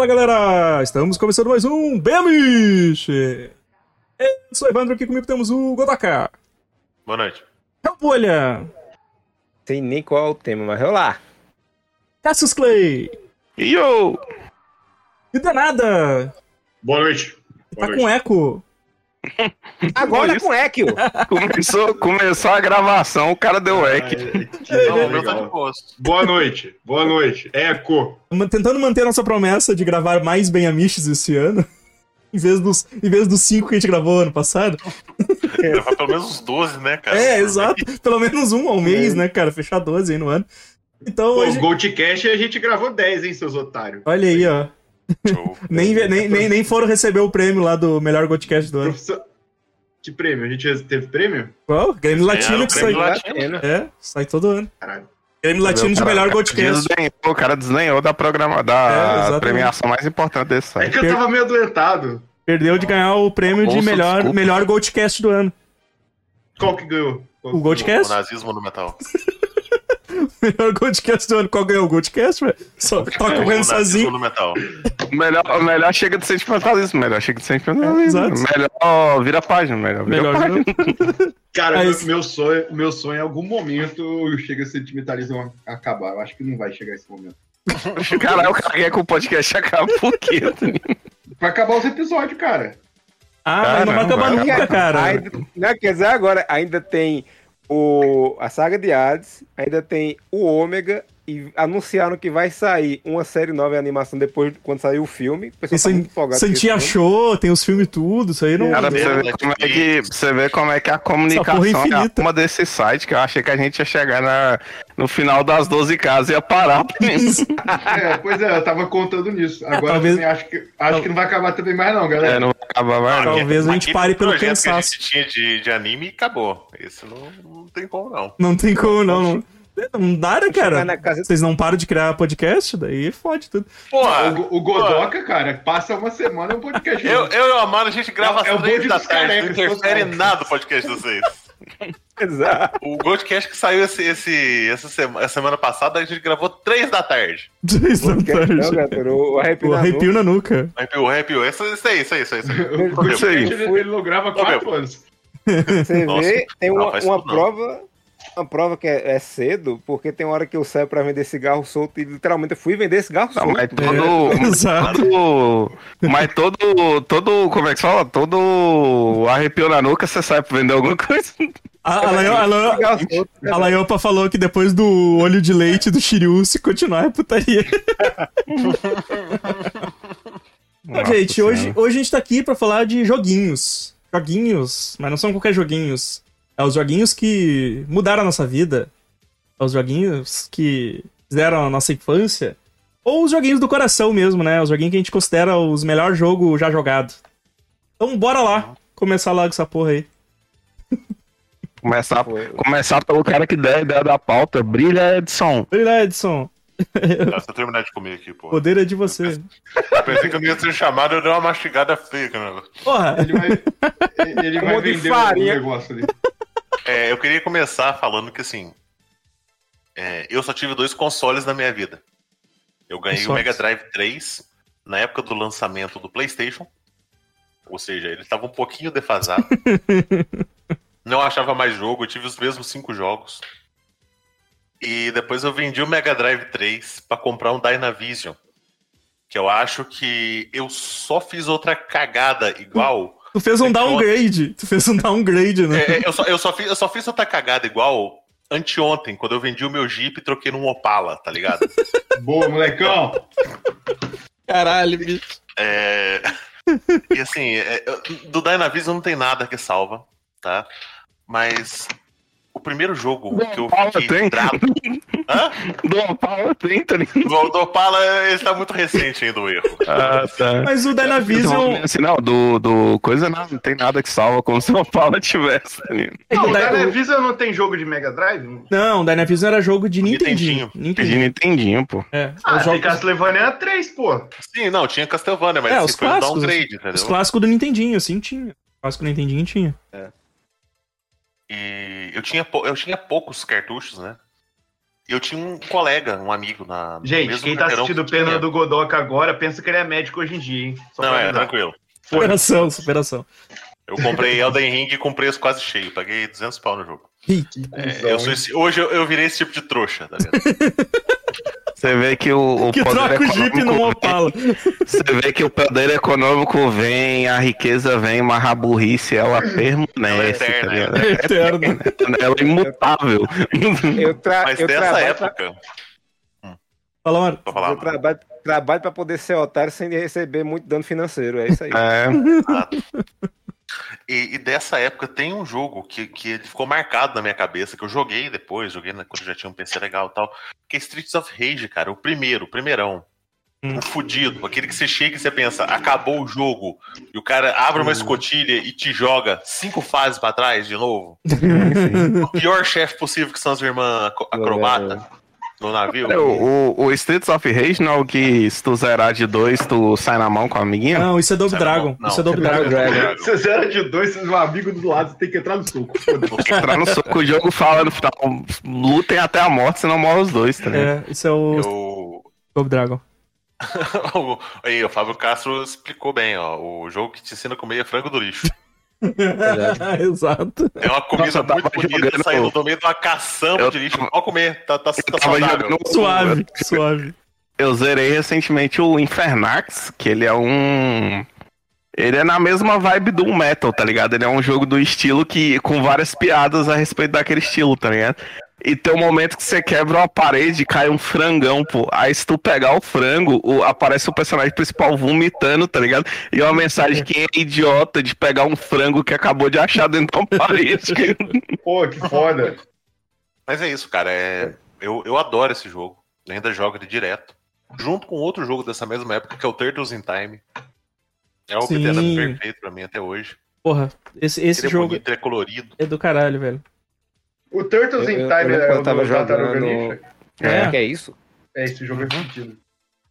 Fala galera, estamos começando mais um Bemish! Eu sou o Evandro, aqui comigo temos o Godaka. Boa noite. Bolha, Sei nem qual é o tema, mas vamos lá. Cassius Clay Yo! e Danada, Boa noite. tá com eco. Agora com Ekio. Começou, começou a gravação, o cara deu eco. Não, o meu tá de posto. Boa noite, boa noite. Eco. Tentando manter a nossa promessa de gravar mais bem amiches esse ano, em vez dos, em vez dos cinco que a gente gravou ano passado. Levar pelo menos uns 12, né, cara? É, exato. Pelo menos um ao mês, né, cara? Fechar 12 aí no ano. Então Pô, hoje. o Goldcast a gente gravou 10, hein, seus otários. Olha aí, ó. Nem, nem, nem, nem foram receber o prêmio lá do melhor podcast do ano. Professor... Que prêmio? A gente teve prêmio? Qual? Grêmio Latino que sai. Latino. É, sai todo ano. Caralho. Grêmio Latino de melhor podcast. desdenhou, O cara desdenhou da, programa, É, da exatamente. premiação mais importante desse É site. que eu tava meio adoentado. Perdeu de ganhar o prêmio de Ouça, melhor, desculpa. melhor Goldcast do ano. Qual que ganhou? Qual O Goldcast? O nazismo no metal. melhor Goldcast do ano. Qual ganhou o Goldcast, velho? Só tá o correndo nazismo sozinho. no metal. O melhor, o melhor chega de sentimentalismo, melhor chega de sentimentalismo. É, melhor vira página, melhor vira Melhor página. Cara, É meu, sonho, meu sonho em algum momento chega a sentimentalismo a acabar. Eu acho que não vai chegar esse momento. Caralho, o cara quer que o podcast acabe por quê? Vai acabar os episódios, cara. Ah, mas não vai Caramba, acabar nunca, cara. Ainda, não, quer dizer, agora ainda tem o, a saga de Hades, ainda tem o Ômega, e anunciaram que vai sair uma série nova em animação depois, quando sair o filme. O pessoal tá empolgado achou, tem os filmes e tudo, isso aí não. Cara, pra você, ver Netflix. como é que, você ver como é que a porra comunicação é é uma desse site, que eu achei que a gente ia chegar na, no final das 12 casas ia parar. É, pois é, eu tava contando nisso. Agora talvez- também acho que, acho que não vai acabar também mais, não, galera. É, não vai acabar mais. não. Talvez a gente pare pelo cansaço. Que a gente tinha de, de anime e acabou. Esse não, não tem como, não. Não tem como, não. Não, não dá, né, cara? na casa- Vocês não param de criar podcast, daí fode tudo. Porra! O, o Godoka, cara, passa uma semana no podcast. Eu, eu e o Amaro, a gente grava É o às três bonde da tarde. Não interfere nada o podcast de vocês. Exato. O Goldcast que saiu esse, esse, essa, sema- essa semana passada, a gente gravou três da tarde. Três da Não, tarde. Gator, o arrepio O na arrepio na nuca. Arrepiou, arrepiou. Isso, isso aí, isso aí, isso aí. Isso aí. O Goldcast, aí. ele, ele não grava quatro anos. Você Nossa, vê, tem não, uma, uma não. prova. Uma prova que é, é cedo, porque tem hora que eu saio pra vender cigarro solto e literalmente eu fui vender cigarro Não, solto. mas todo. Exato. todo mas todo. Todo. Como é que fala? Todo arrepio na nuca, você sai pra vender alguma coisa. A, a, Laio- a, Laio- a Laiopa falou que depois do olho de leite do Shiryu, se continuar é putaria. Gente, hoje, hoje a gente tá aqui pra falar de joguinhos. Joguinhos, mas não são qualquer joguinhos. É os joguinhos que mudaram a nossa vida. É os joguinhos que fizeram a nossa infância. Ou os joguinhos do coração mesmo, né? Os joguinhos que a gente considera os melhores jogos já jogados. Então bora lá começar logo essa porra aí. Começar, começar pelo cara que der a ideia da pauta. Brilha, Edson. Olha, Edson. Deixa eu terminar de comer aqui, O pô. poder é de você. Eu pensei que eu não ia ser chamado, eu dei uma mastigada feia, cara. Porra, Ele vai, ele Um vai vender o farinha. negócio ali. É, eu queria começar falando que assim. é, eu só tive dois consoles na minha vida. Eu ganhei o. Mega Drive 3 na época do lançamento do PlayStation. Ou seja, ele estava um pouquinho defasado. Não achava mais jogo, eu tive os mesmos cinco jogos. E depois eu vendi o Mega Drive 3 para comprar um Dynavision. Que eu acho que eu só fiz outra cagada igual. Tu fez um downgrade. Tu fez um downgrade, né? É, é, eu, só, eu, só fiz, eu só fiz outra cagada igual anteontem, quando eu vendi o meu Jeep e troquei num Opala, tá ligado? Boa, molecão. Caralho, bicho. É, E assim, é, eu- do Dynavision não tem nada que salva, tá? Mas o primeiro jogo que eu fiquei tem? vidrado... Hã? Do Opala tem, tá ligado? Do, do Opala, ele tá muito recente ainda o erro. Ah, tá. Mas o Dynavision. Assim, não, do, do coisa não, não tem nada que salva, como se o Opala tivesse. tá ligado? É Não, o o Dy- Dynavision não tem jogo de Mega Drive? Não, o Dynavision era jogo de Nintendinho. Nintendinho. De Nintendinho. Pô. É, Ah, tem jogos- Castlevania 3, pô. Sim, não, tinha Castlevania, mas É, os foi um clássicos, downgrade, os entendeu? clássicos do Nintendinho, sim, tinha. O clássico do Nintendinho tinha. E eu tinha, eu tinha poucos cartuchos, né? E eu tinha um colega, um amigo na. Gente, mesmo quem tá assistindo o que tinha. Pena do Godoka agora pensa que ele é médico hoje em dia, hein? Só Não, pra é, avisar. tranquilo. Superação, superação. Eu comprei Elden Ring com preço quase cheio. Paguei 200 pau no jogo. É, eu sou esse- hoje eu, eu virei esse tipo de trouxa, tá ligado? Você vê que o, o Que poder troca o Jeep econômico num Opala. Você vê que o poder econômico vem, a riqueza vem, mas a burrice ela permanece, Ela é tá eterna, ligado? É eterno. Ela é imutável. Eu, tra Mas eu dessa trabalho pra- época. Fala, mano. Falar, eu trabalho, trabalho pra poder ser otário sem receber muito dano financeiro. É isso aí. É, E, e dessa época tem um jogo que, que ele ficou marcado na minha cabeça, que eu joguei depois, joguei na- quando já tinha um PC legal e tal, que é Streets of Rage, cara, o primeiro, o primeirão. Hum. O fudido, aquele que você chega e você pensa, acabou o jogo, e o cara abre uma escotilha e te joga cinco fases pra trás de novo. o pior chefe possível que são as irmãs acrobata no navio. É, o, o, o Streets of Rage não é o que se tu zerar de dois, tu sai na mão com a amiguinha? Não, isso é Double Dragon. não, Isso é Double não, Dragon. Dragon. Se você era de dois, um amigo do lado, você tem que entrar no soco. Entrar no soco, o jogo fala no final, lutem até a morte, senão morre os dois, tá ligado? É, isso é o Eu... Double Dragon. Aí, o Fábio Castro explicou bem, ó. O jogo que te ensina a comer é frango do lixo. Exato. É uma comida Nossa, muito bonita jogando- saindo do meio de uma caçamba Eu de lixo. Pode comer, tá, tá, tá saudável. jogando- Suave, suave. Eu zerei recentemente o Infernax, que ele é um. Ele é na mesma vibe do Metal, tá ligado? Ele é um jogo do estilo que. com várias piadas a respeito daquele estilo, tá ligado? E tem um momento que você quebra uma parede e cai um frangão, pô. Aí se tu pegar o frango, o- aparece o personagem principal vomitando, tá ligado? E uma mensagem que é idiota de pegar um frango que acabou de achar dentro de uma parede. Pô, que foda. Mas é isso, cara. É... Eu, eu adoro esse jogo. Eu ainda jogo ele direto. Junto com outro jogo dessa mesma época, que é o Turtles in Time. É o Sim. perfeito pra mim até hoje. Porra, esse, esse ele é jogo bonito, ele é colorido. é do caralho, velho. O Turtles Eu- in eu- Time eu lembro é o eu tava jogando- Ninja. É. Que é isso? É, esse jogo é sentido.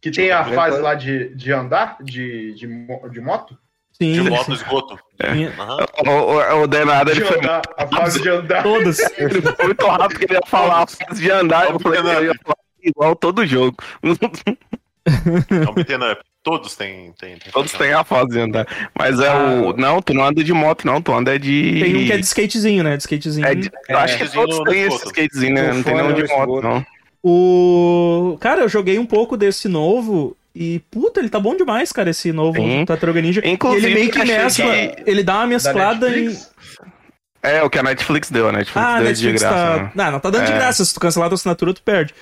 Que tem a Eu fase lá de, de andar, de, de, de moto? Sim. De moto esgoto. Sim. Aham. o, o, o Denado, ele De foi andar, a fase de andar. Todas. Ele foi muito rápido que ele ia falar a fase de andar. Eu falei que ele ia falar igual todo jogo. É um beat'em up. Todos têm. têm, têm Todos têm a fase de andar. Mas é o. Não, tu não anda de moto, não. Tu anda de. Tem um que é de skatezinho, né? De skatezinho. É de- eu acho que Skatezinho todos no têm esse skatezinho, né? No Não tem nenhum de moto, esgoto. não. O. Cara, eu joguei um pouco desse novo. E, puta, ele tá bom demais, cara, esse novo Sim. Tartaruga Ninja. Inclusive, e ele meio que mescla. que- Ele dá uma Da mesclada em. É, o que a Netflix deu. A Netflix Ah, a deu Netflix de graça. tá. né? Não, não tá dando de É. graça. Se tu cancelar a tua assinatura, tu perde.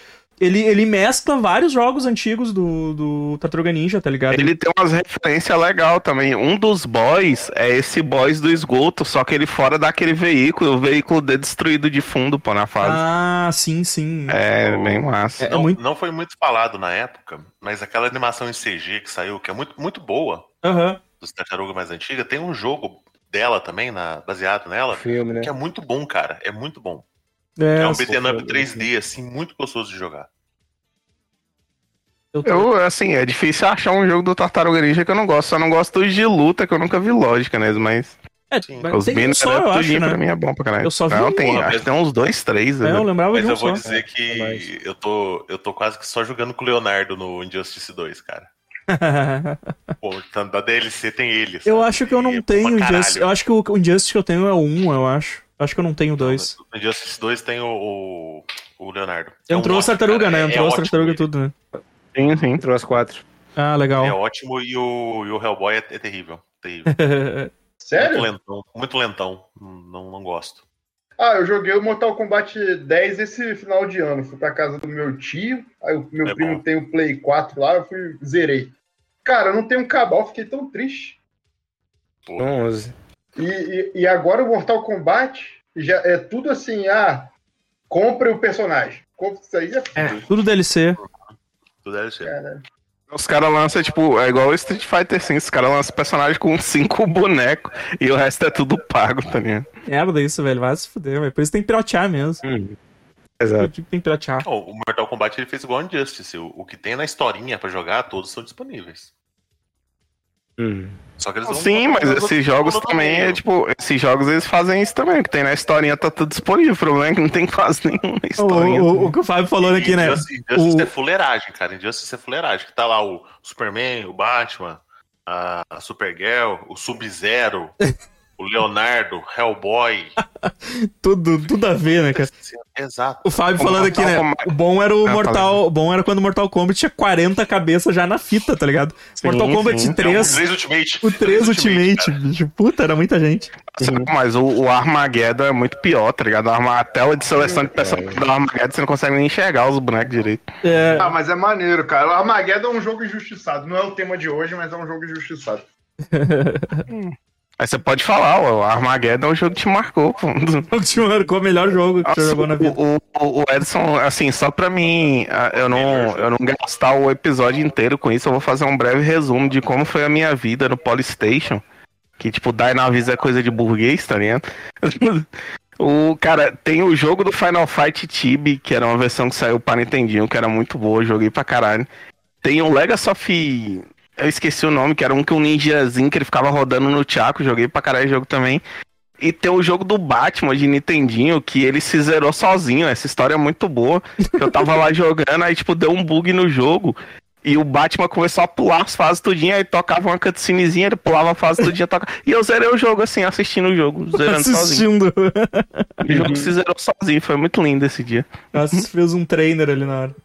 Ele, ele mescla vários jogos antigos do, do Tartaruga Ninja, tá ligado? Ele tem umas referências legais também. Um dos boys é esse boys do esgoto, só que ele fora daquele veículo, o veículo de- destruído de fundo, pô, na fase. Ah, sim, sim. é, bem massa. É não, muito- não foi muito falado na época, mas aquela animação em CG que saiu, que é muito, muito boa, Aham. dos Tartaruga mais antiga, tem um jogo dela também, na, baseado nela, Filme, né? que é muito bom, cara. É muito bom. É, É um eu- beat'em up eu- 3D, assim, muito gostoso de jogar. eu tô- Eu, assim, é difícil achar um jogo do Tartaruga Ninja que eu não gosto. Só não gosto dos de luta, que eu nunca vi lógica neles, mas É, Sim. mas os tem um só, eu acho, tudinho pra né? mim é bom pra caralho. Eu só vi não, um, tem, acho que tem uns dois, três. É, eu né? lembrava Mas de um eu vou só. dizer que mas- eu tô, eu tô quase que só jogando com o Leonardo no Injustice 2, cara. Pô, tanto da DLC tem ele. eu sabe? acho que eu E não é bom tenho. Injustice. Eu acho que o o Injustice que eu tenho é o 1, eu acho. Acho que eu não tenho dois. No Injustice 2 tem o, o, o Leonardo. É um Entrou as ótimo, tartaruga, cara. né? É- Entrou é as ótimo tartaruga ele. tudo, né? Sim, sim. Entrou as quatro. Ah, legal. É ótimo e o, e o Hellboy é, é terrível. terrível. Muito Sério? lentão. Muito lentão. Não, não gosto. Ah, eu joguei o Mortal Kombat 10 esse final de ano. Fui pra casa do meu tio, aí o meu É primo bom. tem o Play 4 lá, eu fui, zerei. Cara, eu não tenho um cabal, fiquei tão triste. Pô, 11. E, e, e agora o Mortal Kombat já é tudo assim, ah, compre o personagem. Compre isso aí, é, É, tudo DLC. tudo ser. cara. Os caras lançam, tipo, é igual o Street Fighter 5, os caras lançam personagem com cinco bonecos e o resto é tudo pago, tá ligado? Merda isso, velho. Vai se fuder, velho. Por isso tem que piratear mesmo. Exato. Tipo, tem que piratear. O Mortal Kombat ele fez igual o Injustice. O, o que tem na historinha pra jogar, todos são disponíveis. Hum. Só que eles não Sim, mas esses outros jogos também meio. é tipo, esses jogos eles fazem isso também, que tem na historinha, tá tudo disponível. O problema é que não tem quase nenhuma O, historinha. o- o que o Fábio falou aqui, né? Injustice, Injustice O- é fuleiragem, cara. Injustice é fuleiragem. Que tá lá o Superman, o Batman, a, a Supergirl, o Sub-Zero, o Leonardo, Hellboy. Tudo, tudo a ver, né, cara? Exato. O Fábio O falando aqui, né? O bom era o Ah, Mortal. O bom era quando o Mortal Kombat tinha 40 cabeças já na fita, tá ligado? Sim, Mortal Kombat sim. É, o 3. 3 Ultimate. O 3 Ultimate, bicho. Puta, era muita gente. Mas o, o Armageddon é muito pior, tá ligado? A, tela de seleção de personagens do Armageddon você não consegue nem enxergar os bonecos direito. É, Ah, mas é maneiro, cara. O Armageddon é um jogo injustiçado. Não é o tema de hoje, mas é um jogo injustiçado. Aí você pode falar, ó, o Armageddon é um jogo que te marcou, pô. o que marcou o melhor jogo que você Nossa, jogou na vida. o, o, o Edson, assim, só pra mim, ah, eu não, eu não gastar o episódio inteiro com isso, eu vou fazer um breve resumo de como foi a minha vida no Polystation. Que, tipo, Dynavision é coisa de burguês, tá ligado? O, cara, tem o jogo do Final Fight Tibi, que era uma versão que saiu para Nintendinho, que era muito boa, joguei pra caralho. Tem o Legacy of... Eu esqueci o nome, que era um que um ninjazinho que ele ficava rodando no Chaco, joguei pra caralho o jogo também. E tem o jogo do Batman de Nintendinho, que ele se zerou sozinho. Essa história é muito boa. Eu tava lá jogando, aí tipo, deu um bug no jogo. E o Batman começou a pular as fases tudinho, aí tocava uma cutscenezinha, ele pulava a fase tudinho, tocava... E eu zerei o jogo assim, assistindo o jogo, zerando sozinho. Assistindo. O jogo se zerou sozinho, foi muito lindo esse dia. Nossa, fez um trainer ali na hora.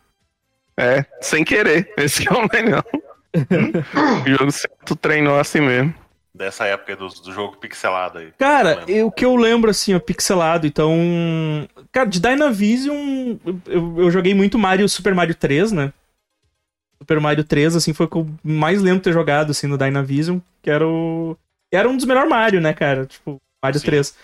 É, sem querer. Esse é o melhor. o jogo se tu treinou assim mesmo. Dessa época do, do jogo pixelado aí. Cara, eu- o que eu lembro, assim, ó, pixelado, então. Cara, de Dynavision, eu, eu, joguei muito Mario, Super Mario 3, né? Super Mario 3, assim, foi o que eu mais lembro de ter jogado, assim, no Dynavision, que era o. Era um dos melhores Mario, né, cara? Tipo, Mario Sim. 3.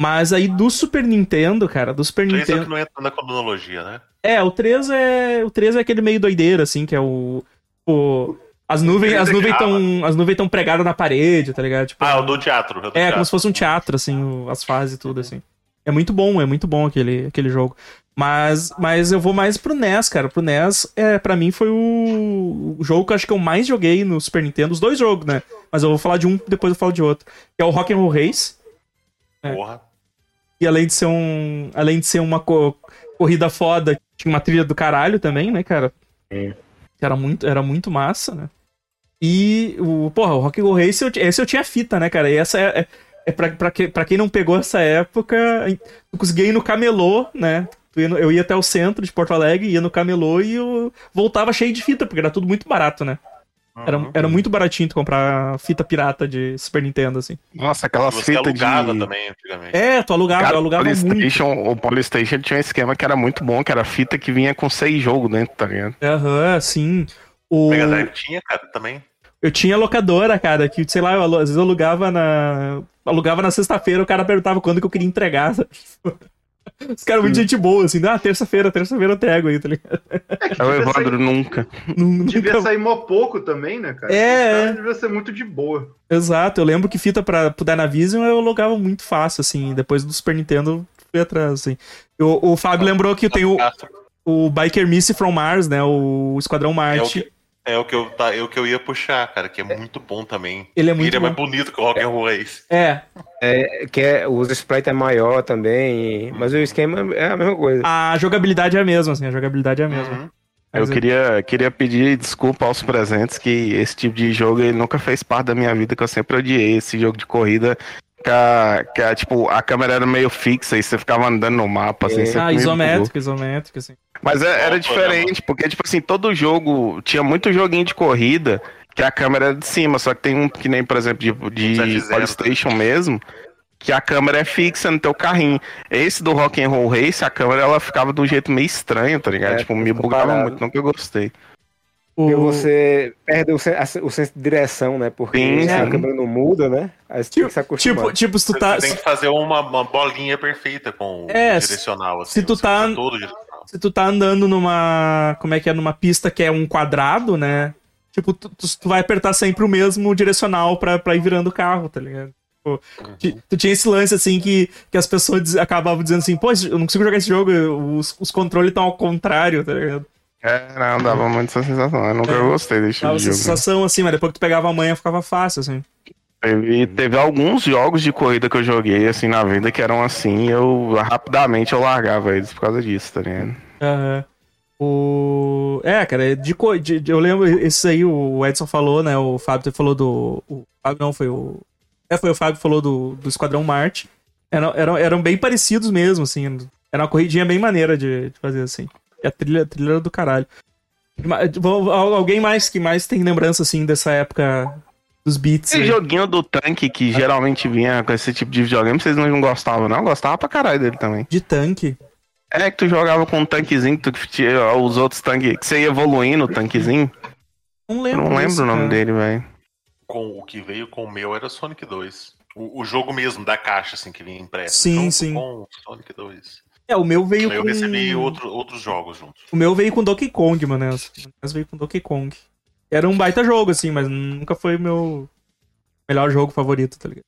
Mas aí do Super Nintendo, cara, do Super 3 é o Nintendo. que não entra na cronologia, né? É, o 3 é. O 3 é aquele meio doideira, assim, que é o. o as nuvens as é nuvens estão as nuvens estão pregadas na parede, tá ligado? Tipo, Ah, o do teatro. o do é, teatro. como se fosse um teatro, assim, as fases e tudo, assim. É muito bom, é muito bom aquele, aquele jogo. Mas, mas eu vou mais pro NES, cara. Pro NES, é, pra mim, foi o, o jogo que eu acho que eu mais joguei no Super Nintendo. Os dois jogos, né? Mas eu vou falar de um, depois eu falo de outro. Que é o Rock'n'Roll Race. é. Porra. E além de ser um. Além de ser uma co- corrida foda, tinha uma trilha do caralho também, né, cara? Que era muito, era muito massa, né? E o. Porra, o Rock and Roll Race, eu, esse eu tinha fita, né, cara? E essa é. é, é pra, pra, que, pra quem não pegou essa época, eu conseguia ir no camelô, né? Eu ia até o centro de Porto Alegre, ia no camelô e eu voltava cheio de fita, porque era tudo muito barato, né? Era, Uhum. era muito baratinho tu comprar fita pirata de Super Nintendo, assim. Nossa, aquelas Você fitas de... alugava também antigamente. É, tu alugava, Cara, eu o alugava muito. Polystation, o Polystation tinha um esquema que era muito bom, que era fita que vinha com seis jogos dentro, tá ligado? Aham, sim. O... Mega Drive tinha, cara, também. Eu tinha locadora, cara, que, sei lá, eu, às vezes eu alugava na. Alugava na sexta-feira, o cara perguntava quando que eu queria entregar. sabe? Os caras muito gente boa, assim, ah, terça-feira, terça-feira eu trego aí, tá ligado? É que É o Evandro sair, nunca. Devia nunca- sair mó pouco também, né, cara? É, Os caras é. Devia ser muito de boa. Exato, eu lembro que fita pra, pro Dynavision eu alugava muito fácil, assim, depois do Super Nintendo eu fui atrás, assim. O, o Fábio lembrou que tem o, o Biker Missy from Mars, né, o Esquadrão É o, Marte. que, é o que eu tá, é o que eu ia puxar, cara, que é muito bom também. Ele é Ele muito é mais bom. bonito que o Rock and Roll Race. É, É, que é, os sprites é maior também, mas o esquema é a mesma coisa. a jogabilidade é a mesma, assim, a jogabilidade é a mesma. Uhum. Eu é- queria, queria pedir desculpa aos presentes que esse tipo de jogo ele nunca fez parte da minha vida, que eu sempre odiei esse jogo de corrida. Que, a, que a, tipo, a câmera era meio fixa e você ficava andando no mapa, assim, É. Ah, isométrico, isométrico, assim. Mas é- era diferente, porque, tipo assim, todo jogo, tinha muito joguinho de corrida que a câmera era de cima, só que tem um que nem, por exemplo, de, de 7-0, Polystation mesmo, que a câmera é fixa no teu carrinho. Esse do Rock and Roll Race, a câmera ela ficava de um jeito meio estranho, tá ligado? É, tipo, me bugava parado. muito, nunca gostei. Porque O- você perde o, sen- a- o senso de direção, né? Porque Sim, a sim. câmera não muda, né? Aí você tem que se acostumar. Tipo, tipo, se tu Você tá. tem que fazer uma, uma bolinha perfeita com É, o direcional, assim. se tu você tá- Todo. Se tu tá andando numa. Como é que é? Numa pista que é um quadrado, né? Tipo, tu, tu- vai apertar sempre o mesmo direcional pra, pra ir virando o carro, tá ligado? Tipo, ti- tu tinha esse lance assim que, que as pessoas diz- acabavam dizendo assim, pô, eu não consigo jogar esse jogo, os, os controles estão ao contrário, tá ligado? É, não, dava muito essa sensação. Eu nunca É. gostei desse tipo Dava de jogo. sensação assim, mas depois que tu pegava a manha ficava fácil, assim. Teve, teve alguns jogos de corrida que eu joguei assim na vida que eram assim, eu rapidamente eu largava eles por causa disso, tá ligado? Aham. O... É, cara, de, de- de- eu lembro, esse aí o Edson falou, né? O Fábio falou do. O Fábio não, foi o. É, foi o Fábio que falou do, do Esquadrão Marte. Eram, eram, eram bem parecidos mesmo, assim. Era uma corridinha bem maneira de, de fazer, assim. E a trilha, a trilha era do caralho. Alguém mais que mais tem lembrança, assim, dessa época dos beats? Esse aí? joguinho do tanque que geralmente vinha com esse tipo de videogame, vocês não gostavam, não? Eu gostava pra caralho dele também. De tanque. É que tu jogava com um tanquezinho, tu que tinha os outros tanques, que você ia evoluindo o tanquezinho. Não Eu lembro. não lembro desse, o nome cara. dele, velho. Com, o que veio com o meu era Sonic 2. O, o jogo mesmo, da caixa, assim, que vinha impresso. Sim, sim. Com Sonic 2. É, o meu veio Eu com. recebi outro, outros jogos juntos. O meu veio com Donkey Kong, mano. Mas veio com Donkey Kong. Era um baita jogo, assim, mas nunca foi o meu melhor jogo favorito, tá ligado?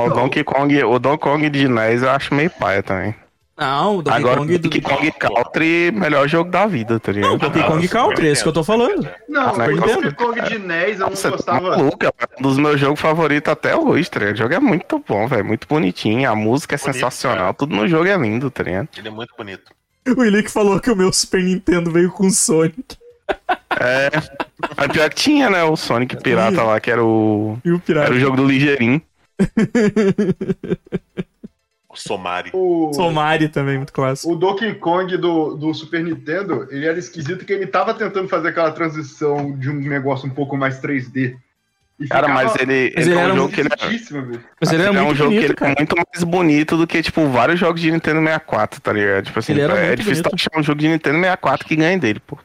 O Donkey Kong, o Donkey Kong de NES eu acho meio paia também. Não, o Donkey Agora, Kong do. Donkey Kong Country, melhor jogo da vida, tá ligado? Não, Donkey Kong Country, esse que eu tô falando. Não, o. Donkey Kong de NES eu não Você tá gostava. maluco, é um dos meus jogos favoritos até hoje, tá ligado? O jogo é muito bom, velho. Muito bonitinho, a música é Bonito, sensacional, cara. tudo no jogo é lindo, tá ligado? Ele é muito bonito. O Ilick falou que o meu Super Nintendo veio com Sonic É. Mas pior que tinha, né? O Sonic Pirata lá, que era o. e o Pirata. Era o jogo do Ligeirinho. O Somari. O, Somari também, muito clássico. o Donkey Kong do, do Super Nintendo, ele era esquisito que ele tava tentando fazer aquela transição de um negócio um pouco mais 3D. E Cara, mas ele, Mas ele ele é era um jogo que ele é. Mas ele era é um jogo bonito, que ele cara. é muito mais bonito do que, tipo, vários jogos de Nintendo 64, tá ligado? Tipo assim, Ele era é muito difícil bonito. achar um jogo de Nintendo 64 que ganhe dele, pô.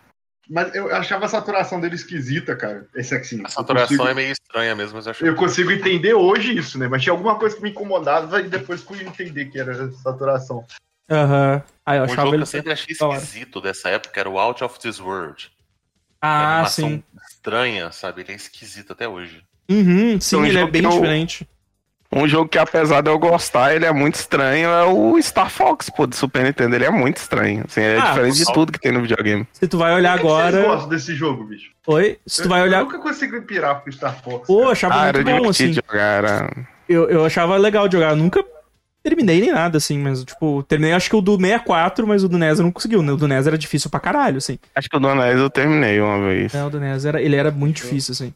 Mas eu achava a saturação dele esquisita, cara. Esse assim. A saturação consigo, é meio estranha mesmo, mas eu acho eu consigo entender hoje isso, né? Mas tinha alguma coisa que me incomodava e depois fui entender que era essa saturação. Aham. Ah, eu Um achava jogo que ele. eu sempre achei esquisito dessa época era o Out of This World. Ah, sim. estranha, sabe? Ele é esquisito até hoje. Uhum, sim, Um ele é jogo bem que eu- diferente. Um jogo que, apesar de eu gostar, ele é muito estranho, é o Star Fox, pô, do Super Nintendo. Ele é muito estranho. Assim, é Ah, diferente de tudo que tem no videogame. Se tu vai olhar agora. gostam desse jogo, bicho? Oi? Se tu vai Eu olhar. nunca consigo me pirar pro Star Fox. Pô, eu achava Ah, era muito bom, assim. de jogar. Era... Eu, eu achava legal de jogar. Eu nunca terminei nem nada, assim, mas, tipo, terminei acho que o do 64, mas o do NES eu não conseguiu. né? O do NES era difícil pra caralho, assim. Acho que o do NES eu terminei uma vez. É, o do NES era, ele era muito difícil, assim.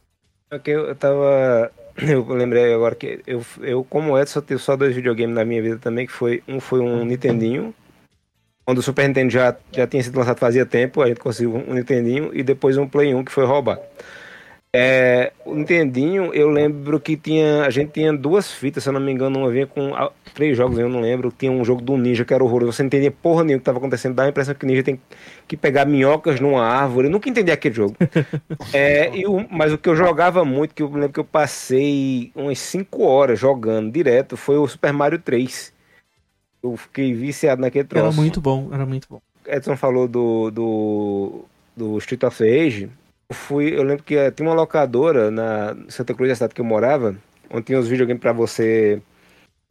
É que eu, eu tava. Eu lembrei agora que eu, eu como o Edson, tive só dois videogames na minha vida também, que foi. Um foi um Nintendinho. Quando o Super Nintendo já, já tinha sido lançado fazia tempo, a gente conseguiu um Nintendinho e depois um Play 1 que foi roubar. É, o Nintendinho, eu lembro que tinha. A gente tinha duas fitas, se eu não me engano, uma vinha com ah, três jogos, eu não lembro. Tinha um jogo do Ninja que era horroroso. Você não entendia porra nenhuma o que estava acontecendo. Dá a impressão que o Ninja tem que pegar minhocas numa árvore. Eu nunca entendi aquele jogo. É, mas o que eu jogava muito, que eu lembro que eu passei umas 5 horas jogando direto, foi o Super Mario 3. Eu fiquei viciado naquele troço. Era muito bom, era muito bom. Edson falou do, do, do Street of Rage. Eu, fui, eu lembro que eh, tinha uma locadora na Santa Cruz, da cidade que eu morava, onde tinha os videogames para você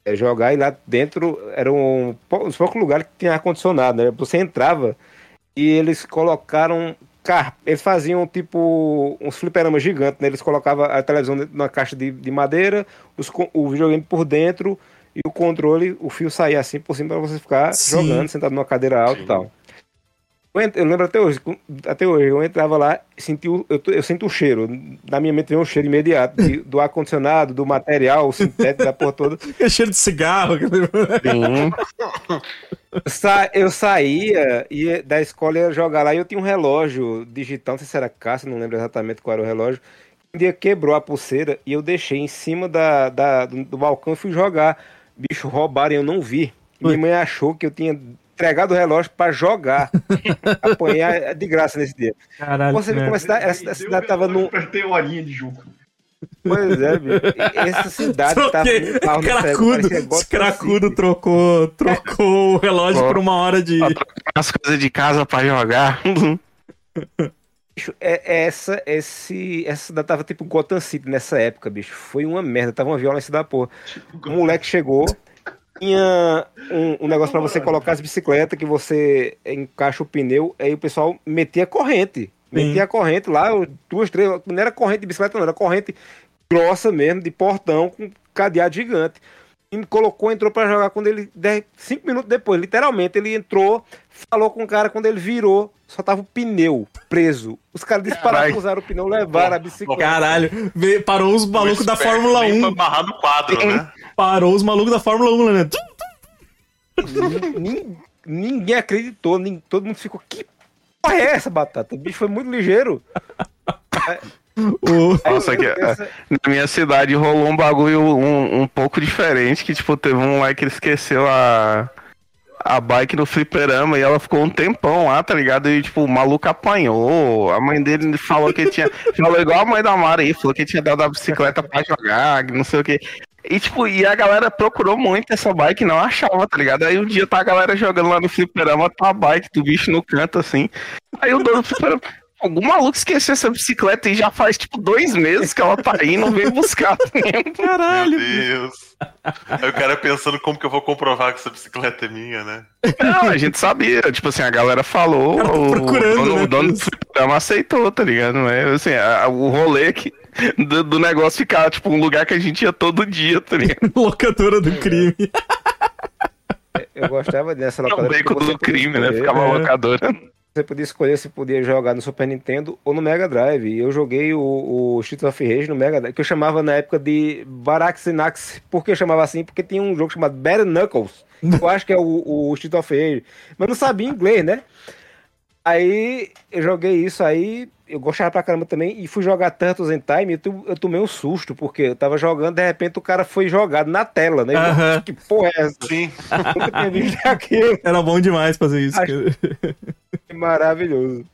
eh, jogar, e lá dentro era um, pou- uns poucos lugares que tinha ar-condicionado, né? Você entrava e eles colocaram. car- Eles faziam tipo uns fliperamas gigantes, né? Eles colocavam a televisão dentro de uma caixa de, de madeira, os o videogame por dentro e o controle, o fio saía assim por cima para você ficar Sim. jogando, sentado numa cadeira alta e tal. Eu, lembro até hoje, até hoje, eu entrava lá senti o, eu, eu sinto o cheiro. Na minha mente vem um cheiro imediato de- do ar-condicionado, do material sintético, da porra toda. É cheiro de cigarro. Sim. Eu, sa- eu saía e da escola ia jogar lá e eu tinha um relógio digital, não sei se era caça, não lembro exatamente qual era o relógio. Um dia quebrou a pulseira e eu deixei em cima da, da- do, do balcão e fui jogar. Bicho, roubaram e eu não vi. Minha mãe achou que eu tinha entregado o relógio pra jogar. Apanhar de graça nesse dia. Caralho. Você vê né? como a cidade, essa Deu cidade tava no. ter horinha de jogo. Pois é, bicho. Essa cidade tava Troquei. no carro nessa época, Cracudo, cracudo City. trocou, trocou o relógio por uma hora de. As coisas de casa pra jogar. Bicho, é, é essa, esse, essa cidade tava tipo Gotham City nessa época, bicho. Foi uma merda, tava uma violência da porra. O moleque chegou, tinha um, um negócio pra você colocar as bicicletas que você encaixa o pneu, aí o pessoal metia corrente. Metia a corrente lá, duas, três. Não era corrente de bicicleta, não, era corrente grossa mesmo, de portão, com cadeado gigante. E colocou, entrou pra jogar quando ele. dez- Cinco minutos depois, literalmente, ele entrou, falou com o cara quando ele virou, só tava o pneu preso. Os caras desparafusaram o pneu, levaram a bicicleta. Caralho, veio- parou os malucos da Fórmula nem 1. Foi barrar no quadro, né? Parou os malucos da Fórmula 1, né? Nin- Ninguém acreditou, nin- todo mundo ficou. Que porra é essa, batata? O bicho foi muito ligeiro. O... Nossa, que, na minha cidade rolou um bagulho um, um pouco diferente, que tipo, teve um moleque que ele esqueceu a, a bike no fliperama e ela ficou um tempão lá, tá ligado? E tipo, o maluco apanhou, a mãe dele falou que tinha, falou igual a mãe da Mari, falou que tinha dado a bicicleta pra jogar, não sei o que. E tipo, e a galera procurou muito essa bike e não achava, tá ligado? Aí um dia tá a galera jogando lá no fliperama, tá a bike do bicho no canto assim. Aí o dono do fliperama, algum maluco esqueceu essa bicicleta e já faz tipo dois meses que ela tá aí e não veio buscar. Caralho. Meu Deus. Aí o cara pensando como que eu vou comprovar que essa bicicleta é minha, né? Não, a gente sabia, tipo assim, a galera falou, tá o, procurando, dono, né, o dono do fliperama aceitou, tá ligado? Assim, a- o rolê que, do, do negócio ficar, tipo, um lugar que a gente ia todo dia, tá ligado? Locadora do crime. Eu gostava dessa É o locadora. beco porque você do crime, né? escolher- Ficava É. locadora. Você podia escolher se podia jogar no Super Nintendo ou no Mega Drive. E eu joguei o, o Streets of Rage no Mega Drive, que eu chamava na época de Baraxinax. Por que eu chamava assim? Porque tinha um jogo chamado Bare Knuckles. Eu acho que é o, o Streets of Rage. Mas não sabia inglês, né? Aí eu joguei isso aí, eu gostava pra caramba também, e fui jogar Turtles in Time, e eu, eu tomei um susto, porque eu tava jogando, de repente o cara foi jogado na tela, né? Eu, Aham. Que porra é essa? Sim. Nunca tinha visto aquilo. Era bom demais fazer isso. Acho- maravilhoso.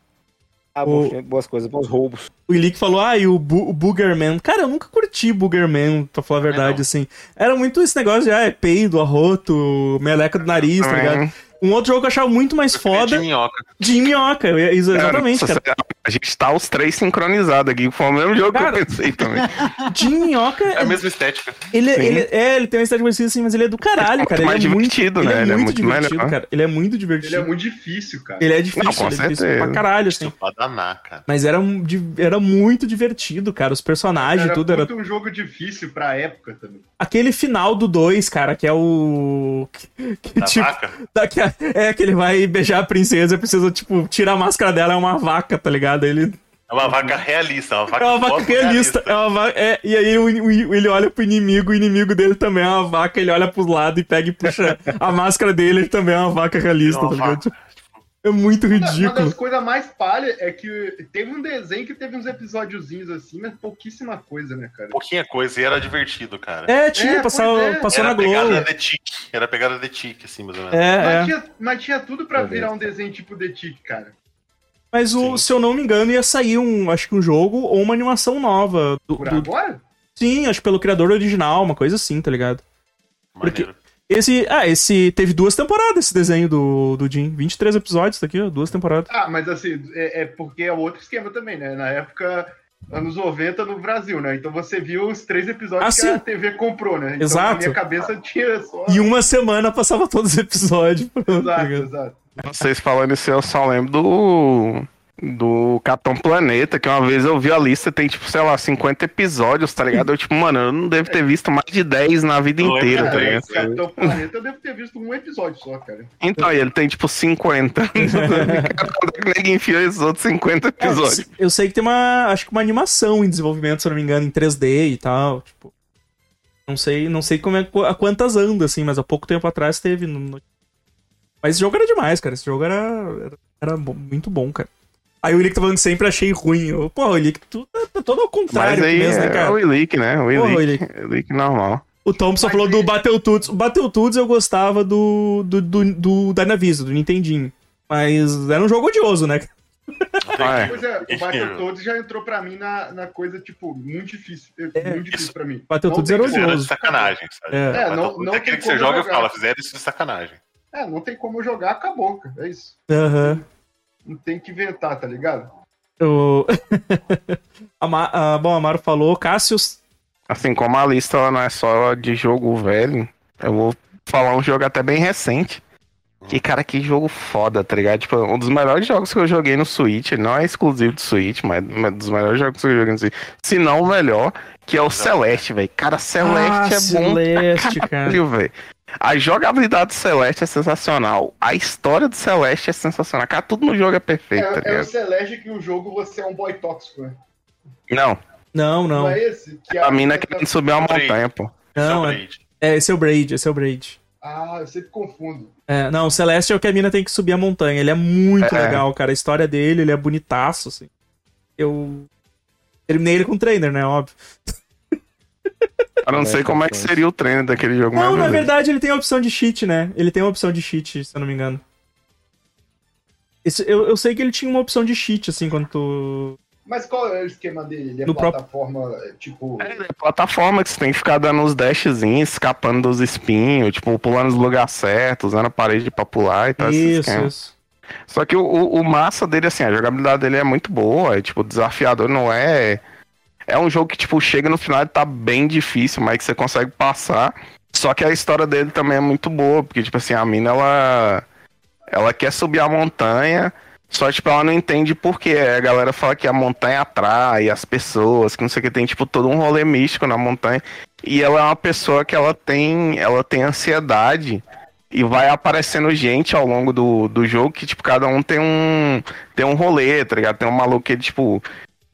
Ah, O- bom, boas coisas, bons roubos. O Ilick falou, ah, e o, Bu o Boogerman. Cara, eu nunca curti Boogerman, pra falar a verdade, não. assim. Era muito esse negócio de, ah, é peido, arroto, meleca do nariz, tá ligado? Um outro jogo que eu achava muito mais foda, De minhoca. de minhoca. Exatamente, Nossa, cara. A gente tá os três sincronizados aqui. Foi o mesmo jogo Cara- que eu pensei também. De minhoca, É a mesma estética. ele, Sim. ele, é, ele tem uma estética parecida assim, mas ele é do caralho, É cara. ele é muito divertido, né? É Ele é muito divertido, cara. Ele é muito divertido. Ele é muito difícil, cara. Ele é difícil, Não, com ele é difícil certeza. pra caralho, assim. Pra danar, cara. Mas era, um era muito divertido, cara. Os personagens, Era tudo era. muito um jogo difícil pra época também. Aquele final do 2, cara, que é o. Que, que, Da tipo, vaca? da- que é- é que ele vai beijar a princesa e precisa, tipo, tirar a máscara dela, é uma vaca, tá ligado? Ele. É uma vaca realista, é uma vaca É uma vaca realista. É uma vaca, é, e aí ele olha pro inimigo, o inimigo dele também é uma vaca, ele olha pros lados e pega e puxa a máscara dele, ele também é uma vaca realista, É uma tá ligado? vaca. É muito Uma, uma ridículo. das coisas mais palha é que teve um desenho que teve uns episódiozinhos assim, mas pouquíssima coisa, né, cara? Pouquinha coisa e era divertido, cara. É, tinha, É, passava, pois é. passou era na a pegada Globo. de tique. Era a pegada de tique, assim, mais ou menos. É, Mas, é. tinha, mas tinha tudo pra virar um desenho tipo The Tick, cara. Mas o, Sim. se eu não me engano, ia sair um, acho que um jogo ou uma animação nova. Do, Por do- agora? sim, acho que pelo criador original, uma coisa assim, tá ligado? porque- Maneiro. Esse, ah, esse teve duas temporadas esse desenho do, do Jim. 23 episódios, tá aqui, ó, duas temporadas. Ah, mas assim, é, é porque é outro esquema também, né? Na época, anos 90 no Brasil, né? Então você viu os três episódios Ah, que sim. a TV comprou, né? Então Exato. na minha cabeça tinha só. E uma semana passava todos os episódios. tá Exato, exato. Vocês falando isso, eu só lembro do. Do Capitão Planeta, que uma vez eu vi a lista, tem tipo, sei lá, 50 episódios, tá ligado? Eu, tipo, mano, eu não devo ter visto mais de 10 na vida Eu lembro inteira, tá também. ligado? Capitão Planeta eu devo ter visto um episódio só, cara. Então, e ele tem tipo 50. Cara, Quando é que ninguém enfiou esses outros 50 É, episódios? eu sei que tem uma. Acho que uma animação em desenvolvimento, se eu não me engano, em 3D e tal. Tipo. Não sei, não sei como é, a quantas anda, assim, mas há pouco tempo atrás teve. no- Mas esse jogo era demais, cara. Esse jogo era, era, era muito bom, cara. Aí o Ilick tá falando que sempre achei ruim. Eu, Porra, o Ilick, tu tá, tá todo ao Mas contrário aí mesmo, né, é cara? o Ilick, né? O Porra, Ilick. o Ilick. O Ilick normal. O Tom só Mas falou do ele- Battletoads. O Battletoads eu gostava do, do, do, do Dynavision, do Nintendinho. Mas era um jogo odioso, né? Ah, é. Pois é, o Battletoads já entrou pra mim na, na coisa, tipo, muito difícil. Muito difícil Isso. pra mim. Battletoads era como- Era de odioso. sacanagem, sabe? É. É, não- não é aquele tem que você como joga e jogar. fala, fizeram isso de sacanagem. É, não tem como eu jogar, acabou, cara. É isso. Aham. Não tem que inventar, tá ligado? O... Bom, Amaro falou, Cassius. Assim, como a lista ela não é só de jogo velho, eu vou falar um jogo até bem recente. E, cara, que jogo foda, tá ligado? Tipo, um dos melhores jogos que eu joguei no Switch, ele não é exclusivo do Switch, mas um dos melhores jogos que eu joguei no Switch, se não o melhor, que é o Celeste, velho. Cara, Celeste Ah, é Celeste, bom caralho, velho. A jogabilidade do Celeste é sensacional. A história do Celeste é sensacional. Cara, tudo no jogo é perfeito, tá É, é o? Celeste que o jogo você é um boy tóxico, né? Não, Não, Não, não. é esse? Que a mina querendo subir uma Braid. montanha, pô. Não, é, Braid. é, esse é o Braid, esse é o Braid. Ah, eu sempre confundo. É, não, o Celeste é o que a mina tem que subir a montanha. Ele é muito É. legal, cara. A história dele, ele é bonitaço, assim. Eu terminei ele com o trainer, né? Óbvio. Eu não É, sei como é que seria o treino daquele jogo, Não, mas na verdade ele tem a opção de cheat, né? Ele tem uma opção de cheat, se eu não me engano. Esse- eu, eu sei que ele tinha uma opção de cheat, assim, quando tu. Mas qual é o esquema dele? Ele é No próprio- plataforma, é, tipo... É, é plataforma que você tem que ficar dando os dashzinhos, escapando dos espinhos, tipo, pulando nos lugares certos, usando a parede pra pular e tal. isso, isso. Só que o, o, o massa dele, assim, a jogabilidade dele é muito boa, é tipo, desafiador, não é. É um jogo que, tipo, chega no final e tá bem difícil, mas que você consegue passar. Só que a história dele também é muito boa, porque, tipo assim, a mina, ela. Ela quer subir a montanha, só, tipo, ela não entende por quê. A galera fala que a montanha atrai as pessoas, que não sei o que, tem, tipo, todo um rolê místico na montanha. E ela é uma pessoa que ela tem. Ela tem ansiedade. E vai aparecendo gente ao longo do, do jogo que, tipo, cada um tem um. Tem um rolê, tá ligado? Tem um maluco que, tipo.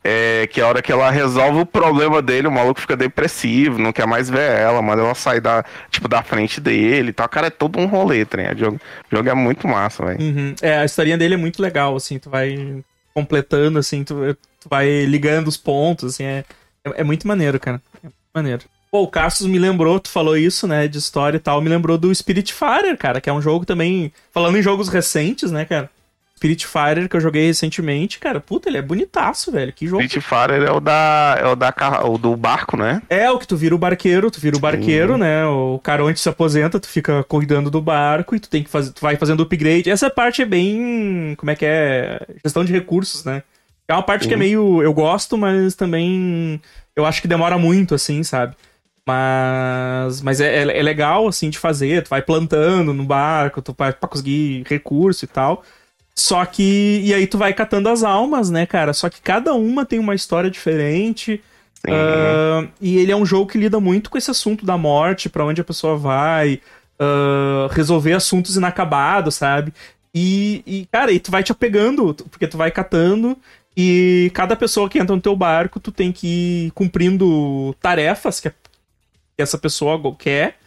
É, que a hora que ela resolve o problema dele, o maluco fica depressivo, não quer mais ver ela, manda ela sair da, tipo, da frente dele e tal. Cara, é todo um rolê, ligado? O jogo, o jogo é muito massa, velho. Uhum. É, a historinha dele é muito legal, assim, tu vai completando, assim, tu, tu vai ligando os pontos, assim, é, é, é muito maneiro, cara. É maneiro. Pô, o Cassius me lembrou, tu falou isso, né, de história e tal, me lembrou do Spiritfarer, cara, que é um jogo também, falando em jogos recentes, né, cara, Spiritfarer que eu joguei recentemente, cara, puta, ele é bonitaço, velho, que jogo. Street Fighter é o da. É o da o do barco, né? É, o que tu vira o barqueiro, tu vira o barqueiro, né? O cara onde se aposenta, tu fica cuidando do barco e tu tem que fazer, tu vai fazendo upgrade. Essa parte é bem, como é que é, gestão de recursos, né? É uma parte que é meio, eu gosto, mas também eu acho que demora muito, assim, sabe? Mas, mas é, é, é legal, assim, de fazer. Tu vai plantando no barco, tu vai pra conseguir recurso e tal. Só que, e aí tu vai catando as almas, né, cara? Só que cada uma tem uma história diferente. Ah, e ele é um jogo que lida muito com esse assunto da morte, pra onde a pessoa vai, ah, resolver assuntos inacabados, sabe? E, e, cara, e tu vai te apegando, porque tu vai catando, e cada pessoa que entra no teu barco, tu tem que ir cumprindo tarefas que, essa pessoa quer,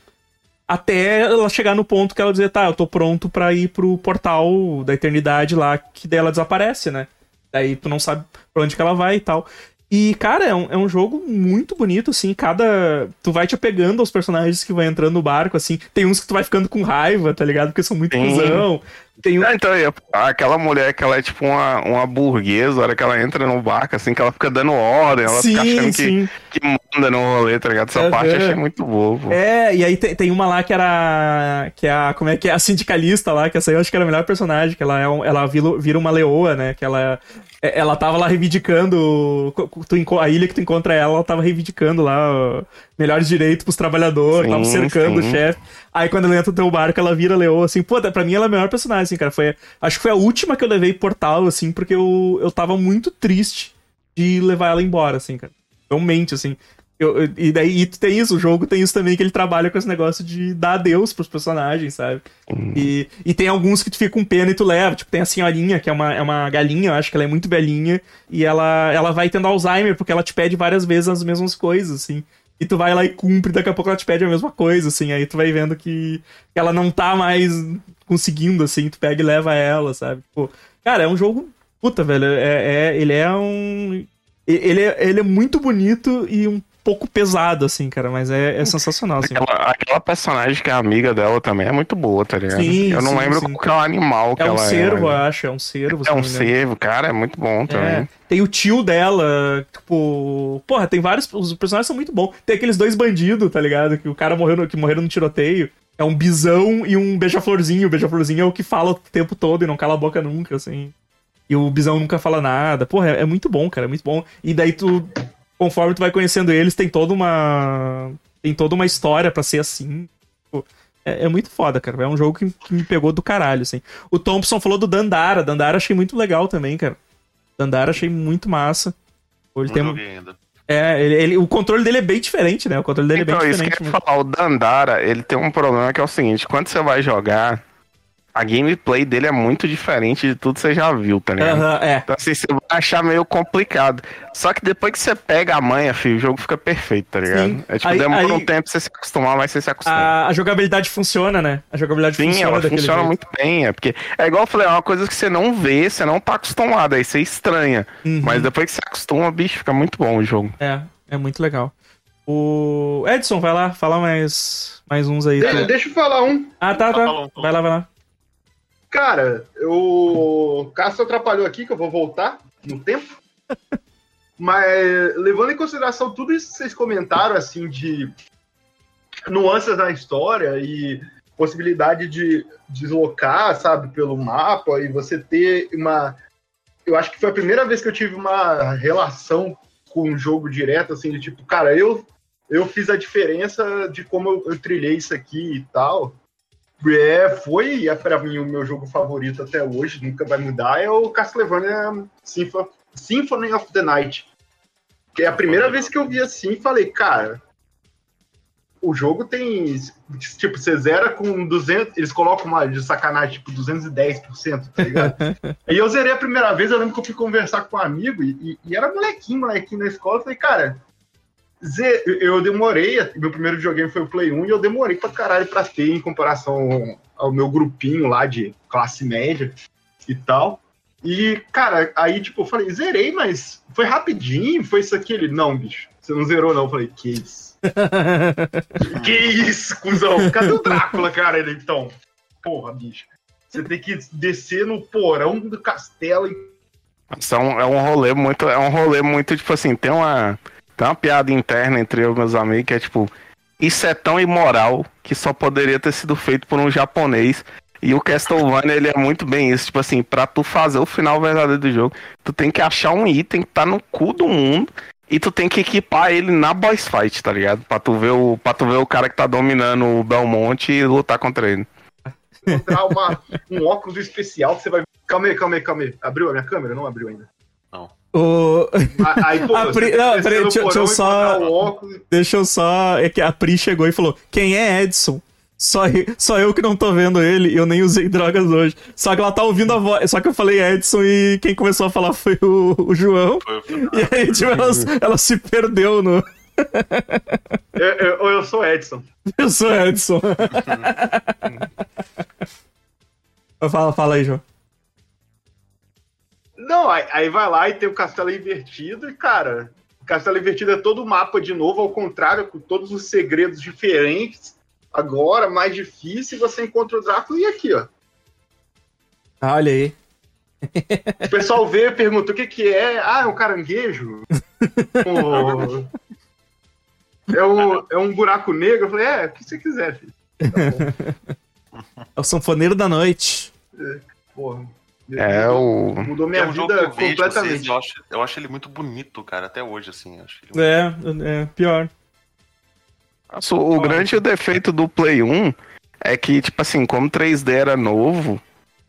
até ela chegar no ponto que ela dizer, tá, eu tô pronto pra ir pro portal da eternidade lá, que daí ela desaparece, né? Daí tu não sabe pra onde que ela vai e tal. E, cara, é um, é um jogo muito bonito, assim, cada... Tu vai te apegando aos personagens que vão entrando no barco, assim. Tem uns que tu vai ficando com raiva, tá ligado? Porque são muito cuzão. Tem um... Ah, então, e aquela mulher que ela é tipo uma, uma burguesa, a hora que ela entra no barco, assim, que ela fica dando ordem, ela fica achando que, sim. que manda no rolê, tá ligado? Essa Aham. parte eu achei muito boa, pô. É, e aí tem, tem uma lá que era. Que é a. Como é que é? A sindicalista lá, que essa aí eu acho que era a melhor personagem, que ela, é um- ela vira, vira uma leoa, né? Que ela. é- Ela tava lá reivindicando. tu a ilha que tu encontra ela, ela tava reivindicando lá melhores direitos pros trabalhadores, Sim, tava cercando sim. o chefe. Aí quando ela entra no teu barco, ela vira leoa, assim. Pô, pra mim ela é a melhor personagem, assim, cara. Foi, acho que foi a última que eu levei portal, assim, porque eu, eu tava muito triste de levar ela embora, assim, cara. Realmente, assim. Eu- eu- e daí e tem isso, o jogo tem isso também, que ele trabalha com esse negócio de dar adeus pros personagens, sabe? E, e tem alguns que tu fica com pena e tu leva. Tipo, tem a senhorinha, que é uma, é uma galinha, eu acho que ela é muito velhinha, e ela, ela vai tendo Alzheimer, porque ela te pede várias vezes as mesmas coisas, assim. E tu vai lá e cumpre, daqui a pouco ela te pede a mesma coisa, assim. Aí tu vai vendo que ela não tá mais conseguindo, assim, tu pega e leva ela, sabe? Cara, é um jogo. Puta, velho, é, é- ele é um. Ele é, ele é muito bonito e um pouco pesado, assim, cara, mas é, é sensacional, assim. Aquela, aquela personagem que é amiga dela também é muito boa, tá ligado? Sim, eu não sim, lembro sim. qual é o animal que É um ela cervo, eu é. acho, é um cervo. É um cervo, cara, é muito bom É, também. tem o tio dela, tipo. Porra, tem vários. Os personagens são muito bons. Tem aqueles dois bandidos, tá ligado? Que o cara morreu no, que morreram no tiroteio. É um bisão e um beija-florzinho. O beija-florzinho é o que fala o tempo todo e não cala a boca nunca, assim. E o bisão nunca fala nada. Porra, é, é muito bom, cara, é muito bom. E daí tu. Conforme tu vai conhecendo eles, tem toda uma. Tem toda uma história pra ser assim. É, é muito foda, cara. É um jogo que, que, me pegou do caralho, assim. O Thompson falou do Dandara. Dandara achei muito legal também, cara. Dandara achei muito massa. Ele tem... ainda. É, ele, ele- o controle dele é bem diferente, né? O controle dele Então, é bem isso que eu diferente. ia falar, o Dandara, ele tem um problema que é o seguinte, quando você vai jogar, a gameplay dele é muito diferente de tudo que você já viu, tá ligado? Aham, é. Então assim, você vai achar meio complicado. Só que depois que você pega a manha, filho, o jogo fica perfeito, tá ligado? Sim. É tipo, Aí- demora aí- um tempo pra você se acostumar, mas você se acostuma. A, a jogabilidade funciona, né? A jogabilidade Sim, funciona ela daquele funciona jeito. muito bem, é porque é igual eu falei, é uma coisa que você não vê, você não tá acostumado, aí você estranha. Uhum. Mas depois que você acostuma, bicho, fica muito bom o jogo. É, é muito legal. O Edson, vai lá, fala mais, mais uns aí. De- tu. deixa eu falar um. Ah, tá, tá. Vai lá, vai lá. Cara, o Cássio atrapalhou aqui, que eu vou voltar no tempo. Mas levando em consideração tudo isso que vocês comentaram, assim, de nuances na história e possibilidade de deslocar, sabe, pelo mapa e você ter uma. Eu acho que foi a primeira vez que eu tive uma relação com o jogo direto, assim, de tipo, cara, eu, eu fiz a diferença de como eu, eu trilhei isso aqui e tal. É, foi é, pra mim o meu jogo favorito até hoje, nunca vai mudar, é o Castlevania Sympho- Symphony of the Night. Que é a primeira vez que eu vi assim e falei, cara, o jogo tem. Tipo, você zera com 200. Eles colocam uma de sacanagem, tipo, 210%, tá ligado? Aí eu zerei a primeira vez, eu lembro que eu fui conversar com um amigo e, e- e era molequinho, molequinho na escola. Eu falei, cara, eu demorei. Meu primeiro videogame foi o Play 1 e eu demorei pra caralho pra ter em comparação ao meu grupinho lá de classe média e tal. E, cara, aí, tipo, eu falei, zerei, mas foi rapidinho, foi isso aqui. Ele, não, bicho, você não zerou, não. Eu falei, que isso? que isso, cuzão? Cadê o Drácula, cara? Ele, então, porra, bicho. Você tem que descer no porão do castelo e Isso é um, é um rolê muito. É um rolê muito, tipo assim, tem uma. Tem uma piada interna entre eu e meus amigos que é tipo. Isso é tão imoral que só poderia ter sido feito por um japonês. E o Castlevania, ele é muito bem isso. Tipo assim, pra tu fazer o final verdadeiro do jogo, tu tem que achar um item que tá no cu do mundo. E tu tem que equipar ele na boss fight, tá ligado? Pra tu ver o, pra tu ver o cara que tá dominando o Belmonte e lutar contra ele. encontrar uma, um óculos especial que você vai. Calma aí, calma aí, calma aí. Abriu a minha câmera? Não abriu ainda. O... A- Aí, pô, A Pri- que não, peraí, deixa- deixa eu só- o. Deixa eu só. É que a Pri chegou e falou: Quem é Edson? Só, eu- só eu que não tô vendo ele e eu nem usei drogas hoje. Só que ela tá ouvindo a voz. Só que eu falei Edson e quem começou a falar foi o, o João. Foi- E aí, tipo, ela, ela se perdeu no. Eu, eu, eu sou Edson. Eu sou Edson. fala, fala aí, João. Não, aí, aí vai lá e tem o castelo invertido e, cara, o castelo invertido é todo o mapa de novo, ao contrário, com todos os segredos diferentes. Agora, mais difícil, você encontra o Drácula e aqui, ó. Ah, olha aí. O pessoal vê e pergunta o que que é. Ah, é um caranguejo? Pô, é, um, é um buraco negro? Eu falei, é, o que você quiser, filho. É o Sanfoneiro da Noite. Porra. É o. Mudou minha é um jogo que vida eu vejo completamente. vocês, eu, acho, eu acho ele muito bonito, cara, até hoje, assim. Acho ele É, é, pior. Nossa, o grande defeito do Play 1 é que, tipo assim, como 3D era novo,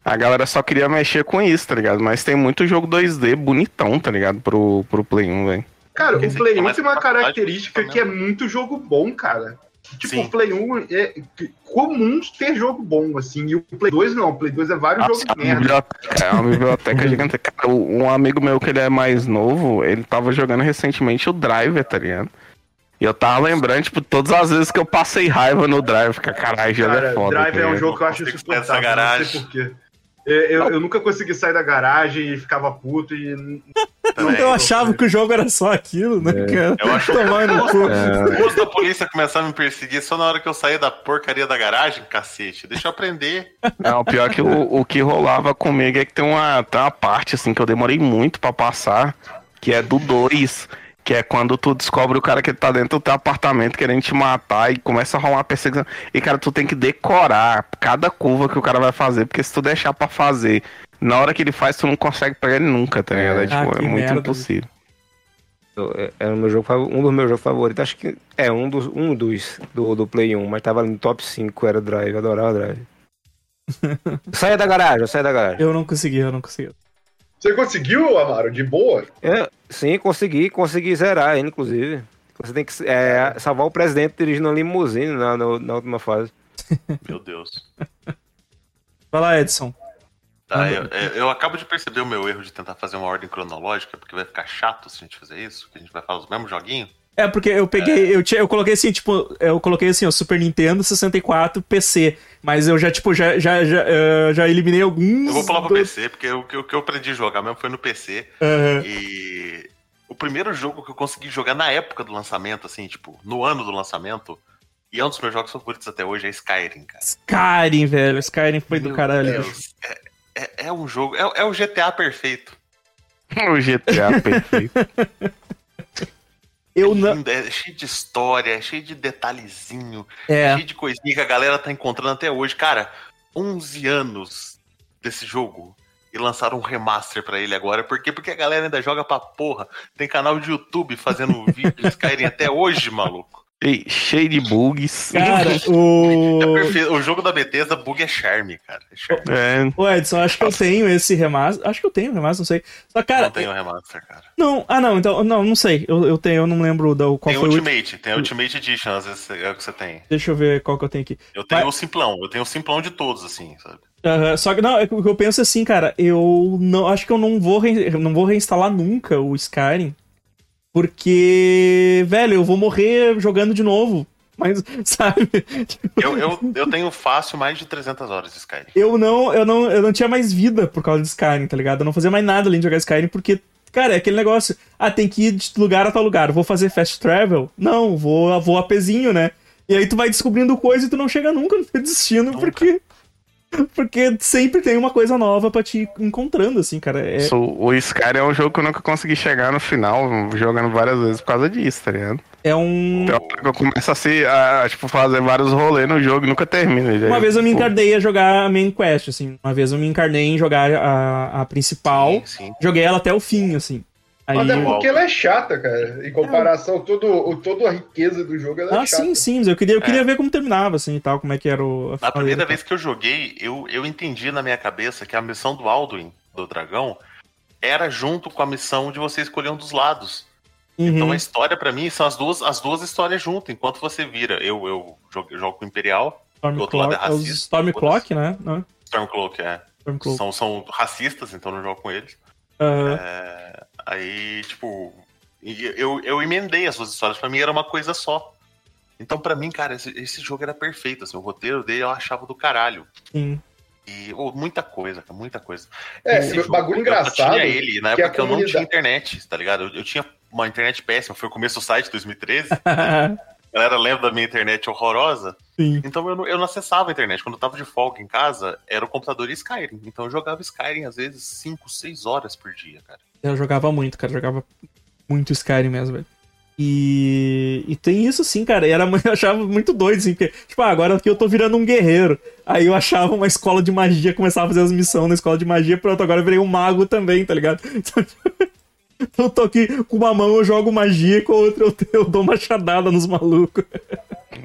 a galera só queria mexer com isso, tá ligado? Mas tem muito jogo 2D bonitão, tá ligado? Pro, pro Play 1, velho. Cara, Porque o esse Play aqui é 1 mais tem uma característica que é muito jogo bom, cara. Tipo, Sim. o Play 1 é comum ter jogo bom, assim, e o Play 2 não. O Play 2 é vários Nossa, jogos a merda. biblioteca, é uma biblioteca gigante. Cara, um amigo meu que ele é mais novo, ele tava jogando recentemente o Driver, tá ligado? E eu tava lembrando, tipo, todas as vezes que eu passei raiva no Driver, fica caralho, jogo Cara, é foda. Drive tá é um jogo que eu acho insuportável, não sei porquê. Eu, eu, eu nunca consegui sair da garagem e ficava puto e... também. Eu achava que o jogo era só aquilo, né, cara? Eu acho Tomar no cu. Quando da polícia começar a me perseguir só na hora que eu sair da porcaria da garagem, cacete. Deixa eu aprender. Não, o pior é que o, o que rolava comigo é que tem uma, tem uma parte, assim, que eu demorei muito pra passar, que é do 2, que é quando tu descobre o cara que tá dentro do teu apartamento querendo te matar e começa a rolar uma perseguição. E, cara, tu tem que decorar cada curva que o cara vai fazer, porque se tu deixar pra fazer na hora que ele faz, tu não consegue pegar ele nunca, tá ligado? É, Ah, tipo, que é muito merda. impossível. É- o meu jogo, um dos meus jogos favoritos. Acho que é um dos, um dos do, do Play 1, mas tava no top 5, era Drive, adorava Drive. saia da garagem, saia da garagem. Eu não consegui, eu não consegui. Você conseguiu, Amaro? De boa? É, sim, consegui, consegui zerar ele, inclusive. Você tem que é, salvar o presidente dirigindo uma limusine na, na, na última fase. Meu Deus. Vai lá, Edson. Tá, eu, eu- eu acabo de perceber o meu erro de tentar fazer uma ordem cronológica, porque vai ficar chato se a gente fazer isso, que a gente vai falar os mesmos joguinhos. É, porque eu peguei, eu, tinha, eu coloquei assim, tipo, eu coloquei assim, ó, Super Nintendo, 64, PC. Mas eu já, tipo, já, já, já, eh, já eliminei alguns. Eu vou pular pro do- PC, porque o que, o que eu aprendi a jogar mesmo foi no PC. Aham. E o primeiro jogo que eu consegui jogar na época do lançamento, assim, tipo, no ano do lançamento, e é um dos meus jogos favoritos até hoje, é Skyrim, cara. Skyrim, velho. Skyrim foi do Meu caralho. Deus, É, é- é um jogo, é, é o GTA perfeito. O GTA perfeito. Eu não. Lindo, é cheio de história, é cheio de detalhezinho, É. cheio de coisinha que a galera tá encontrando até hoje. Cara, 11 anos desse jogo e lançaram um remaster pra ele agora. Por quê? Porque a galera ainda joga pra porra. Tem canal de YouTube fazendo vídeo de Skyrim até hoje, maluco. Cheio de bugs. Cara, É o. perfeito. O jogo da Bethesda, bug é charme, cara. É charme. É, O Edson, acho que eu tenho esse remaster. Acho que eu tenho remaster, não sei. Só, cara. não tem o remaster, cara. Não, ah, não, então. Não, não sei. Eu, eu tenho, eu não lembro da, qual Tem foi o. último- Ultimate, tem Ultimate Edition, às vezes é o que você tem. Deixa eu ver qual que eu tenho aqui. Eu tenho Vai- o simplão, eu tenho o simplão de todos, assim, sabe? Aham, Só que não, é o eu penso assim, cara, eu não acho que eu não vou, re- não vou reinstalar nunca o Skyrim. Porque, velho, eu vou morrer jogando de novo. Mas, sabe? Eu, eu, eu tenho fácil mais de 300 horas de Skyrim. Eu não, eu não, eu não tinha mais vida por causa de Skyrim, tá ligado? Eu não fazia mais nada além de jogar Skyrim porque, cara, é aquele negócio, ah, tem que ir de lugar a tal lugar, vou fazer fast travel? Não, vou, vou a pezinho, né? E aí tu vai descobrindo coisa e tu não chega nunca no teu destino Nunca. porque porque sempre tem uma coisa nova pra te ir encontrando assim, cara. É, so- o Skyrim é um jogo que eu nunca consegui chegar no final, jogando várias vezes por causa disso, tá ligado? é um Tem uma hora que eu começo a, se, a tipo, fazer vários rolês no jogo e nunca termina. Uma vez eu me encarnei a jogar a main quest, assim. Uma vez eu me encarnei em jogar a, a principal. Sim, sim. Joguei ela até o fim, assim. Aí... Mas é porque ela é chata, cara. Em comparação, todo, o, toda a riqueza do jogo, ela é Ah, chata. sim, sim, mas eu queria, eu É. queria ver como terminava, assim, e tal, como é que era o... Na primeira vez que eu joguei, eu, eu entendi na minha cabeça que a missão do Alduin, do dragão, era junto com a missão de você escolher um dos lados. Uhum. Então a história pra mim são as duas, as duas histórias juntas, enquanto você vira. Eu, eu jogo, jogo com o Imperial, do outro lado é é os racista, Stormclock, né? Não, Stormcloak é. Stormcloak. São, são racistas, então não jogo com eles. Aham. É, aí, tipo, eu, eu emendei as duas histórias, pra mim era uma coisa só. Então, pra mim, cara, esse, esse jogo era perfeito, assim, o roteiro dele eu achava do caralho. Sim. E oh, muita coisa, cara, muita coisa. É, Esse jogo, bagulho Eu engraçado. só tinha ele, na que época eu não comunidade- tinha internet, tá ligado? Eu, eu tinha uma internet péssima, foi o começo do site, 2013. A galera lembra da minha internet horrorosa. sim. Então eu não, eu não acessava a internet. Quando eu tava de folga em casa, era o computador e Skyrim. Então eu jogava Skyrim às vezes 5, 6 horas por dia, cara. Eu jogava muito, cara. Jogava muito Skyrim mesmo, velho. E, e tem isso sim, cara. E era, eu achava muito doido, assim, porque, tipo, ah, agora aqui eu tô virando um guerreiro. Aí eu achava uma escola de magia, começava a fazer as missões na escola de magia, pronto, agora eu virei um mago também, tá ligado? Então, eu tô aqui com uma mão eu jogo magia e com a outra eu, eu dou machadada nos malucos.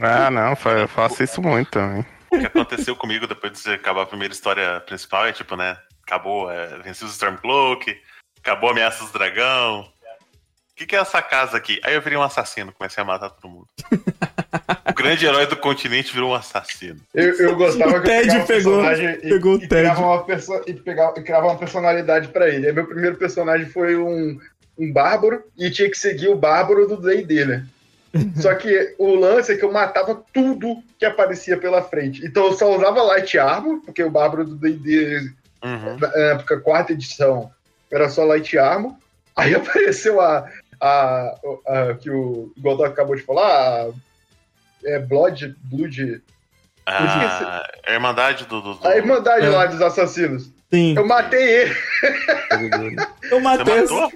Ah, não, eu faço isso muito também. O que aconteceu comigo depois de acabar a primeira história principal é tipo, né? Acabou, é, venci os Stormcloak, acabou a ameaça dos dragão. O que, que é essa casa aqui? Aí eu virei um assassino, comecei a matar todo mundo. o grande herói do continente virou um assassino. Eu, eu gostava O que Ted pegou- personagem e, pegou o e criava Ted. uma perso- e, pegava, e criava uma personalidade pra ele. Aí meu primeiro personagem foi um, um bárbaro e tinha que seguir o bárbaro do D&D, né? Só que o lance é que eu matava tudo que aparecia pela frente. Então eu só usava light armor, porque o bárbaro do D&D Uhum. na época, quarta edição, era só light armor. Aí apareceu a, a, a- que o Godot acabou de falar, a, é Blood, Blood, Ah, a Irmandade do. do, do- a Irmandade É. lá dos assassinos. Sim. Eu matei ele. Eu Você matei. matou?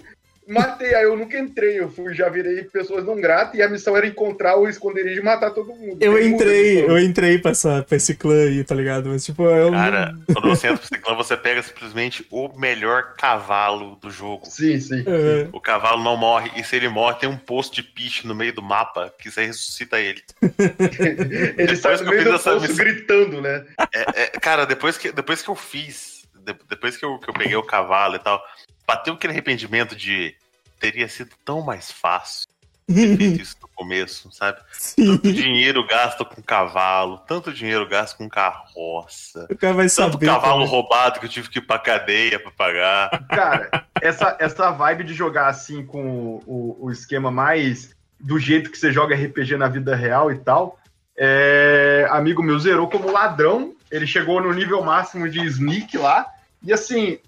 Matei, aí eu nunca entrei, eu fui, já virei pessoas não gratas e a missão era encontrar o esconderijo e matar todo mundo. Eu Tem entrei, eu entrei pra, essa, pra esse clã aí, tá ligado? Mas tipo, eu. Cara, quando você entra pro ciclão, você pega simplesmente o melhor cavalo do jogo. Sim, sim. É. O cavalo não morre, e se ele morre, tem um posto de piche no meio do mapa que você ressuscita ele. Ele sai no meio do poço missão- gritando, né? É, é, cara, depois que, depois que eu fiz, de- depois que eu, que eu peguei o cavalo e tal, bateu aquele arrependimento de teria sido tão mais fácil ter feito isso no começo, sabe? Sim. Tanto dinheiro gasto com cavalo, tanto dinheiro gasto com carroça, O cara vai tanto saber. cavalo cara. roubado que eu tive que ir pra cadeia pra pagar. Cara, essa, essa vibe de jogar assim com o, o, esquema mais do jeito que você joga RPG na vida real e tal. É, amigo meu zerou como ladrão. Ele chegou no nível máximo de sneak lá. E assim,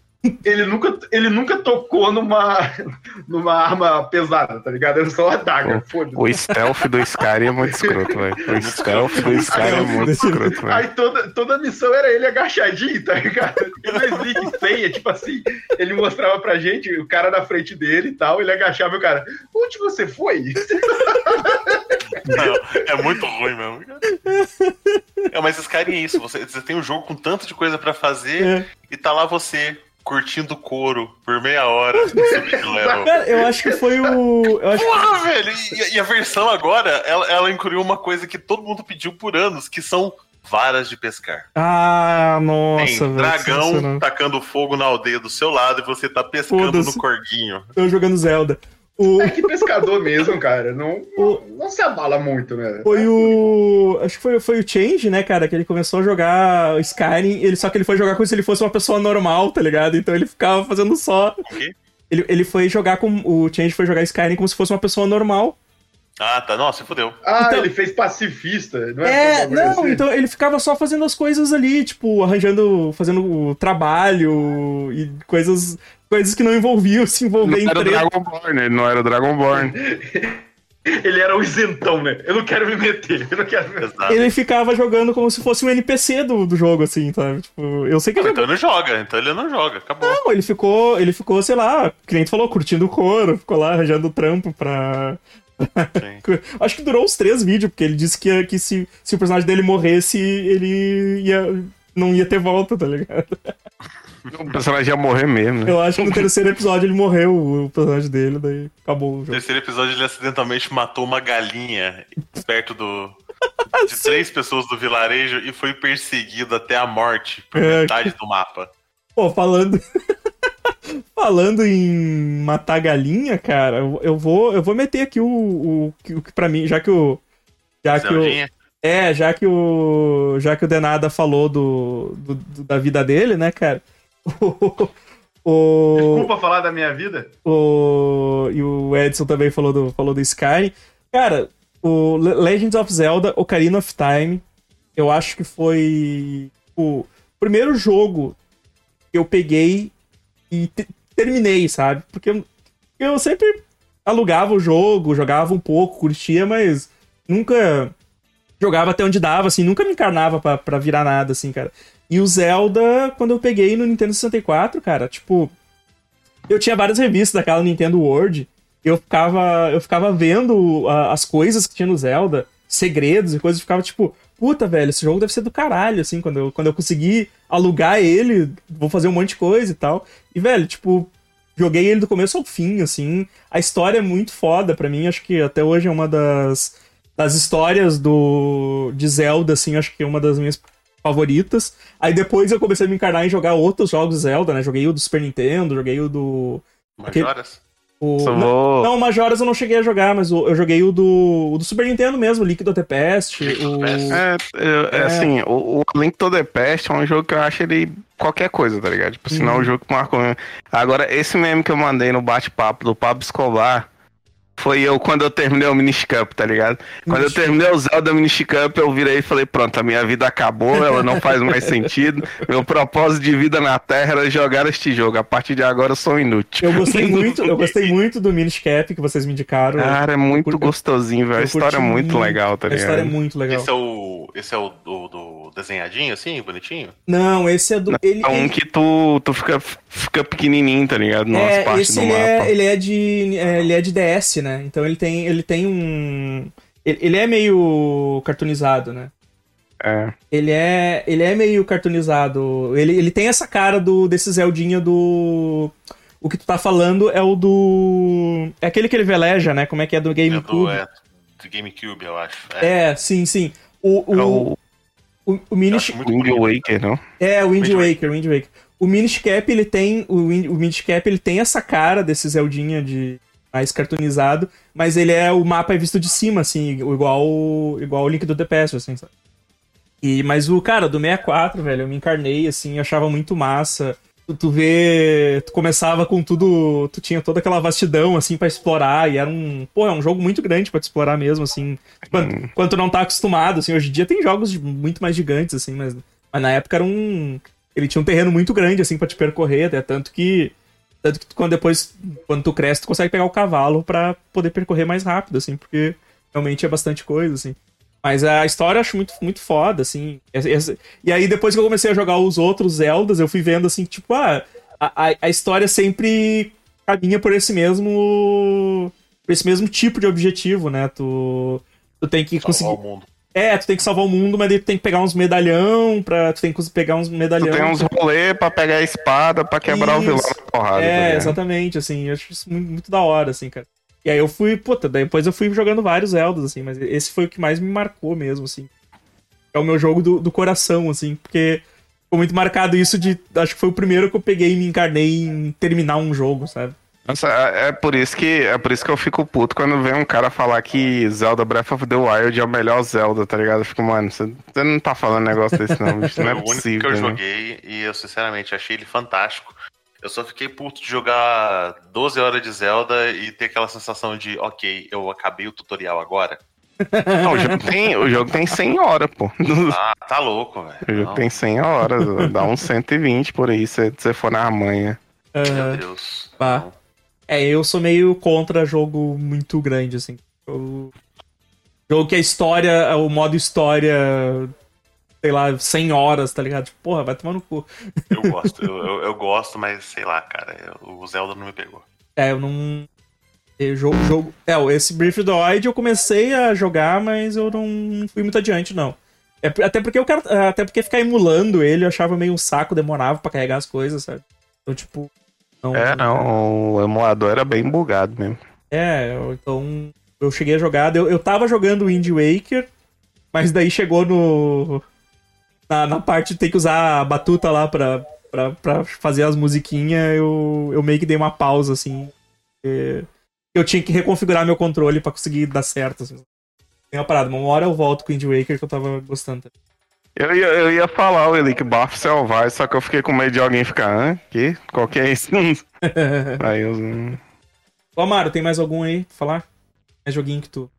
ele nunca, ele nunca tocou numa, numa arma pesada, tá ligado? Era só uma adaga. Foda-se. O stealth do Skyrim é muito escroto, velho. O stealth do Skyrim é muito escroto, velho. Aí toda, toda missão era ele agachadinho, tá ligado? E no Sneak feia, tipo assim, ele mostrava pra gente o cara na frente dele e tal, ele agachava e o cara, onde você foi? Não, é muito ruim mesmo. É, mas Skyrim é isso, você, você tem um jogo com tanto de coisa pra fazer É. e tá lá você curtindo couro por meia hora. Cara, eu acho que foi o. Eu acho que Porra, velho! E, e a versão agora, ela, ela incluiu uma coisa que todo mundo pediu por anos, que são varas de pescar. Ah, nossa, Tem velho. dragão tacando fogo na aldeia do seu lado e você tá pescando no corguinho. Eu jogando Zelda. O, É que pescador mesmo, cara. Não, O- não se abala muito, né? foi o. Acho que foi, foi o Change, né, cara? Que ele começou a jogar Skyrim, ele, só que ele foi jogar como se ele fosse uma pessoa normal, tá ligado? Então ele ficava fazendo só. O quê? Ele, ele foi jogar com. O Change foi jogar Skyrim como se fosse uma pessoa normal. Ah, tá. Nossa, fudeu. Ah, Então- ele fez pacifista, não É, é? não, então ele ficava só fazendo as coisas ali, tipo, arranjando, fazendo o trabalho e coisas, coisas que não envolviam se envolver em Não era o treta. Dragonborn, ele não era o Dragonborn. Ele era o isentão, né? Eu não quero me meter, eu não quero me meter. Ele ficava jogando como se fosse um NPC do, do jogo, assim, sabe? Tipo, eu sei que Ah, ele então ele não joga, então ele não joga, acabou. Não, ele ficou, ele ficou, sei lá, o cliente falou, curtindo o couro, ficou lá arranjando trampo pra. Sim. Acho que durou uns três vídeos, porque ele disse que, que se, se o personagem dele morresse, ele ia. não ia ter volta, tá ligado? O personagem ia morrer mesmo, né? Eu acho que no terceiro episódio ele morreu, o personagem dele, daí acabou o No terceiro episódio ele acidentalmente matou uma galinha perto do. De três pessoas do vilarejo e foi perseguido até a morte por É, metade do mapa. Pô, falando. falando em matar galinha, cara, eu, vou, eu vou meter aqui o, o, que- o que pra mim, já que o. Já que o. É, já que o. Já que o Denada falou do, do- do- da vida dele, né, cara? O, Desculpa falar da minha vida. o, e o Edson também falou do, falou do Skyrim. Cara, o Le- Legends of Zelda Ocarina of Time, eu acho que foi o primeiro jogo que eu peguei e te- terminei, sabe? Porque eu, eu sempre alugava o jogo, jogava um pouco, curtia, mas nunca jogava até onde dava, assim, nunca me encarnava pra virar nada, assim, cara. E o Zelda, quando eu peguei no Nintendo 64, cara, tipo, eu tinha várias revistas daquela Nintendo World, eu ficava, eu ficava vendo ah, as coisas que tinha no Zelda, segredos e coisas, e ficava tipo, puta, velho, esse jogo deve ser do caralho, assim, quando eu, quando eu conseguir alugar ele, vou fazer um monte de coisa e tal. E, velho, tipo, joguei ele do começo ao fim, assim. A história é muito foda pra mim, acho que até hoje é uma das, das histórias do de Zelda, assim, acho que é uma das minhas favoritas. Aí depois eu comecei a me encarnar em jogar outros jogos Zelda, né? Joguei o do Super Nintendo, joguei o do. Majoras? O... Não, não, o Majoras eu não cheguei a jogar, mas eu joguei o do, o do Super Nintendo mesmo, Liquid of the Past. O... É, é, é assim, o, o Link to the Past é um jogo que eu acho ele qualquer coisa, tá ligado? Tipo, senão é um jogo que marcou. Agora, esse meme que eu mandei no bate-papo do Pablo Escobar foi eu quando eu terminei o Minish Cup, tá ligado? Quando eu terminei o Zelda Minish Cup, eu virei e falei, pronto, a minha vida acabou, ela não faz mais sentido. Meu propósito de vida na Terra era jogar este jogo. A partir de agora eu sou inútil. Eu gostei muito, eu gostei muito do Minish Cap que vocês me indicaram. Cara, é muito Eu- gostosinho, velho. A história é muito muito. legal, tá a história é ligado? muito legal. Esse é o. Esse é o do, do, desenhadinho assim, bonitinho? Não, esse é do. Ele, É um ele- que tu, tu fica, fica pequenininho, tá ligado? Nas é, partes esse do ele mapa. é, ele é de. é, ele é de DS, né? Então ele tem, ele tem um. Ele, ele é meio cartoonizado, né? É. Ele é, ele é meio cartoonizado. Ele, ele tem essa cara do desse Zeldinha do. O que tu tá falando é o do. É aquele que ele veleja, né? Como é que é do É do, GameCube? é, do GameCube, eu acho. É, É, sim, sim. O, É o, o o, o Minish, acho muito Wind. Waker, não? É, o Wind Wind Waker, Wind Waker. O Minish Cap, ele tem. O, Wind, o Minish Cap, ele tem essa cara desse Zeldinha de mais cartoonizado, mas ele é. O mapa é visto de cima, assim, igual, igual o Link do The Past, assim, sabe? E, mas o cara do 64, velho, eu me encarnei, assim, achava muito massa. Tu, tu vê. Tu começava com tudo. Tu tinha toda aquela vastidão, assim, pra explorar. E era um. Pô, é um jogo muito grande pra te explorar mesmo, assim. Quando, quando tu não tá acostumado, assim. Hoje em dia tem jogos muito mais gigantes, assim, mas, mas na época era um. Ele tinha um terreno muito grande, assim, pra te percorrer, até tanto que. Tanto que quando depois, quando tu cresce, tu consegue pegar o cavalo pra poder percorrer mais rápido, assim, porque realmente é bastante coisa, assim. Mas a história eu acho muito, muito foda, assim. E aí, depois que eu comecei a jogar os outros Zeldas, eu fui vendo, assim, tipo, ah, a, a, a história sempre caminha por esse mesmo. por esse mesmo tipo de objetivo, né? Tu, tu tem que salvar conseguir. É, tu tem que salvar o mundo, mas daí tu tem que pegar uns medalhão pra. Tu tem que pegar uns Tu medalhão. tem uns rolê pra pegar a espada pra quebrar o vilão Isso. na porrada. tá É, ligado? exatamente, assim, eu acho isso muito, muito da hora, assim, cara. E aí eu fui, puta, depois eu fui jogando vários Zeldas, assim, mas esse foi o que mais me marcou mesmo, assim. É o meu jogo do, do coração, assim, porque ficou muito marcado isso de. Acho que foi o primeiro que eu peguei e me encarnei em terminar um jogo, sabe? Nossa, é é por isso que é por isso que eu fico puto quando vem um cara falar que Zelda Breath of the Wild é o melhor Zelda, tá ligado? Eu fico, mano, você, não tá falando negócio desse não, bicho. Não é Foi o único possível. que eu né? joguei e eu sinceramente achei ele fantástico. Eu só fiquei puto de jogar 12 horas de Zelda e ter aquela sensação de, ok, eu acabei o tutorial agora. Não, o jogo tem, o jogo tem 100 horas, pô. Ah, tá louco, O velho. jogo Não, tem 100 horas, dá uns 120 por aí se você for na manha. Ah, Meu Deus. Pá. Não. É, eu sou meio contra jogo muito grande, assim. Eu... Jogo que a história, o modo história, sei lá, 100 horas, tá ligado? Tipo, porra, vai tomar no cu. Eu gosto, eu, eu, eu gosto, mas sei lá, cara, eu- o Zelda não me pegou. É, eu não. é, Jogo, jogo... É, esse the Wild eu comecei a jogar, mas eu não, fui muito adiante, não. É, até porque eu quero. Até porque ficar emulando ele eu achava meio um saco, demorava pra carregar as coisas, sabe? Então, tipo. É, não, o emulador era bem bugado mesmo. É, eu- então eu cheguei a jogar. Eu, eu tava jogando Wind Waker, mas daí chegou no. Na, na parte de ter que usar a batuta lá pra, pra, pra fazer as musiquinhas, eu, eu meio que dei uma pausa, assim. Eu tinha que reconfigurar meu controle pra conseguir dar certo. Assim. Tem uma parada, uma hora eu volto com o Wind Waker que eu tava gostando. Eu ia, eu ia falar o Elick Bafo Selvagem, só que eu fiquei com medo de alguém ficar, hã? Que? Qual que é isso? Aí eu. Ô, Amaro, tem mais algum aí pra falar? É joguinho que tu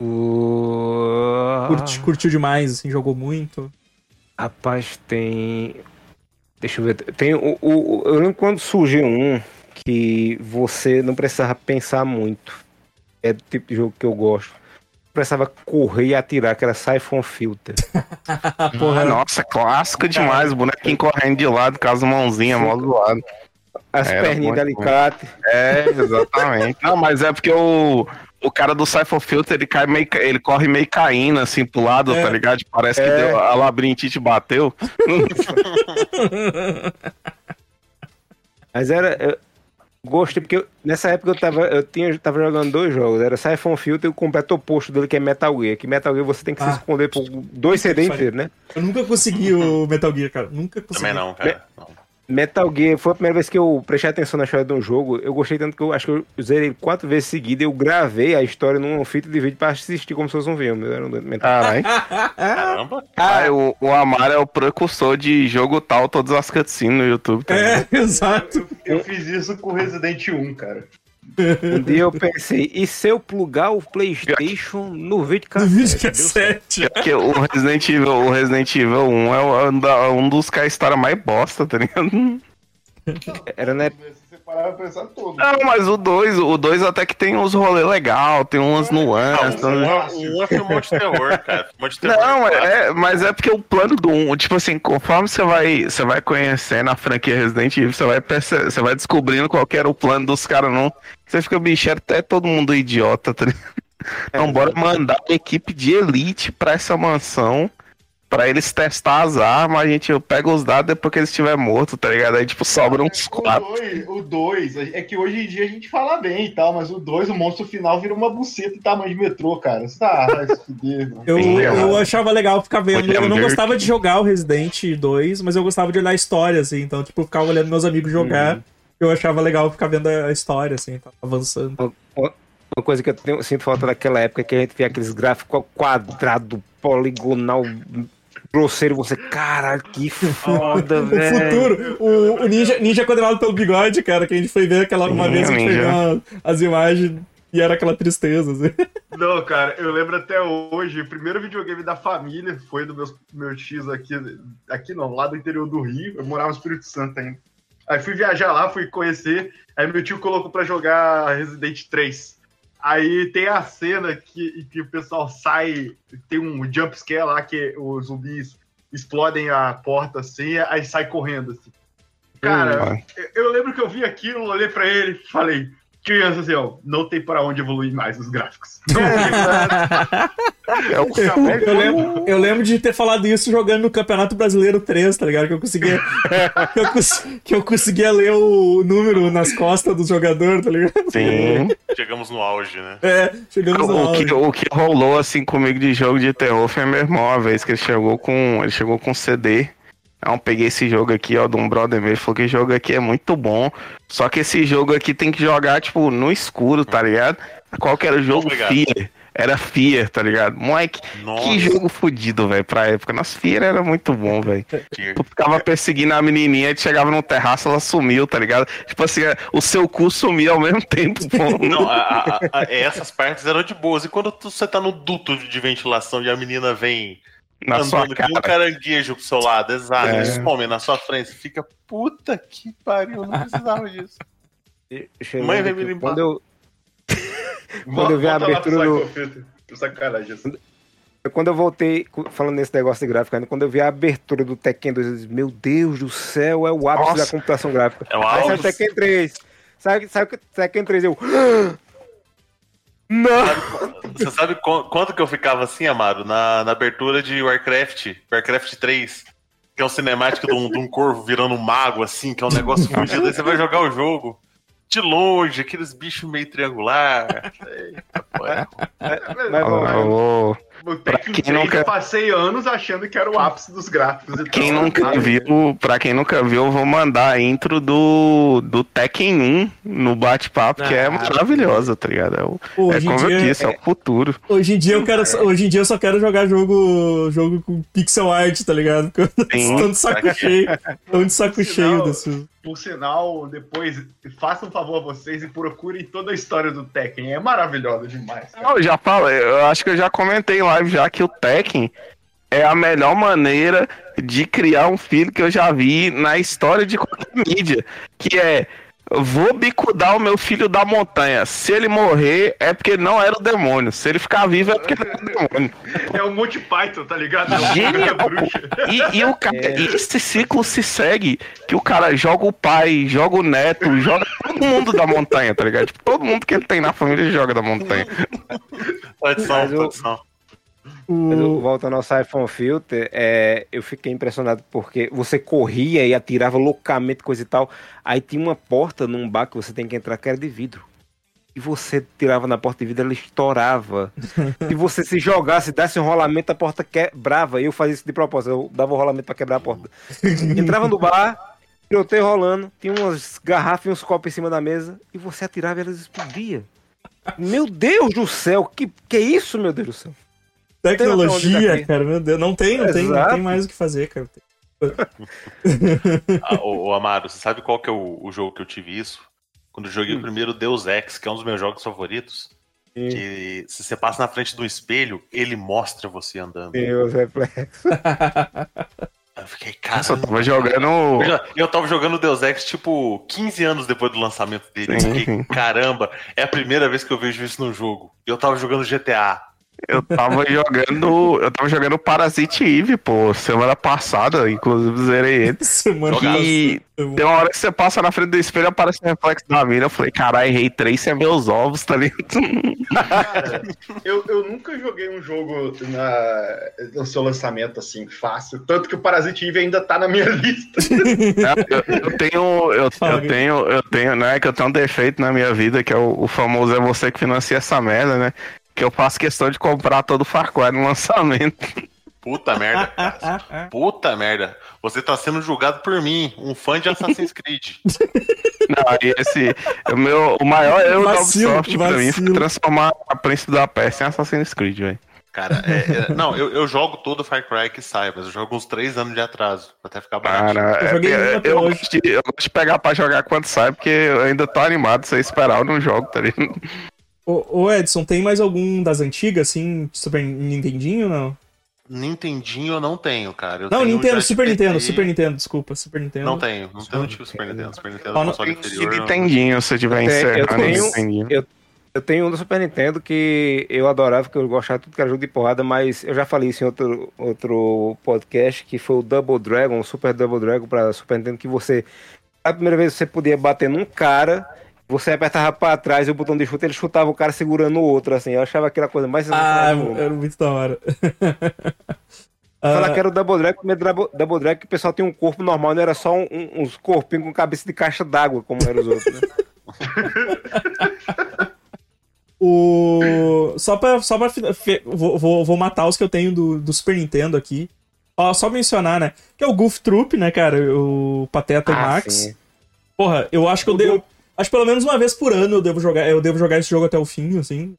O... curti- curtiu demais, assim, jogou muito. Rapaz, tem. Deixa eu ver. Tem o, o- o- Eu lembro quando surgiu um que você não precisava pensar muito. É do tipo de jogo que eu gosto. Precisava correr e atirar, que era Siphon Filter. Porra, nossa, clássico demais. O bonequinho correndo de lado com as mãozinhas mó do lado. As Era perninhas de alicate. É, exatamente. Não, mas é porque o, o cara do Cypher Filter, ele, cai meio, ele corre meio caindo assim pro lado, É. tá ligado? Parece que É. deu, a labirintite bateu. Mas era. Eu gostei, porque nessa época eu tava, eu tinha, tava jogando dois jogos. Era Siphon Filter e o completo oposto dele, que é Metal Gear. Que Metal Gear você tem que Ah. se esconder por dois CD inteiros, né? Eu nunca consegui o Metal Gear, cara. Nunca consegui. Também não, cara. Não. Metal Gear foi a primeira vez que eu prestei atenção na história de um jogo. Eu gostei tanto que eu acho que eu zerei ele quatro vezes seguidas. Eu gravei a história num fita de vídeo pra assistir como se fosse um filme. Era um Metal Caralho. Caramba. Ah, o, o Amaro é o precursor de jogo tal, todas as cutscenes no YouTube. Tá ligado? É, exato. Eu fiz isso com Resident 1, cara. Um dia eu pensei, e se eu plugar o Playstation no No videocassete? videocassete. Porque o Resident Evil, o Resident Evil 1 é o- um, da- um dos história mais bosta, tá ligado? Era na época... parar pra pensar todo. Não, mas o 2, o 2 até que tem uns rolês legal, tem umas nuances. Não, né? um, um é filme de terror, cara. De terror. Não, é, mas é porque o plano do 1, tipo assim, conforme você vai, você vai conhecendo a franquia Resident Evil, você vai, perce- você vai descobrindo qual que era o plano dos caras, não. Você fica, bicho, era até todo mundo idiota, tá ligado? Então, bora mandar uma equipe de elite pra essa mansão, pra eles testar as armas, a gente pega os dados depois que eles estiverem mortos, tá ligado? Aí, tipo, sobram uns quatro. O 2, é que hoje em dia a gente fala bem e tal, mas o 2, o monstro final vira uma buceta tamanho de metrô, cara. Você tá. Eu, Sim, eu achava legal ficar vendo. William Eu não gostava de jogar o Resident 2, mas eu gostava de olhar a história, assim. Então, tipo, eu ficava olhando meus amigos jogar. Eu achava legal ficar vendo a história, assim, tá avançando. Uma coisa que eu tenho- sinto falta daquela época é que a gente via aqueles gráficos quadrado, poligonal, grosseiro. Você, caralho, que foda, O velho. futuro, o, o ninja, ninja condenado pelo bigode, cara, que a gente foi ver aquela uma Sim, vez, a gente foi ver as imagens e era aquela tristeza, assim. Não, cara, eu lembro até hoje, o primeiro videogame da família foi do meu, meu X aqui, aqui não, lá do interior do Rio, eu morava no Espírito Santo ainda. Aí fui viajar lá, fui conhecer, aí meu tio colocou pra jogar Resident 3. Aí tem a cena que, que o pessoal sai, tem um jump scare lá que os zumbis explodem a porta assim, aí sai correndo assim. Cara, Hum, eu, eu lembro que eu vi aquilo, olhei pra ele e falei, criança assim, ó, não tem para onde evoluir mais os gráficos. É o Eu, eu lembro, eu lembro de ter falado isso jogando no Campeonato Brasileiro 3, tá ligado? Que eu conseguia. que, eu, cons- que eu conseguia ler o número nas costas do jogador, tá ligado? Sim. Chegamos no auge, né? É, chegamos no O que, auge. o que rolou assim comigo de jogo de terror foi meu irmão, uma vez que ele chegou com. Ele chegou com CD. Aí eu peguei esse jogo aqui, ó, de um brother meu, falou que esse jogo aqui é muito bom. Só que esse jogo aqui tem que jogar, tipo, no escuro, tá ligado? Qual que era o jogo? Fear. Era Fear, tá ligado? Moleque, Nossa, que jogo fodido, velho, pra época. Nossa, Fear era muito bom, velho. Tu ficava perseguindo a menininha, tu chegava no terraço, ela sumiu, tá ligado? Tipo assim, o seu cu sumia ao mesmo tempo, pô. Não, a- a- a- essas partes eram de boas. E quando tu- você tá no duto de ventilação e a menina vem Na sua andando que nem um cara. caranguejo pro seu lado, exato, É. eles comem na sua frente, você fica, puta que pariu, eu não precisava disso. Mãe, vem me aqui. limpar. Quando eu, Quando eu vi a abertura do- assim. quando eu voltei, falando nesse negócio de gráfico ainda, quando eu vi a abertura do Tekken 2, eu disse, meu Deus do céu, é o ápice Nossa. da computação gráfica. É o Aí saiu o. Tekken 3. Sabe, sabe o Tekken 3? Eu. Não! Você sabe qu- quanto que eu ficava assim, Amaro, na, na abertura de Warcraft, Warcraft 3, que é um cinemático de um, de um corvo virando um mago, assim, que é um negócio fugido, aí você vai jogar o jogo. De longe, aqueles bichos meio triangular. Eita, pô, é. Mas, bom, Ô, O Tekken quem 3 nunca- eu passei anos achando que era o ápice dos gráficos. e Quem tal. nunca Ah, viu, pra quem nunca viu, eu vou mandar a intro do, do Tekken 1 no bate-papo, que é Ah. maravilhosa, tá ligado? É, o- é hoje, em como eu dia, disse, é o futuro. hoje em dia eu quero. Hoje em dia eu só quero jogar jogo, jogo com pixel art, tá ligado? Porque eu tô de saco cheio. Tô de saco cheio desse. Por sinal, depois façam um favor a vocês e procurem toda a história do Tekken. É maravilhosa demais. cara. Já falo, eu acho que eu já comentei em live já que o Tekken é a melhor maneira de criar um filho que eu já vi na história de qualquer mídia, que é vou bicudar o meu filho da montanha. Se ele morrer é porque não era o demônio. Se ele ficar vivo é porque ele era o demônio. É o Monty Python, tá ligado? É o Genial. E, e o cara, e esse ciclo se segue que o cara joga o pai, joga o neto, joga todo mundo da montanha, tá ligado? Tipo, todo mundo que ele tem na família joga da montanha. Tradição, Mas o- tradição. O... voltando ao Siphon Filter, é, eu fiquei impressionado porque você corria e atirava loucamente, coisa e tal. Aí tinha uma porta num bar que você tem que entrar que era de vidro. E você tirava na porta de vidro, ela estourava. Se você se jogasse, desse um rolamento, a porta quebrava. E eu fazia isso de propósito, eu dava o rolamento pra quebrar a porta. Entrava no bar, tiroteio rolando, tinha umas garrafas e uns copos em cima da mesa, e você atirava e elas explodiam. Meu Deus do céu, que, que é isso, meu Deus do céu? Tecnologia, daqui. cara, meu Deus. Não tem, não tem, não tem mais o que fazer, cara. Ah, ô, ô, Amaro, você sabe qual que é o, o jogo que eu tive isso? Quando eu Hum. joguei o primeiro Deus Ex, que é um dos meus jogos favoritos. Sim. Que se você passa na frente do espelho, ele mostra você andando. Deus, reflexo. Eu fiquei, Nossa, eu tava jogando. Eu, tava jogando Deus Ex, tipo, 15 anos depois do lançamento dele. Eu Sim. fiquei, caramba, é a primeira vez que eu vejo isso no jogo. Eu tava jogando GTA. Eu tava jogando. Eu tava jogando Parasite Eve, pô, semana passada, inclusive zerei ele. Semana E passada. tem uma hora que você passa na frente do espelho e aparece o reflexo da mina. Eu falei, caralho, errei três é meus ovos, tá ligado? Cara, eu, eu nunca joguei um jogo na, no seu lançamento assim, fácil. Tanto que o Parasite Eve ainda tá na minha lista. eu, eu tenho. Eu, eu tenho. Eu tenho, né? Que eu tenho um defeito na minha vida, que é o, o famoso é você que financia essa merda, né? Que eu faço questão de comprar todo o Far Cry no lançamento. Puta merda. cara. Puta merda. Você tá sendo julgado por mim, um fã de Assassin's Creed. Não, aí esse. O, meu, o maior erro da Ubisoft pra mim foi transformar a Príncipe da Pérsia em Assassin's Creed, velho. Cara, é- é- não, eu, eu jogo todo Far Cry que sai, mas eu jogo uns 3 anos de atraso, até ficar barato. Cara, Eu é- joguei é- eu, hoje. gosto de, eu gosto de pegar pra jogar quando sai, porque eu ainda tô animado se eu esperar eu não jogo, tá ligado? Ô, ô, Edson, tem mais algum das antigas, assim, Super Nintendinho ou não? Nintendinho eu não tenho, cara. Eu Não, tenho Nintendo, Super. Nintendo, Super Nintendo, desculpa, Super Nintendo. Não tenho, não tenho tipo Super Nintendo. Super Nintendo é um não console inferior. Nintendinho, se eu tiver Eu tenho- eu tenho- Nintendinho. Eu tenho um do Super Nintendo que eu adorava, que eu gostava de tudo que era jogo de porrada, mas eu já falei isso em outro, outro podcast, que foi o Double Dragon, o Super Double Dragon pra Super Nintendo, que você. A primeira vez você podia bater num cara, você apertava pra trás e o botão de chute, ele chutava o cara segurando o outro, assim. Eu achava aquela coisa mais Ah, era muito da hora. Falar Ah, que era o Double Dragon, primeiro Double, Double Dragon que o pessoal tinha um corpo normal, não era só um- um- uns corpinhos com cabeça de caixa d'água, como eram os outros, né? O... Só pra. Só pra vou, vou, vou matar os que eu tenho do, do Super Nintendo aqui. Ó, só mencionar, né? Que é o Goof Troop, né, cara? O Pateta e Ah, Max. sim. Porra, eu acho que eu. Goof- Acho que pelo menos uma vez por ano eu devo jogar, eu devo jogar esse jogo até o fim, assim.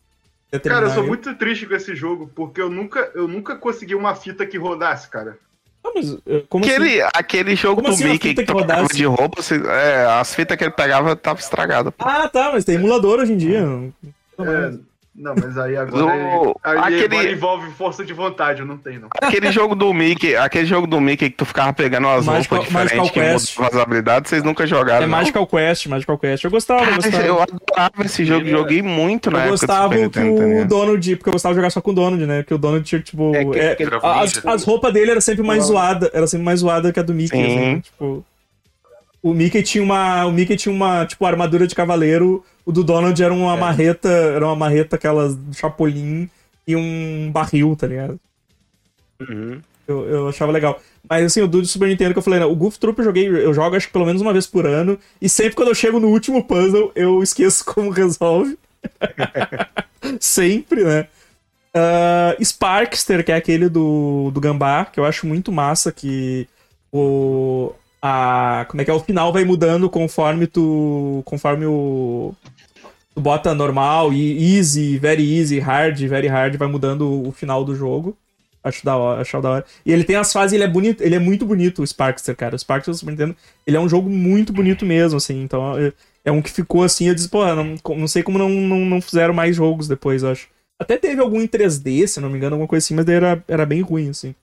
Cara, eu sou ele. muito triste com esse jogo, porque eu nunca, eu nunca consegui uma fita que rodasse, cara. Ah, mas, eh, como assim? Aquele, aquele jogo Como do assim Mickey que que tocava rodasse? de roupa, é, as fitas que ele pegava estavam estragadas. Ah, tá, mas tem emulador hoje em dia. Não- não É. não, mas aí agora, O- aí aquele- agora envolve força de vontade, eu não tenho, não. Aquele jogo do Mickey, aquele jogo do Mickey que tu ficava pegando as Magical- roupas diferentes que as habilidades, vocês nunca jogaram. É não? Magical Quest, Magical Quest. Eu gostava, eu gostava. eu adorava esse jogo, Ele- joguei muito na Eu época gostava do tá o ligado? Donald, porque eu gostava de jogar só com o Donald, né? Porque o Donald tinha, tipo. É, que- é, que- Era as, as roupas dele era sempre mais zoada, era sempre mais zoada que a do Mickey, Sim. assim, tipo. O Mickey tinha uma. O Mickey tinha uma, tipo, armadura de cavaleiro. O do Donald era uma marreta. Era uma marreta, aquelas do Chapolin e um barril, tá ligado? Uhum. Eu, eu achava legal. Mas assim, o do Super Nintendo que eu falei, né, o Goof Troop eu joguei, eu jogo acho que pelo menos uma vez por ano. E sempre quando eu chego no último puzzle, eu esqueço como resolve. sempre, né? Ah, Sparkster, que é aquele do, do Gambá, que eu acho muito massa, que o. A, como é que é? O final vai mudando conforme tu. Conforme o. Tu bota normal e easy, very easy, hard, very hard, vai mudando o final do jogo. Acho da hora, acho da hora. E ele tem as fases, ele é bonito, ele é muito bonito, o Sparkster, cara. O Sparkster do Nintendo, ele é um jogo muito bonito mesmo, assim. Então, é, é um que ficou assim, eu disse, pô, não, não sei como não, não, não fizeram mais jogos depois, acho. Até teve algum em 3D, se não me engano, alguma coisa assim, mas daí era, era bem ruim, assim.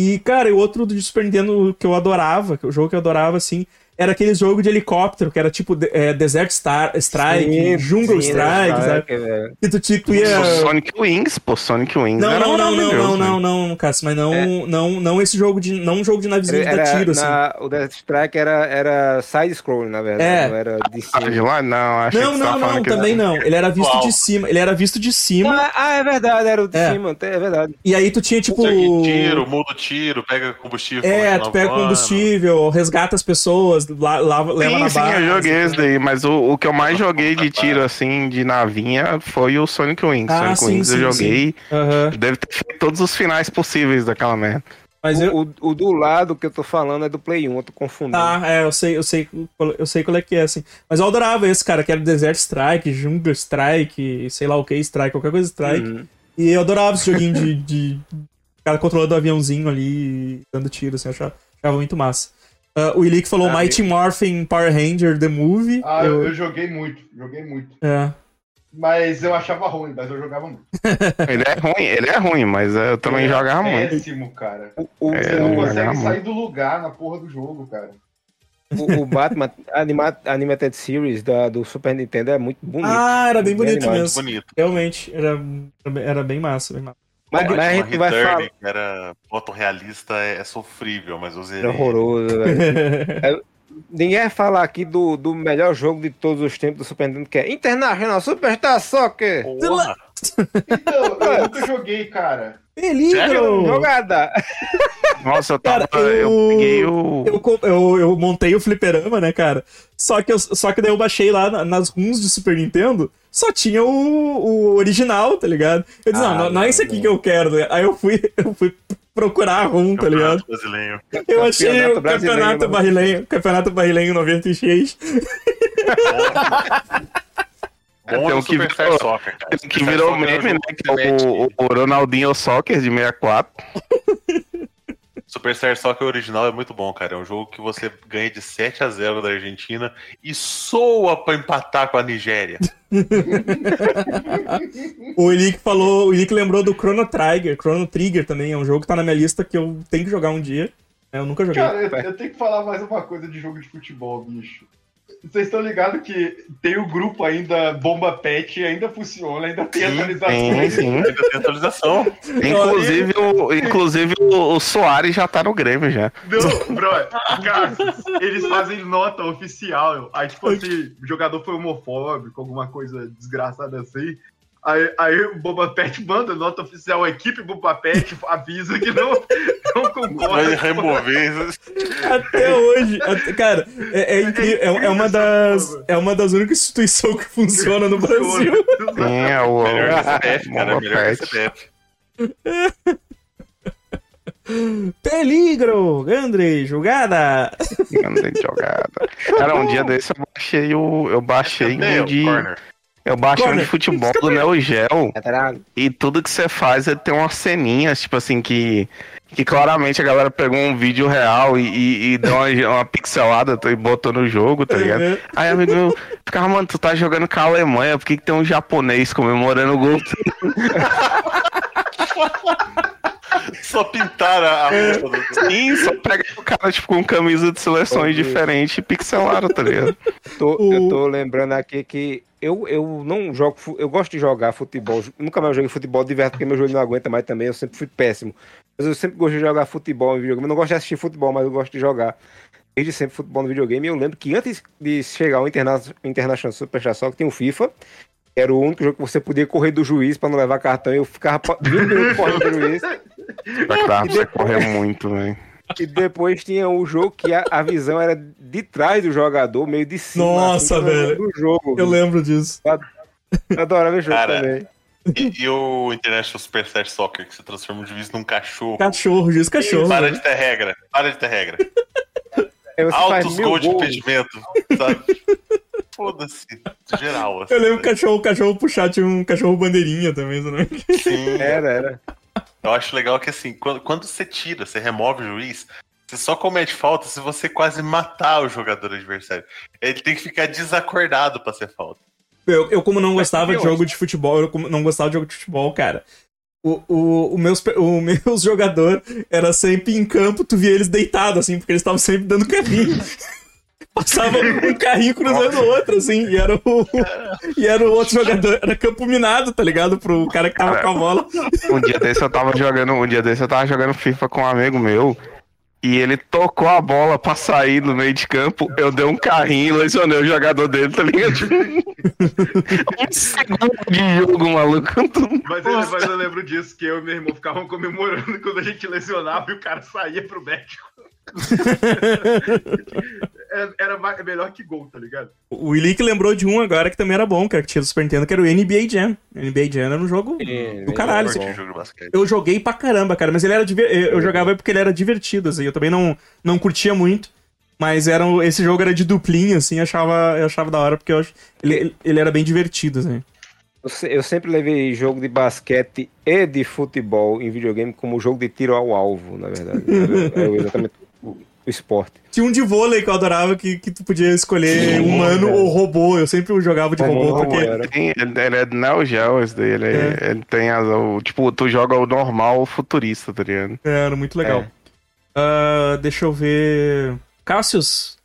E, cara, o outro do Super Nintendo que eu adorava, que o jogo que eu adorava, assim, era aquele jogo de helicóptero, que era tipo é, Desert Star, Strike, Sim, Jungle sim, Strike, né, sabe? que, velho. Que tu, tinha- tu ia... Pô, Sonic Wings, pô, Sonic Wings. Não, era não, não, não, não, né? não, não, Cássio, mas não, não, não esse jogo de. Não um jogo de navezinho de tiro, assim. na- o Death Strike era, era side-scrolling, na verdade. É. Não era de Ah, de cima. lá? Não, acho Não, que não, não, que- também não. Ele era visto Uau. de cima. Ele era visto de cima. Ah, ah, é verdade, era o de É. cima, é verdade. E aí tu tinha, tipo. Tiro, muda o tiro, pega combustível. É, tu pega combustível, resgata as pessoas, la- lava, leva Sim, na sim, base. eu joguei esse daí, mas o, o que eu mais joguei de tiro, assim, de navinha, foi o Sonic Wings. Ah, Sonic sim, Wings eu sim, joguei, Aham. deve ter feito todos os finais possíveis daquela merda. Mas eu. O, o- o do lado que eu tô falando é do Play 1, eu tô confundindo. Tá, é, eu sei, eu sei, qual- eu sei qual é que é, assim. Mas eu adorava esse, cara, que era Desert Strike, Jungle Strike, sei lá o que, Strike, qualquer coisa Strike. Uhum. E eu adorava esse joguinho de, de cara controlando o aviãozinho ali, dando tiro, assim, eu achava, achava muito massa. Ah, o Ilick falou Ah, Mighty Morphin Power Ranger The Movie. Ah, eu, eu joguei muito, joguei muito. é. Mas eu achava ruim, mas eu jogava muito. Ele é ruim, ele é ruim, mas eu também Ele é jogava muito. Péssimo, cara. O, É, Você não consegue muito. sair do lugar na porra do jogo, cara. o, o Batman anima, Animated Series da, do Super Nintendo é muito bonito. Ah, era bem Bem bonito animado. mesmo. Bonito. Realmente, era, era bem massa, bem massa. Mas, Batman mas a gente vai falar. era fotorrealista, é, é sofrível, mas zerei. É horroroso, velho. Ninguém vai falar aqui do, do melhor jogo de todos os tempos do Super Nintendo, que é International Superstar Soccer. Porra! Então, eu nunca joguei, cara. Peligro! Jogada! Nossa, eu tava. Cara, eu... eu- peguei o. Eu, eu, eu montei o fliperama, né, cara? Só que, eu, só que daí eu baixei lá na- nas ROMs do Super Nintendo, só tinha o, o original, tá ligado? Eu disse, Ah, não, não, não é esse aqui não. que eu quero, né? Aí eu fui, eu fui procurar a ROM, tá ligado? Brasileiro. Eu achei o Campeonato brasileiro, Campeonato mano. Barrilenho, Campeonato Barrilenho 96. Bom Tem é um o que Superstar virou- Soccer, cara. Que Superstar virou Soccer é um meme, né? Que é que o, o- Ronaldinho Soccer de 64. Superstar Soccer original é muito bom, cara. É um jogo que você ganha de 7 a 0 da Argentina e soa pra empatar com a Nigéria. O Ilick falou, o Ilick lembrou do Chrono Trigger, Chrono Trigger também, é um jogo que tá na minha lista que eu tenho que jogar um dia. Eu nunca joguei. Cara, eu, eu tenho que falar mais uma coisa de jogo de futebol, bicho. Vocês estão ligados que tem o grupo ainda, Bomba Pet, ainda funciona, ainda tem Sim, atualizações. Sim, sim. Ainda tem atualização. Inclusive, o, inclusive o, o Soares já tá no Grêmio já. Não, bro, cara, eles fazem nota oficial. Aí, tipo assim, o jogador foi homofóbico, alguma coisa desgraçada assim. Aí, aí o Boba Pet manda nota oficial, a equipe Boba Pet avisa que não, não Vai concorda. remover. Até hoje, até- cara, é, é incrível, é, é uma das, é uma das únicas instituições que funciona no Brasil. É o. Melhor CBF, cara. Melhor. CBF. Peligro, Andrei, jogada. Grande jogada. Cara, um dia desse eu baixei o. Eu baixei Cadê um o de. corner? Eu baixei um Corner. de futebol do Neo Geo. E tudo que você faz é ter umas ceninhas, tipo assim, que. Que claramente a galera pegou um vídeo real e, e, e deu uma, uma pixelada e botou no jogo, tá ligado? Uhum. Aí, amigo meu, ficava, mano, tu tá jogando com a Alemanha, por que, que tem um japonês comemorando o gol? Só pintaram a roupa do. Sim, só pega o cara, tipo, com camisa de seleções Pode- diferentes e pixelaram, tá ligado? Tô- Eu tô lembrando aqui que eu, eu não jogo. Eu gosto de jogar futebol. Nunca mais joguei futebol de verdade porque meu joelho não aguenta mais também. Eu sempre fui péssimo. Mas eu sempre gostei de jogar futebol em videogame. Eu não gosto de assistir futebol, mas eu gosto de jogar. Desde sempre futebol no videogame. Eu lembro que antes de chegar o Interna International Superstar Soccer, tinha o FIFA. que Era o único jogo que você podia correr do juiz pra não levar cartão. Eu ficava pa- 20 minutos correndo do juiz. Que dava pra você correr muito, velho. E depois tinha o jogo que a, a visão era de trás do jogador, meio de cima. Nossa, assim, velho. Do jogo. Eu lembro disso. Eu adorava o jogo Cara, também. E, e o International Superstar Soccer, que você transforma o juiz num cachorro. Cachorro, juiz cachorro. Para né? de ter regra. Para de ter regra. Altos gols de impedimento, sabe? Foda-se. Geral, assim. Eu lembro que o cachorro, o cachorro puxar tinha um cachorro bandeirinha também, né? Sim. Era, era. Eu acho legal que assim, quando, quando você tira, você remove o juiz, você só comete falta se você quase matar o jogador adversário. Ele tem que ficar desacordado pra ser falta. Eu, eu como não gostava de jogo de futebol, eu como não gostava de jogo de futebol, cara. O, o, o meus, o meus jogador era sempre em campo, tu via eles deitados, assim, porque eles estavam sempre dando carrinho. Passava um carrinho cruzando o outro, assim, e era o, e era o outro jogador, era campo minado, tá ligado? Pro cara que tava com a bola. Um dia desse eu tava jogando, um dia desse eu tava jogando FIFA com um amigo meu. E ele tocou a bola pra sair no meio de campo. Eu dei um carrinho e lesionei o jogador dele, tá ligado? um segundo de jogo, maluco. Mas, eu- mas eu lembro disso, que eu e meu irmão ficavam comemorando quando a gente lesionava e o cara saía pro médico. Era, era mais- melhor que gol, tá ligado? O Willick lembrou de um agora que também era bom, cara, que tinha do Super Nintendo, que era o NBA Jam. NBA Jam era um jogo É, do caralho. Eu assim. o jogo de basquete. Eu joguei pra caramba, cara, mas ele era diver... eu eu jogava porque ele era divertido, assim. Eu também não, não curtia muito, mas era um- esse jogo era de duplinha, assim, eu achava, eu achava da hora porque eu ele, ele era bem divertido, assim. Eu se- Eu sempre levei jogo de basquete e de futebol em videogame como jogo de tiro ao alvo, na verdade. Eu, eu exatamente. O esporte. Tinha um de vôlei que eu adorava, que, que tu podia escolher humano ou robô. Eu sempre jogava de robô, porque. robô. Tem- ele, é do Neo Geo, esse daí. Ele, É. ele tem as, o, Tipo, tu joga o normal ou o futurista, tá ligado? É, Era muito legal. Ah, deixa eu ver. Cassius?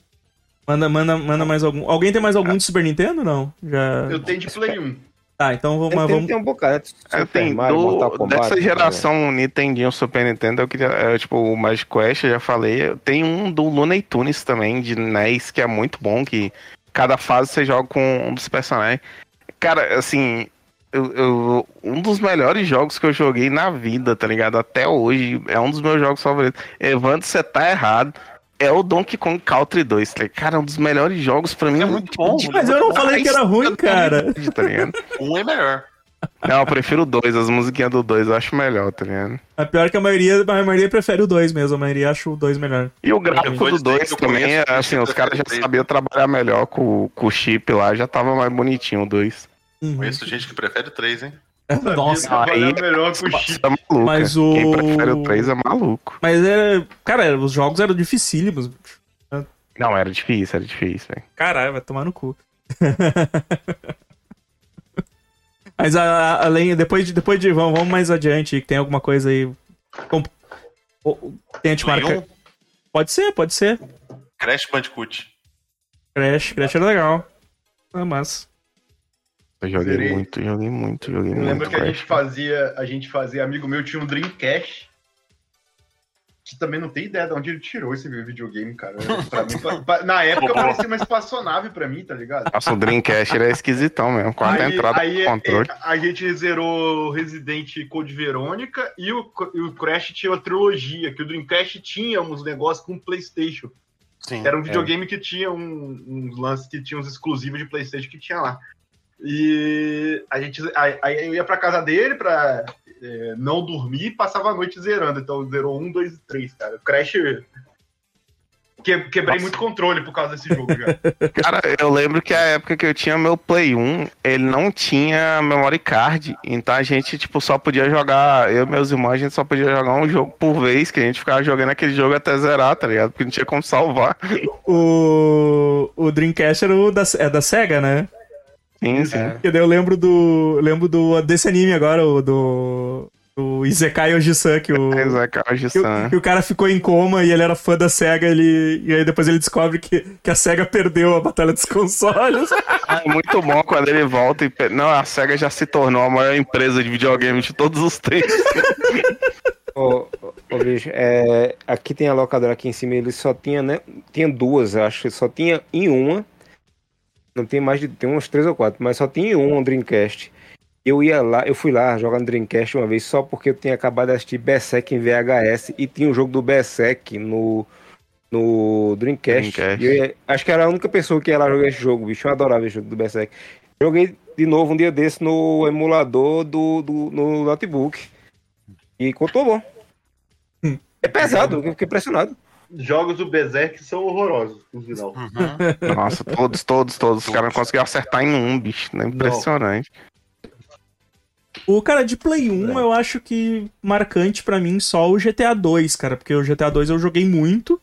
Manda, manda, manda mais algum. Alguém tem mais algum de Super Nintendo? Não? Já. Eu tenho de Play 1. Tá, então vamos. Tem, vamos... tem um bocado, né? É, Super tem Mario, do- Kombat, dessa né? geração Nintendinho Super Nintendo, eu queria, é, tipo, o Magic Quest, eu já falei. Tem um do Looney Tunes também, de NES, que é muito bom, que cada fase você joga com um dos personagens. Cara, assim, eu, eu- um dos melhores jogos que eu joguei na vida, tá ligado? Até hoje, é um dos meus jogos favoritos. Evandro, você tá errado. É o Donkey Kong Country 2, tá ligado? Cara, é um dos melhores jogos pra mim. É muito bom. de- Mas eu não falei que era ruim, cara. Tá ligado? Um é melhor. Não, eu prefiro o 2, as musiquinhas do 2 eu acho melhor, tá ligado? A pior é que a maioria, a maioria prefere o 2 mesmo. A maioria acha o 2 melhor. E o gráfico do daí 2 que eu também, conheço, é, assim, os caras já sabiam trabalhar melhor com, com o chip lá, já tava mais bonitinho o 2. Uhum. Conheço gente que prefere o 3, hein? Nossa. Aí- melhor com o. Tá maluco. Mas o- Quem prefere o 3 é maluco. Mas é. Cara, os jogos eram dificílimos. Não, era difícil, era difícil, velho. Caralho, vai tomar no cu. Mas a- além, depois de, depois de vamos, vamos mais adiante, tem alguma coisa aí. Com, o- tem a te Play marcar. 1, Pode ser, pode ser. Crash Bandicoot. Crash, Crash era legal. Ah, mas. Eu joguei Zerei. muito, joguei muito, joguei Eu muito. lembro que a Crash. gente fazia, a gente fazia, amigo meu tinha um Dreamcast. Que também não tem ideia de onde ele tirou esse videogame, cara. Pra mim, pa- na época parecia uma espaçonave pra mim, tá ligado? Nossa, o Dreamcast é esquisitão mesmo, com a Aí, entrada aí, do controle. é, a gente zerou Resident Code Verônica e o, e o Crash tinha a trilogia, que o Dreamcast tinha uns negócios com Playstation. Sim. Era um videogame que tinha um- uns lances que tinha uns exclusivos de Playstation que tinha lá. E a gente aí, eu ia pra casa dele pra é, não dormir e passava a noite zerando. Então zerou um, dois e três, cara. O Crash. Que, quebrei Nossa. muito controle por causa desse jogo já. Cara, eu lembro que a época que eu tinha meu Play 1, ele não tinha memory card, então a gente, tipo, só podia jogar, eu e meus irmãos, a gente só podia jogar um jogo por vez, que a gente ficava jogando aquele jogo até zerar, tá ligado? Porque não tinha como salvar. O, o Dreamcast era o da, é da SEGA, né? Sim, sim. É. Porque daí eu lembro do. Lembro do, desse anime agora, o do. Do Isekai Ojisan, que o. Mas é cara de Que, o- que o cara ficou em coma e ele era fã da SEGA, ele, e aí depois ele descobre que, que a SEGA perdeu a batalha dos consoles. É muito bom quando ele volta e. Não, a SEGA já se tornou a maior empresa de videogame de todos os tempos. Ô, ô, bicho, é, aqui tem a locadora aqui em cima, ele só tinha, né? Tinha duas, eu acho. Só tinha em uma. Não tem mais de. Tem uns três ou quatro, mas só tinha um Dreamcast. Eu ia lá, eu fui lá jogar no Dreamcast uma vez só porque eu tinha acabado de assistir Berserk em VHS e tinha um jogo do Berserk no, no Dreamcast. Dreamcast. E eu ia- acho que era a única pessoa que ia lá jogar esse jogo, bicho. Eu adorava esse jogo do Berserk. Joguei de novo um dia desse no emulador do, do no notebook. E contou bom. Hum. É pesado, eu fiquei impressionado. Jogos do Berserk são horrorosos, no final. Uhum. Nossa, todos, todos, todos. Os caras não conseguiam acertar em um, bicho. Né? Impressionante. O cara de Play 1, eu acho que marcante pra mim só o GTA 2, cara, porque o GTA 2 eu joguei muito.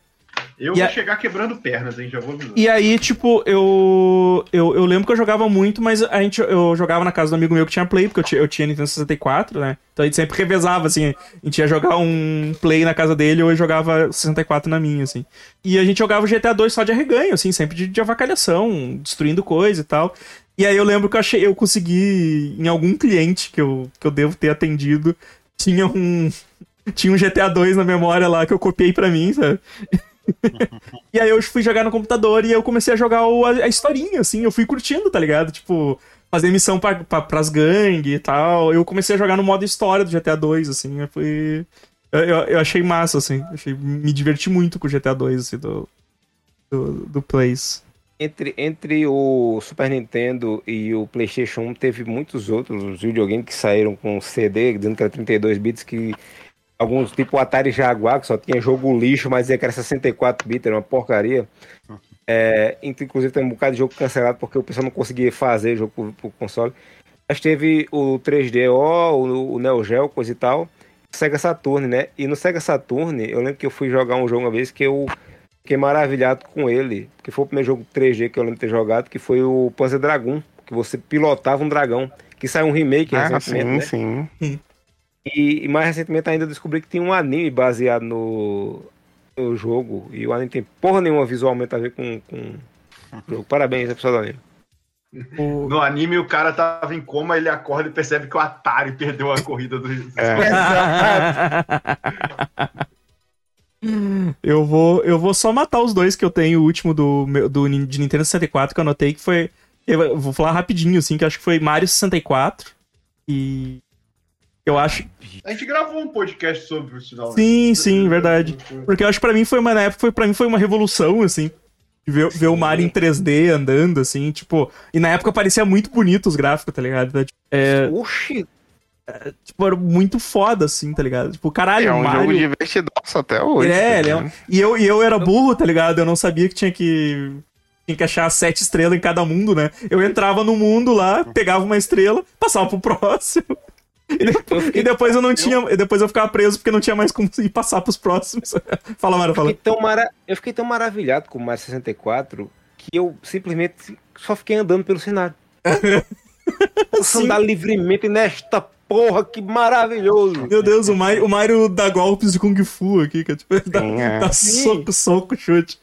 Eu E vou a- chegar quebrando pernas, hein? Já vou avisando. E aí, tipo, eu, eu eu lembro que eu jogava muito, mas a gente eu jogava na casa do amigo meu que tinha Play, porque eu tinha, eu tinha Nintendo 64, né? Então a gente sempre revezava, assim, a gente ia jogar um Play na casa dele ou eu jogava 64 na minha, assim. E a gente jogava o GTA 2 só de arreganho, assim, sempre de, de avacalhação, destruindo coisa e tal. E aí eu lembro que eu achei, eu consegui, em algum cliente que eu, que eu devo ter atendido, tinha um. Tinha um GTA 2 na memória lá que eu copiei pra mim, sabe? E aí eu fui jogar no computador e eu comecei a jogar o- a, a historinha, assim, eu fui curtindo, tá ligado? Tipo, fazer missão pra, pra, pras gangues e tal. Eu comecei a jogar no modo história do GTA 2, assim, eu fui. Eu, eu, eu achei massa, assim. Achei, me diverti muito com o GTA 2, assim, do. Do, do Plays. Entre, entre o Super Nintendo e o PlayStation 1, teve muitos outros videogames que saíram com CD, dizendo que era 32 bits, que alguns, tipo o Atari Jaguar, que só tinha jogo lixo, mas que era 64 bits, era uma porcaria. É, inclusive tem um bocado de jogo cancelado porque o pessoal não conseguia fazer jogo pro, pro console. Mas teve o 3DO, o, o Neo Geo, coisa e tal. Sega Saturn, né? E no Sega Saturn, eu lembro que eu fui jogar um jogo uma vez que eu Fiquei maravilhado com ele, porque foi o primeiro jogo 3G que eu lembro de ter jogado, que foi o Panzer Dragon, que você pilotava um dragão, que saiu um remake Ah, recentemente, sim, né? sim. E, e mais recentemente ainda descobri que tem um anime baseado no, no jogo, e o anime tem porra nenhuma visualmente a ver com, com o jogo. Parabéns, é pessoal do anime. O- No anime, o cara tava em coma, ele acorda e percebe que o Atari perdeu a corrida do. É. eu vou eu vou só matar os dois que eu tenho, o último do, meu- do de Nintendo 64 que eu anotei que foi eu vou falar rapidinho assim, que eu acho que foi Mario 64 e eu acho A gente gravou um podcast sobre o sinal. né? Sim, sim, verdade. Porque eu acho que pra mim foi uma, na época, foi, pra mim foi uma revolução, assim. de Ver, ver o Mario em 3D andando, assim, tipo. E na época parecia muito bonito os gráficos, tá ligado? Tipo, É, Oxi, tipo, era muito foda, assim, tá ligado? Tipo, caralho, É o um Mario. jogo divertidaço até hoje. É, tá ele é um-? E eu, e eu era burro, tá ligado? Eu não sabia que tinha que. Tinha que achar sete estrelas em cada mundo, né? Eu entrava no mundo lá, pegava uma estrela, passava pro próximo. E depois, eu não tinha. Depois eu ficava preso porque não tinha mais como ir passar pros próximos. fala, Mara, fala. tão mara... eu fiquei tão maravilhado com o Mario 64 que eu simplesmente só fiquei andando pelo cenário. Posso andar livremente nesta porra, que maravilhoso! Meu Deus, o Mario, o Mario dá golpes de Kung Fu aqui, que é tipo, dá, Sim, é. dá soco, soco, chute.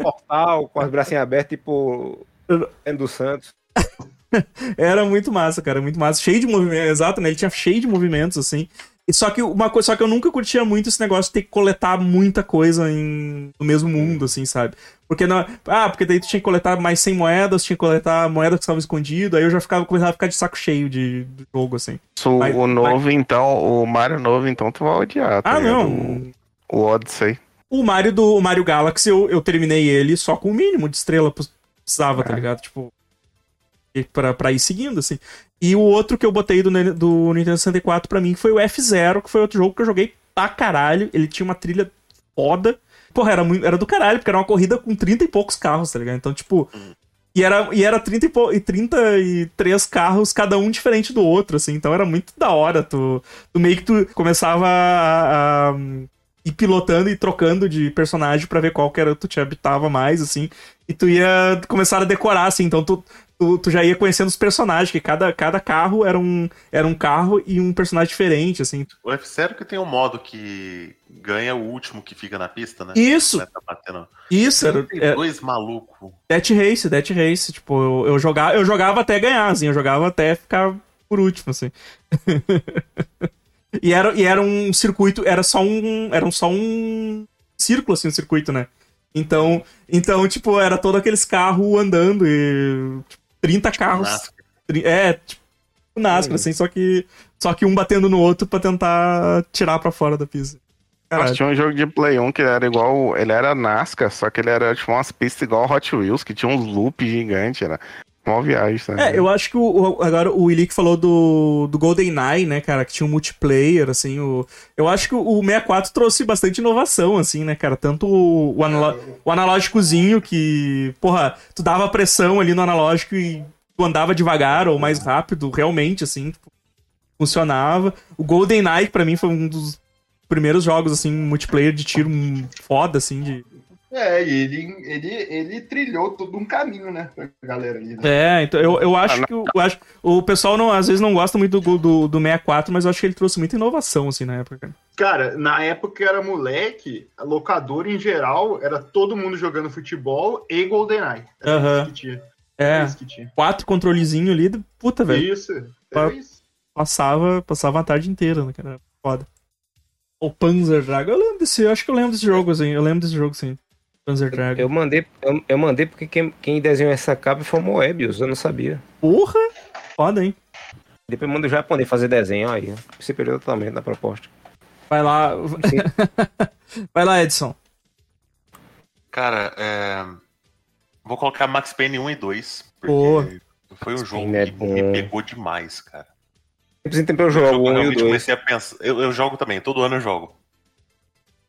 Portal, com os bracinhos abertos, tipo. Dentro do Santos. Era muito massa, cara, muito massa. Cheio de movimentos, exato, né? Ele tinha cheio de movimentos, assim. E só que uma coisa, só que eu nunca curtia muito esse negócio de ter que coletar muita coisa em, no mesmo mundo, assim, sabe? Porque não, ah, porque daí tu tinha que coletar mais 100 moedas, tinha que coletar moedas que estavam escondidas, aí eu já ficava começava a ficar de saco cheio de, do jogo, assim. O, Mas- o novo, então, o Mario novo, então, tu vai odiar. tá Ah, ligado? não. O, o Odyssey. O Mario do o Mario Galaxy, eu, eu terminei ele só com o mínimo de estrela que precisava, tá É. ligado? Tipo, pra, pra ir seguindo, assim. E o outro que eu botei do, do Nintendo 64 pra mim foi o F-Zero, que foi outro jogo que eu joguei pra caralho. Ele tinha uma trilha foda. Porra, era, muito, era do caralho, porque era uma corrida com 30 e poucos carros, tá ligado? Então, tipo. E era, e era 30 e, pou- e 33 carros, cada um diferente do outro, assim. Então era muito da hora. Tu, tu meio que tu começava a, a ir pilotando e trocando de personagem pra ver qual que era tu te habitava mais, assim. E tu ia começar a decorar, assim. Então tu, tu, tu já ia conhecendo os personagens, que cada, cada carro era um, era um carro e um personagem diferente, assim. O F0 que tem um modo que ganha o último que fica na pista, né? Isso, Né, tá batendo. isso, era, Tem era dois malucos. Death Race, Death Race. Tipo, eu, eu, jogava, eu jogava até ganhar, assim. Eu jogava até ficar por último, assim. e, era, e era um circuito, era só um. Era só um círculo, assim, um circuito, né? Então, então tipo, era todos aqueles carros andando e. Tipo, 30 carros. NASCAR. tri- É, tipo, NASCAR, assim, só que. Só que um batendo no outro pra tentar tirar pra fora da pista. Caralho. tinha um jogo de Play 1 que era igual. Ele era NASCAR, só que ele era tipo umas pistas igual Hot Wheels, que tinha uns loops gigantes, era uma viagem, sabe? É, eu acho que o, agora o Willi que falou do, do GoldenEye, né, cara, que tinha um multiplayer, assim, o, eu acho que o, o 64 trouxe bastante inovação, assim, né, cara, tanto o, o, analo- o analógicozinho que, porra, tu dava pressão ali no analógico e tu andava devagar ou mais rápido, realmente, assim, tipo, funcionava. O GoldenEye, pra mim, foi um dos primeiros jogos, assim, multiplayer de tiro foda, assim, de... É, e ele, ele, ele trilhou todo um caminho, né, pra galera ali. Né? É, então eu, eu acho Ah, que o, eu acho, o pessoal não, às vezes não gosta muito do, do, do 64, mas eu acho que ele trouxe muita inovação, assim, na época. cara. Cara, na época que eu era moleque, a locadora em geral era todo mundo jogando futebol e GoldenEye. Era Aham. isso que tinha. É, Era isso que tinha. quatro controlezinhos ali, puta, velho. Isso. Era isso. Passava, passava a tarde inteira, né, cara? Foda. O Panzer Dragon, eu lembro desse, eu acho que eu lembro desse jogo, assim, eu lembro desse jogo, sim. Panzer Dragon. Eu mandei, eu, eu mandei porque quem, quem desenhou essa capa foi o Moebius, eu não sabia. Porra! Foda, hein? Depois manda o japonês fazer desenho aí. Se perdeu totalmente na proposta. Vai lá. Vai lá, Edson. Cara, é... vou colocar Max Payne 1 e 2. Porque foi um jogo Payne é que me pegou demais, cara. Sempre eu Eu, jogo, um e dois. comecei a pensar. Eu, eu jogo também, todo ano eu jogo.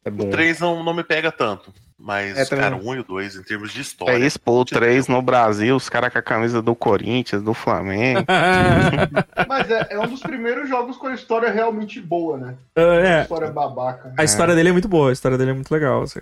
É bom. O 3 não, não me pega tanto. Mas, É, cara, o 1 e o 2, em termos de É história. isso, pô, o 3 no Brasil, os caras com a camisa do Corinthians, do Flamengo. Mas é, é um dos primeiros jogos com a história realmente boa, né? é, História babaca. a história dele é muito boa, a história dele é muito legal. Assim.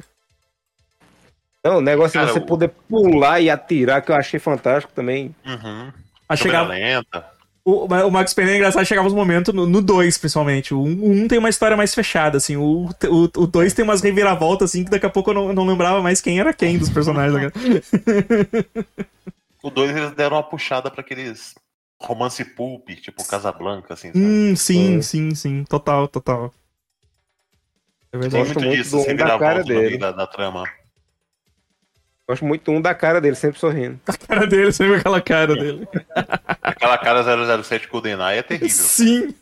Não, o negócio Cara, de você o- poder pular e atirar, que eu achei fantástico também. Uhum. Câmera chegava, lenta. O, o Max Payne é engraçado, chegava uns momentos, no 2 principalmente. O 1 um, tem uma história mais fechada, assim. O 2 o, dois tem umas reviravoltas, assim, que daqui a pouco eu não, não lembrava mais quem era quem dos personagens. né? O 2 eles deram uma puxada pra aqueles romance pulp, tipo Casablanca, assim, sabe? hum, sim, É. sim, sim. Total, total. É verdade. gosto muito muito disso, do- assim, da cara dele. da, da trama. Gosto muito um da cara dele, sempre sorrindo. A cara dele, viu aquela cara dele. Aquela cara 007 GoldenEye é terrível. Sim.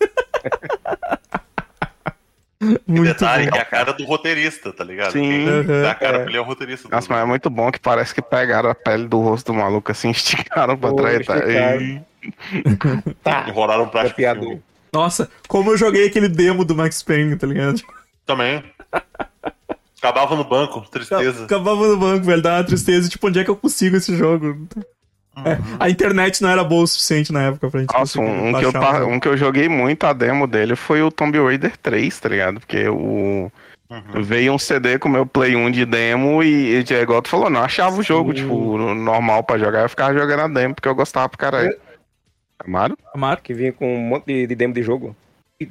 Muito detalhe bom. que é a cara do roteirista, tá ligado? Sim. Quem Uhum. dá a cara É. pra ele é o roteirista. do Nossa, mas é muito bom que parece que pegaram a pele do rosto do maluco assim, esticaram pra Pô, trás. tá? E- Tá. Enrolaram Copiador. filme. Nossa, como eu joguei aquele demo do Max Payne, tá ligado? Também. Acabava no banco, tristeza. Acabava no banco, velho, dá uma tristeza. Tipo, onde é que eu consigo esse jogo? É, Uhum. a internet não era boa o suficiente na época pra gente Nossa, conseguir um, um que eu, um jogo. um que eu joguei muito a demo dele foi o Tomb Raider 3, tá ligado? Porque o. Uhum. Veio um CD com o meu Play 1 de demo e, e igual tu falou, não achava o jogo, tipo, normal pra jogar, eu ficava jogando a demo porque eu gostava pra caralho. Amaro? Amaro? Que vinha com um monte de, de demo de jogo. E,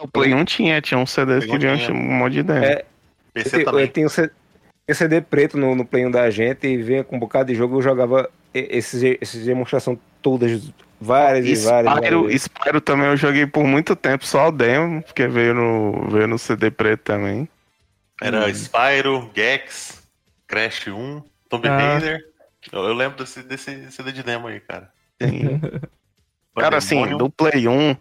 O Play 1 tinha, tinha um CDs Play que 1 vinham tinha. um monte de demo. É, PC eu, também. eu tinha um CD preto no, no Play 1 da gente e vinha com um bocado de jogo eu jogava esses, esses demonstrações todas, várias e várias. Spyro, várias. Spyro também eu joguei por muito tempo só o demo, porque veio no, veio no CD preto também. Era Hum. Spyro, Gex, Crash 1, Tomb Ah. Raider. Eu, eu lembro desse, desse CD de demo aí, cara. Sim. Cara, assim, do Play 1,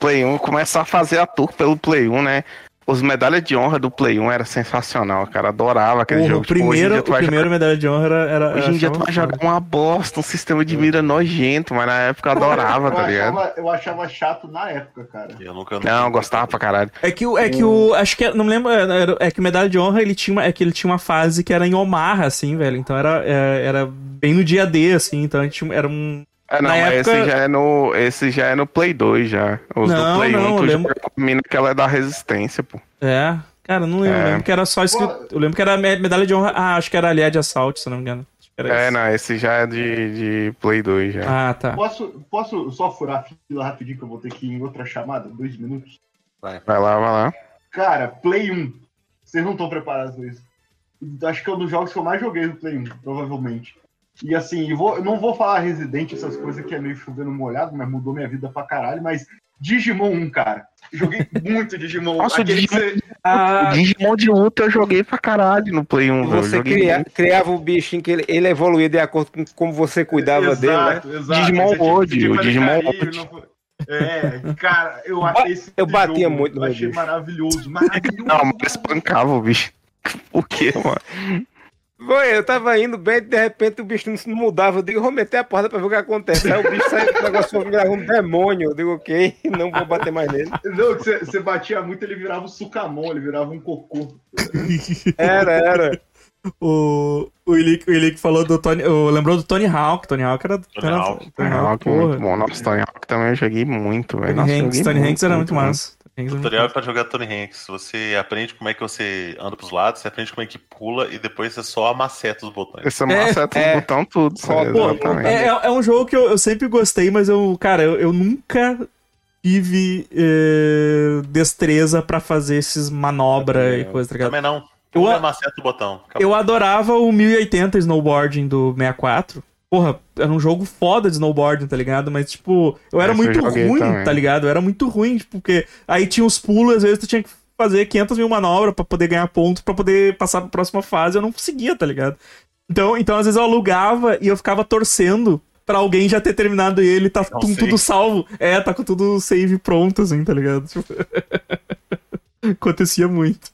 Play 1, começar a fazer a tour pelo Play 1, né? Os medalhas de honra do Play 1 era sensacional, cara. Adorava aquele Porra, jogo. o Tipo, hoje em primeiro, dia tu o primeiro medalha de honra era. era jogar, hoje em dia tu vai jogar uma bosta, um sistema de mira nojento, mas na época eu adorava, eu, tá ligado? achava, eu achava chato na época, cara. Eu nunca. Não, eu gostava pra caralho. É que o. É que o. Acho que. é- Não me lembro. era- É que o medalha de honra ele tinha, uma- é que ele tinha uma fase que era em Omaha, assim, velho. Então era, é, era bem no dia D, assim. Então a gente era um. É, não, época- esse já é no. Esse já é no Play 2 já. Os Não, do Play não, 1, eu tu lembro- que ela é da resistência, pô. É. Cara, eu não lembro. É. Eu lembro que era só escrito. Eu lembro que era me- medalha de honra. Ah, acho que era aliado de assalto, se não me engano. É, isso. não, esse já é de, de Play 2 já. Ah, tá. Posso, posso só furar a fila rapidinho que eu vou ter que ir em outra chamada? Dois minutos. Vai lá, vai lá. Cara, Play 1. Vocês não estão preparados pra isso. Acho que é um dos jogos que eu mais joguei no Play 1, provavelmente. E assim, eu, vou- eu não vou falar Resident, essas coisas que é meio chovendo molhado, mas mudou minha vida pra caralho. Mas Digimon 1, cara. Joguei muito Digimon 1. Nossa, Aquele que você- Ah, O Digimon de luta eu joguei pra caralho no Play 1, velho. Eu Você cria- criava o bichinho que ele, ele evoluía de acordo com como você cuidava dele, né? Exato, exato. Digimon World, o Digimon World. É, cara, eu ba- esse eu batia jogo muito no achei bicho. maravilhoso, maravilhoso. Não, mas espancava o bicho. Por quê, mano? Foi, eu tava indo bem, de repente o bicho não mudava. Eu digo, vou meter a porta pra ver o que acontece. Aí o bicho saiu com o negócio virar um demônio. Eu digo, ok, não vou bater mais nele. Não, que você, você batia muito, ele virava um sucamon, ele virava um cocô. Era, era. o. O Ilick, o Ilick falou do Tony. o- lembrou do Tony Hawk. Tony Hawk era. Tony Hawk. Tony Hawk, Hawk, muito bom. Nossa, Tony Hawk também eu joguei muito, velho. Tony Hanks, Tony Hanks era muito, bom. massa. Hanks muito Tutorial é pra jogar Tony Hanks. Você aprende como é que você anda pros lados, você aprende como é que pula e depois você só amaceta os botões. Esse maceta é. os botão tudo, sabe? Pô. É, é, é um jogo que eu, eu sempre gostei, mas eu, cara, eu, eu nunca tive eh, destreza pra fazer esses manobra e coisa, tá ligado? Também não. Eu Pula a- e amaceta o botão. Acabou. Eu adorava o 1080 snowboarding do 64. Porra, era um jogo foda de snowboarding, tá ligado? Mas, tipo, eu era Esse eu muito joguei ruim, também. tá ligado? Eu era muito ruim, tipo, porque aí tinha os pulos, às vezes tu tinha que fazer 500 mil manobras pra poder ganhar pontos, pra poder passar pra próxima fase, eu não conseguia, tá ligado? Então, então às vezes eu alugava e eu ficava torcendo pra alguém já ter terminado ele, tá Não com sei. tudo salvo. É, tá com tudo save pronto, assim, tá ligado? Tipo, Acontecia muito.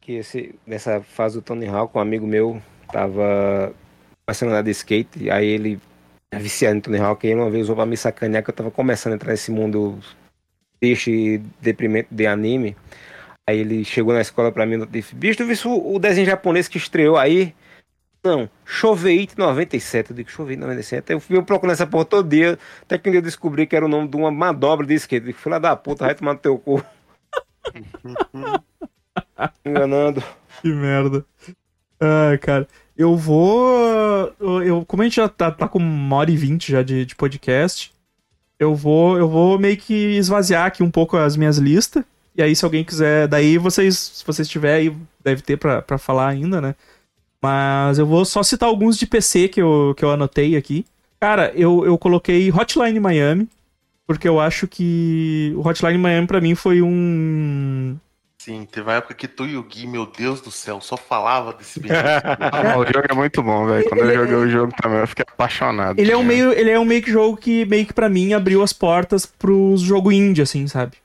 Que esse, nessa fase do Tony Hawk, um amigo meu tava passando a andar de skate, aí ele é viciado em Tony Hawk, e ele uma vez usou pra me sacanear que eu tava começando a entrar nesse mundo triste e deprimente de anime. Aí ele chegou na escola pra mim e disse, bicho, tu viu o desenho japonês que estreou aí? Não, Choveite 97. Eu digo, Choveite 97. Eu fui procurando essa porra todo dia, até que um dia eu descobri que era o nome de uma manobra de skate. Eu digo, filha da puta, vai tomar no teu cu. Enganando. Que merda. Ah, cara. Eu vou. Eu, como a gente já tá, tá com uma hora e vinte já de, de podcast, eu vou, eu vou meio que esvaziar aqui um pouco as minhas listas. E aí, se alguém quiser. Daí vocês, se vocês tiverem deve ter pra falar ainda, né? Mas eu vou só citar alguns de PC que eu, que eu anotei aqui. Cara, eu, eu coloquei Hotline Miami, porque eu acho que o Hotline Miami para mim foi um. Sim, teve uma época que tu e o Gui, meu Deus do céu, só falava desse bicho. ah, o jogo é muito bom, velho. Quando ele eu joguei é... o jogo também, eu fiquei apaixonado. Ele é um meio, ele é um meio que jogo que meio que para mim abriu as portas pros jogo indie, assim, sabe?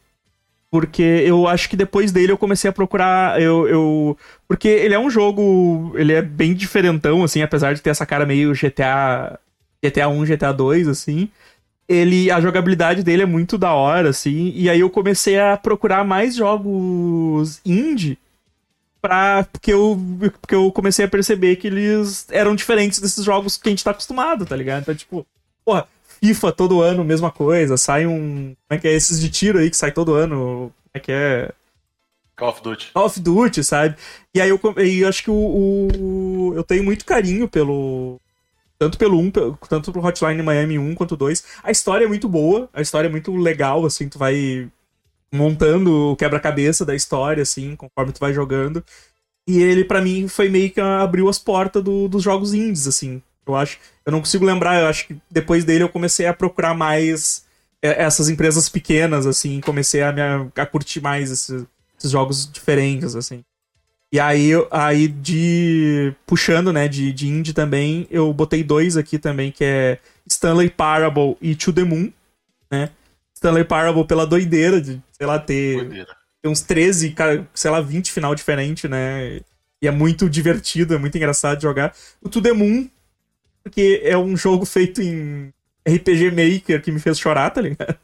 Porque eu acho que depois dele eu comecei a procurar. Eu, eu. Porque ele é um jogo. Ele é bem diferentão, assim, apesar de ter essa cara meio GTA. GTA 1, GTA 2, assim. Ele. A jogabilidade dele é muito da hora, assim. E aí eu comecei a procurar mais jogos indie. Pra, porque, eu, porque eu comecei a perceber que eles eram diferentes desses jogos que a gente tá acostumado, tá ligado? Então, tipo, porra, FIFA todo ano, mesma coisa. Sai um. Como é que é? Esses de tiro aí que sai todo ano. Como é que é? Call of Duty. Call of Duty, sabe? E aí eu, eu acho que o, o, Eu tenho muito carinho pelo. Tanto pelo 1, tanto pro Hotline Miami 1 quanto 2. A história é muito boa, a história é muito legal, assim, tu vai montando o quebra-cabeça da história, assim, conforme tu vai jogando. E ele, para mim, foi meio que abriu as portas do, dos jogos indies, assim. Eu acho. Eu não consigo lembrar, eu acho que depois dele eu comecei a procurar mais é, essas empresas pequenas, assim, comecei a, me, a curtir mais esses, esses, jogos diferentes, assim. E aí, aí de. puxando, né, de, de indie também, eu botei dois aqui também, que é Stanley Parable e To the Moon, né? Stanley Parable pela doideira de, sei lá, ter, ter uns 13, sei lá, 20 final diferente, né? E é muito divertido, é muito engraçado de jogar. O To The Moon porque é um jogo feito em RPG Maker que me fez chorar, tá ligado?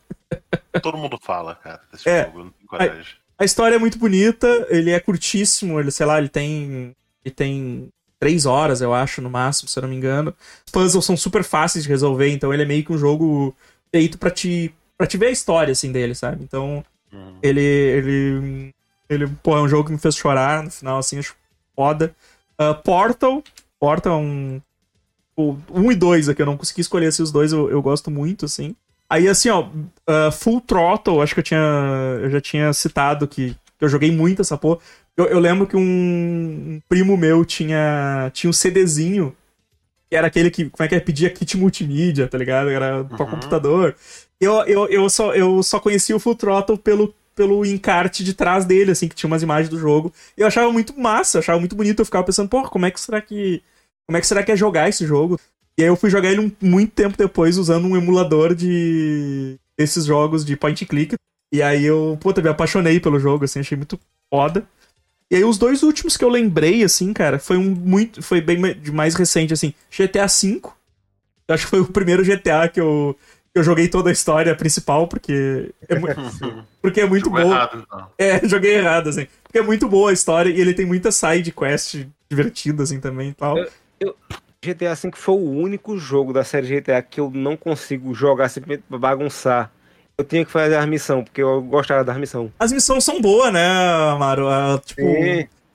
Todo mundo fala, cara, desse é, jogo, não tenho coragem. A, a, história é muito bonita, ele é curtíssimo, ele, sei lá, ele tem. Ele tem três horas, eu acho, no máximo, se eu não me engano. Os puzzles são super fáceis de resolver, então ele é meio que um jogo feito para te. para te ver a história, assim, dele, sabe? Então. Hum. Ele. Ele. Ele, pô, é um jogo que me fez chorar no final, assim, acho foda. Uh, Portal. Portal é um o 1 e 2 aqui, eu não consegui escolher se os dois eu, eu gosto muito, assim. Aí, assim, ó, uh, Full Throttle, acho que eu tinha. Eu já tinha citado que, eu joguei muito essa porra. Eu, eu lembro que um, um, primo meu tinha, tinha um CDzinho, que era aquele que, como é que é, pedia kit multimídia, tá ligado? Era pra uhum. computador. Eu, eu, eu, só, eu só conhecia o Full Throttle pelo, pelo encarte de trás dele, assim, que tinha umas imagens do jogo. Eu achava muito massa, achava muito bonito. Eu ficava pensando, porra, como é que será que como é que será que é jogar esse jogo? E aí eu fui jogar ele um, muito tempo depois usando um emulador de esses jogos de point and click. E aí eu, puta, me apaixonei pelo jogo, assim, achei muito foda. E aí os dois últimos que eu lembrei, assim, cara, foi um muito. Foi bem mais recente, assim, GTA V. Eu acho que foi o primeiro GTA que eu, que eu joguei toda a história principal, porque. É, porque é muito boa. Errado, então. É, joguei errado, assim. Porque é muito boa a história e ele tem muita side quest divertida, assim, também e tal. Eu, eu, GTA V foi o único jogo da série GTA que eu não consigo jogar simplesmente pra bagunçar. Eu tinha que fazer as missões, porque eu gostava das missões. As missões são boas, né, Amaro? Ah, tipo,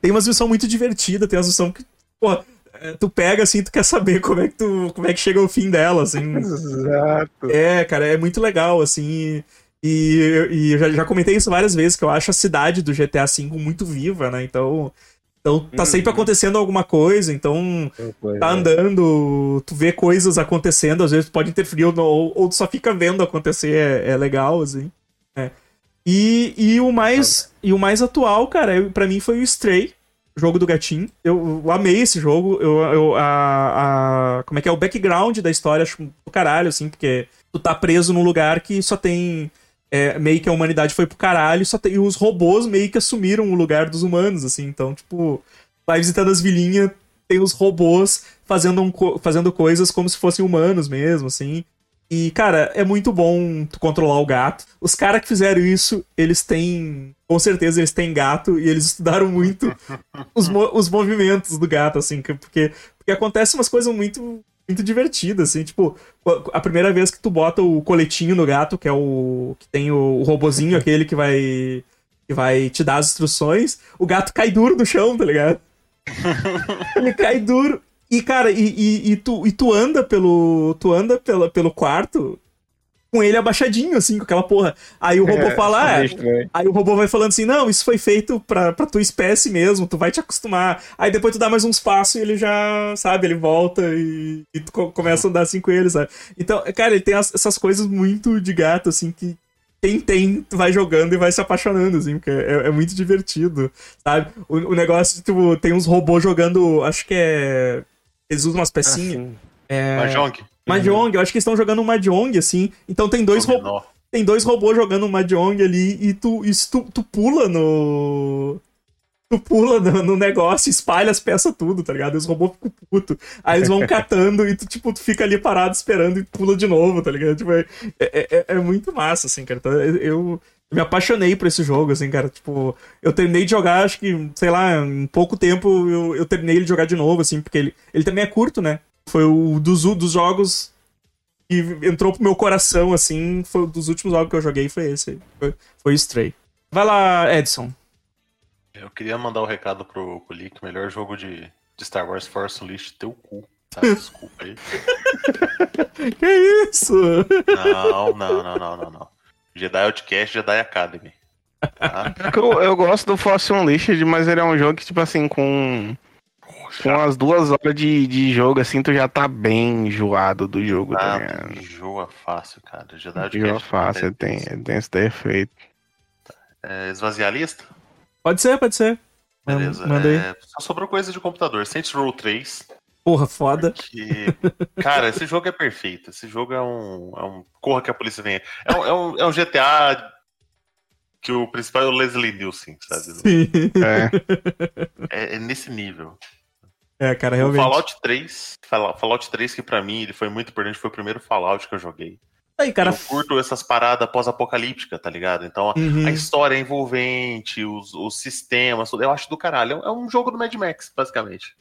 tem umas missões muito divertidas, tem umas missões que, pô, é, tu pega assim, tu quer saber como é que tu, como é que chega o fim dela, assim. Exato. É, cara, é muito legal, assim. E, e eu já, já comentei isso várias vezes, que eu acho a cidade do GTA V muito viva, né? Então, então tá sempre uhum. acontecendo alguma coisa, então tá andando, tu vê coisas acontecendo, às vezes pode interferir ou, ou, só fica vendo acontecer, é, é legal, assim. É. E, e, o mais, e o mais atual, cara, para mim foi o Stray, jogo do gatinho. Eu, eu amei esse jogo, eu, eu, a, a, como é que é, o background da história, acho do caralho, assim, porque tu tá preso num lugar que só tem é, meio que a humanidade foi pro caralho só tem, e os robôs meio que assumiram o lugar dos humanos, assim. Então, tipo, vai visitando as vilinhas, tem os robôs fazendo, um, fazendo coisas como se fossem humanos mesmo, assim. E, cara, é muito bom tu controlar o gato. Os caras que fizeram isso, eles têm. Com certeza eles têm gato e eles estudaram muito os, os movimentos do gato, assim, porque, porque acontece umas coisas muito muito divertida, assim, tipo, a primeira vez que tu bota o coletinho no gato, que é o. que tem o, o robozinho, aquele que vai. que vai te dar as instruções, o gato cai duro no chão, tá ligado? ele cai duro. E, cara, e, e, e, tu, e tu anda pelo. Tu anda pela, pelo quarto com ele abaixadinho, assim, com aquela porra. Aí o robô É, fala, ah, sinistro, Aí o robô vai falando assim, não, isso foi feito pra, pra tua espécie mesmo, tu vai te acostumar. Aí depois tu dá mais uns passos e ele já, sabe, ele volta e, e tu co- começa a andar assim com ele, sabe? Então, cara, ele tem as- essas coisas muito de gato, assim, que quem tem, tu vai jogando e vai se apaixonando, assim, porque é, é muito divertido, sabe? O, o negócio, de, tipo, tem uns robôs jogando, acho que é... Eles usam umas pecinhas. Assim, é... Mahjong. Mahjong, eu acho que eles estão jogando um Mahjong, assim. Então tem dois, ro Dominó. tem dois robôs jogando um Mahjong ali e tu, e se tu, tu pula no. Tu pula no, no negócio, espalha as peças tudo, tá ligado? E os robôs ficam putos. Aí eles vão catando e tu, tipo, tu fica ali parado esperando e pula de novo, tá ligado? Tipo, é, é, é- é muito massa, assim, cara. Então, eu, eu me apaixonei por esse jogo, assim, cara. Tipo, eu terminei de jogar, acho que, sei lá, em pouco tempo eu, eu terminei ele de jogar de novo, assim, porque ele, ele também é curto, né? Foi o dos, dos jogos que entrou pro meu coração, assim, foi um dos últimos jogos que eu joguei, foi esse aí. Foi, foi Stray. Vai lá, Edson. Eu queria mandar o um recado pro Kulik, melhor jogo de, de Star Wars Force Unleashed, teu cu. Sabe? Desculpa aí. Que isso? Não, não, não, não, não, não. Jedi Outcast, Jedi Academy. Tá? Eu, eu gosto do Force Unleashed, mas ele é um jogo que, tipo assim, com, com as duas horas de, de jogo, assim, tu já tá bem enjoado do jogo, tá Ah, ligado? enjoa fácil, cara. Jedi Outcast. Enjoa fácil, ele tem, tem esse defeito. É, esvaziar a lista? Pode ser, pode ser. Beleza. Manda aí. É, só sobrou coisa de computador. Saints Row 3. Porra, foda. Que... Cara, esse jogo é perfeito. Esse jogo é um. É um... Corra que a polícia vem. É um, é um, é um GTA que o principal é o Leslie Nielsen, sabe? Sim. É, É, é nesse nível. É, cara, O realmente. Fallout 3. Fala- Fallout 3, que pra mim ele foi muito importante, foi o primeiro Fallout que eu joguei. Aí, cara. eu curto essas paradas pós-apocalípticas, tá ligado? Então Uhum. a história é envolvente, os, os sistemas, eu acho do caralho. É um- É um jogo do Mad Max, basicamente.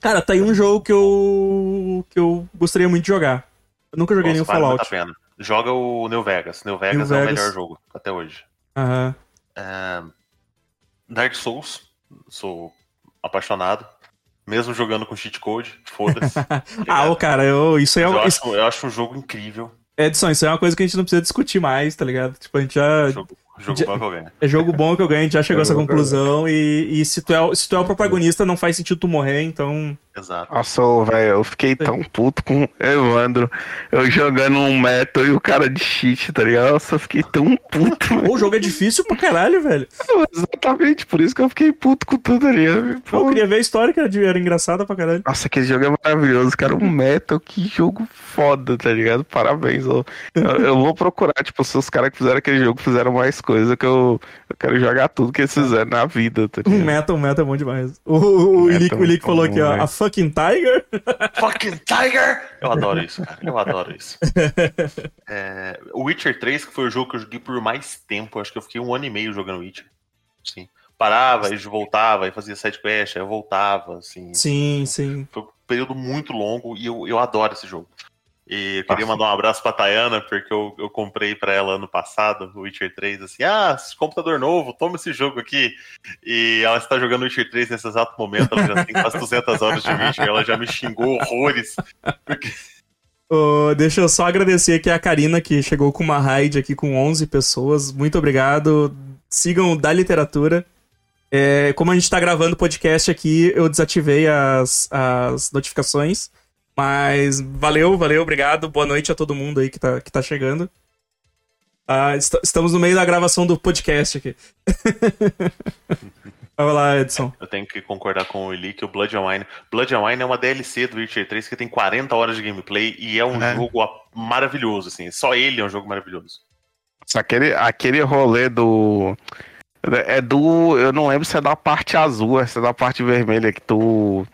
Cara, tá aí um jogo que eu. que eu gostaria muito de jogar. Eu nunca joguei Nossa, nenhum vale Fallout. pena. Joga o New Vegas. New Vegas New é o Vegas. melhor jogo até hoje. Aham. É, Dark Souls, sou apaixonado. Mesmo jogando com cheat code, foda-se. tá Ah, ô, cara, eu, isso aí é eu, isso- acho, eu acho um jogo incrível. Edson, isso é uma coisa que a gente não precisa discutir mais, tá ligado? Tipo, a gente já. Jogo, jogo Já- bom que eu ganho. É jogo bom que eu ganho, a gente já chegou a essa eu conclusão. E, e se, tu é, se tu é o protagonista, não faz sentido tu morrer, então. Exato. Nossa, velho, eu fiquei tão puto com o Evandro. Eu jogando um metal e o cara de cheat, tá ligado? Nossa, eu fiquei tão puto. O jogo é difícil pra caralho, velho. Exatamente, por isso que eu fiquei puto com tudo ali. Pô, eu Pô, queria ver a história que era, engraçada pra caralho. Nossa, aquele jogo é maravilhoso, cara. Um metal, que jogo foda, tá ligado? Parabéns. Eu, eu vou procurar, tipo, se os caras que fizeram aquele jogo fizeram mais coisa, que eu, eu quero jogar tudo que eles fizeram na vida, tá Um ligado? metal, um metal é bom demais. O, o, o Metal o é falou bom, aqui, ó. A fucking Tiger? Fucking Tiger! Eu adoro isso, cara. Eu adoro isso. É, o Witcher 3, que foi o jogo que eu joguei por mais tempo. Acho que eu fiquei um ano e meio jogando Witcher. Sim. Parava, aí voltava, aí fazia sidequest, aí eu voltava, assim. Sim, sim. Foi um período muito longo e eu, eu adoro esse jogo. E eu queria mandar um abraço pra Tayana, porque eu, eu comprei pra ela ano passado, o Witcher 3, assim, ah, computador novo, toma esse jogo aqui. E ela está jogando Witcher 3 nesse exato momento, ela já tem quase 200 horas de Witcher, ela já me xingou horrores. Porque Ô, deixa eu só agradecer aqui a Karina, que chegou com uma raid aqui com 11 pessoas. Muito obrigado. Sigam o da literatura. É, como a gente tá gravando o podcast aqui, eu desativei as, as notificações. Mas valeu, valeu, obrigado. Boa noite a todo mundo aí que tá, que tá chegando. Ah, est- estamos no meio da gravação do podcast aqui. Vai lá, Edson. eu tenho que concordar com o Eli que o Blood and Wine. Blood and Wine é uma DLC do Witcher 3 que tem 40 horas de gameplay e é um É. jogo maravilhoso, assim. Só ele é um jogo maravilhoso. Aquele, aquele rolê do. É do. Eu não lembro se é da parte azul, se é da parte vermelha, que tu.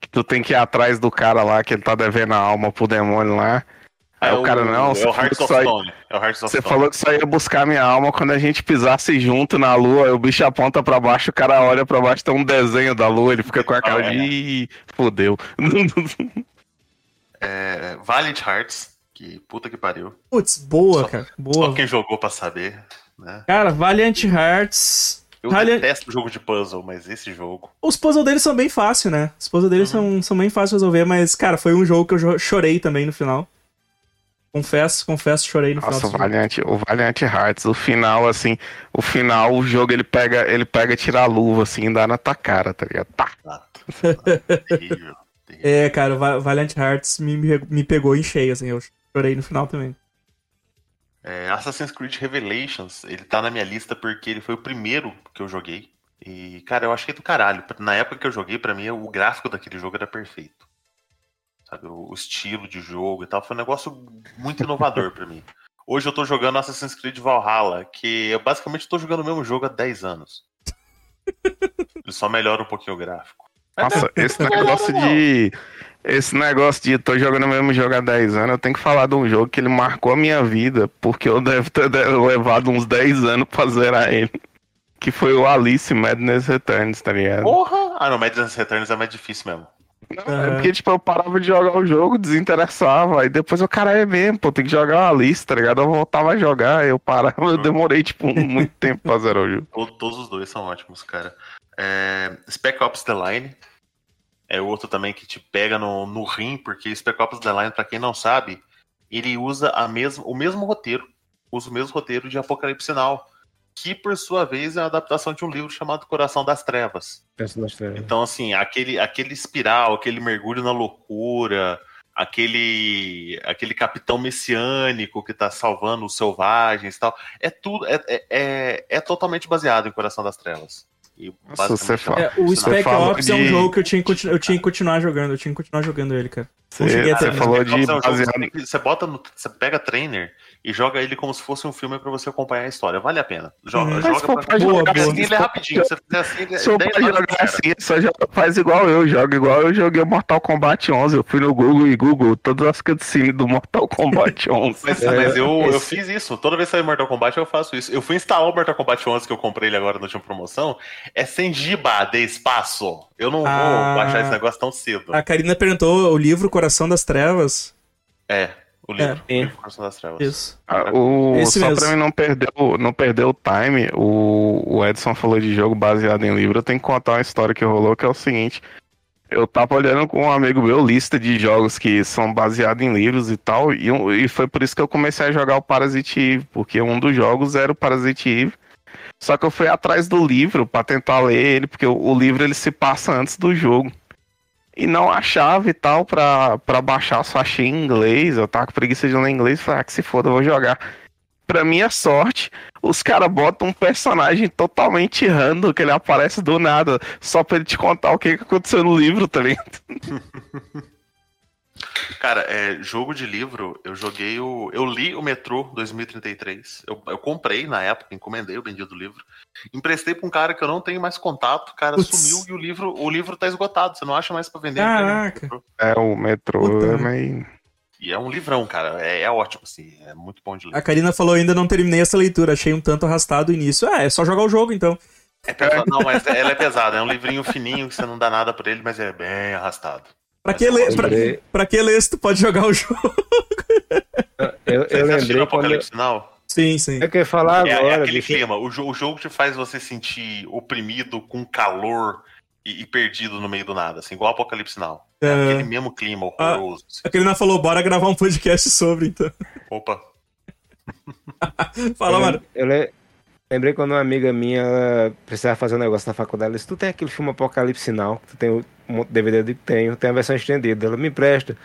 Que tu tem que ir atrás do cara lá, que ele tá devendo a alma pro demônio lá. Aí o cara, não, é você o falou que of só ia- Stone. É o Hearts of Você falou que só ia buscar minha alma quando a gente pisasse junto na lua, aí o bicho aponta pra baixo, o cara olha pra baixo, tem um desenho da lua, ele fica com a cara Ah, de. Ih, Fodeu. É, Valiant Hearts, que puta que pariu. Putz, boa, Só- cara. Só Boa. quem jogou pra saber, né? Cara, Valiant Hearts. Eu Valiant- detesto jogo de puzzle, mas esse jogo. Os puzzles deles são bem fáceis, né? Os puzzles deles são, são bem fáceis de resolver, mas, cara, foi um jogo que eu chorei também no final. Confesso, confesso, chorei no Nossa, o final. jogo. Valiant, o Valiant Hearts, o final, assim, o final, o jogo ele pega, ele pega, tira a luva, assim, e dá na tua cara, tá ligado? Tá. Terrível. terrível. É, cara, o Va- Valiant Hearts me me pegou em cheio, assim, eu chorei no final também. É, Assassin's Creed Revelations, ele tá na minha lista porque ele foi o primeiro que eu joguei. E, cara, eu achei do caralho. Na época que eu joguei, pra mim, o gráfico daquele jogo era perfeito. Sabe, o o estilo de jogo e tal. Foi um negócio muito inovador pra mim. Hoje eu tô jogando Assassin's Creed Valhalla, que eu basicamente tô jogando o mesmo jogo há 10 anos. Ele só melhora um pouquinho o gráfico. Mas Nossa, é, esse negócio de. Esse negócio de tô jogando o mesmo jogo há 10 anos, eu tenho que falar de um jogo que ele marcou a minha vida, porque eu devo ter levado uns 10 anos pra zerar ele. Que foi o Alice Madness Returns, tá ligado? Porra! Ah, não, Madness Returns é mais difícil mesmo. Não. É porque, tipo, eu parava de jogar o jogo, desinteressava, aí depois o cara é mesmo, pô, tem que jogar uma lista, tá ligado? Eu voltava a jogar, eu parava, eu demorei, tipo, muito tempo pra zerar o jogo. To- Todos os dois são ótimos, cara. É, Spec Ops The Line é outro também que te pega no, no rim, porque Spec Ops The Line, pra quem não sabe, ele usa a mesma, o mesmo roteiro, usa o mesmo roteiro de Apocalipse Now, que por sua vez é uma adaptação de um livro chamado Coração das Trevas. Das trevas. Então, assim, aquele, aquele espiral, aquele mergulho na loucura, aquele aquele capitão messiânico que tá salvando os selvagens e tal, é tudo, é, é, é, é totalmente baseado em Coração das Trevas. E Nossa, você fala- É, o Você Spec Ops é um jogo que eu tinha, que continu- eu tinha que continuar jogando, eu tinha que continuar jogando ele, cara. Você, falou de é baseado. você, bota no, você pega trainer e joga ele como se fosse um filme pra você acompanhar a história. Vale a pena. Joga, Hum. Mas joga pra, pra Boa, jogar boa. assim, ele é rapidinho. Se você fizer assim, ele é Se eu 10 pra horas jogar já era. assim, só joga- faz igual eu, joga igual eu joguei o Mortal Kombat 11. Eu fui no Google e Google todas as cutscenes do Mortal Kombat 11. Mas, É, mas eu, eu esse- fiz isso. Toda vez que sai Mortal Kombat, eu faço isso. Eu fui instalar o Mortal Kombat 11 que eu comprei ele agora na última promoção. É sem giba de espaço. Eu não Ah. vou baixar esse negócio tão cedo. A Karina perguntou o livro Coração das Trevas. É, o livro. É. O Coração das Trevas. Isso. Ah, o, Esse só mesmo. pra mim não perder, o, não perder o time, o, o Edson falou de jogo baseado em livro. Eu tenho que contar uma história que rolou, que é o seguinte. Eu tava olhando com um amigo meu lista de jogos que são baseados em livros e tal, e, e foi por isso que eu comecei a jogar o Parasite Eve, porque um dos jogos era o Parasite Eve. Só que eu fui atrás do livro pra tentar ler ele, porque o, o livro ele se passa antes do jogo. E não achava e tal pra, pra baixar, só achei em inglês. Eu tava com preguiça de ler inglês, falei, ah, que se foda, eu vou jogar. Pra minha sorte, os caras botam um personagem totalmente random, que ele aparece do nada, só pra ele te contar o que, que aconteceu no livro, tá ligado? Cara, é, jogo de livro, eu joguei o. Eu li o Metrô 2033. Eu, eu comprei na época, encomendei o bendito livro. Emprestei pra um cara que eu não tenho mais contato, o cara Putz. sumiu e o livro, o livro tá esgotado. Você não acha mais pra vender. Caraca. É, o metrô é meio. E é um livrão, cara. É, é ótimo, assim. É muito bom de ler. A Karina falou ainda não terminei essa leitura, achei um tanto arrastado o início. Ah, é só jogar o jogo então. É pesado, não, mas ela é pesada. É um livrinho fininho que você não dá nada pra ele, mas é bem arrastado. Pra que, ler, pra, lembrei- pra que ler se tu pode jogar o jogo? Eu, eu lembrei quando. Apocalipse Now? Sim, sim. Eu queria falar É, é agora. aquele bicho. clima. O, jo- o jogo te faz você sentir oprimido, com calor e, e perdido no meio do nada, assim, igual Apocalipse Now. É É. aquele mesmo clima horroroso. assim. A Karina falou, bora gravar um podcast sobre, então. Opa, Fala, eu, mano. eu lembrei quando uma amiga minha ela precisava fazer um negócio na faculdade. Ela disse: Tu tem aquele filme Apocalipse Now? Tu tem um monte de DVD de tenho, tem a versão estendida. Ela me empresta.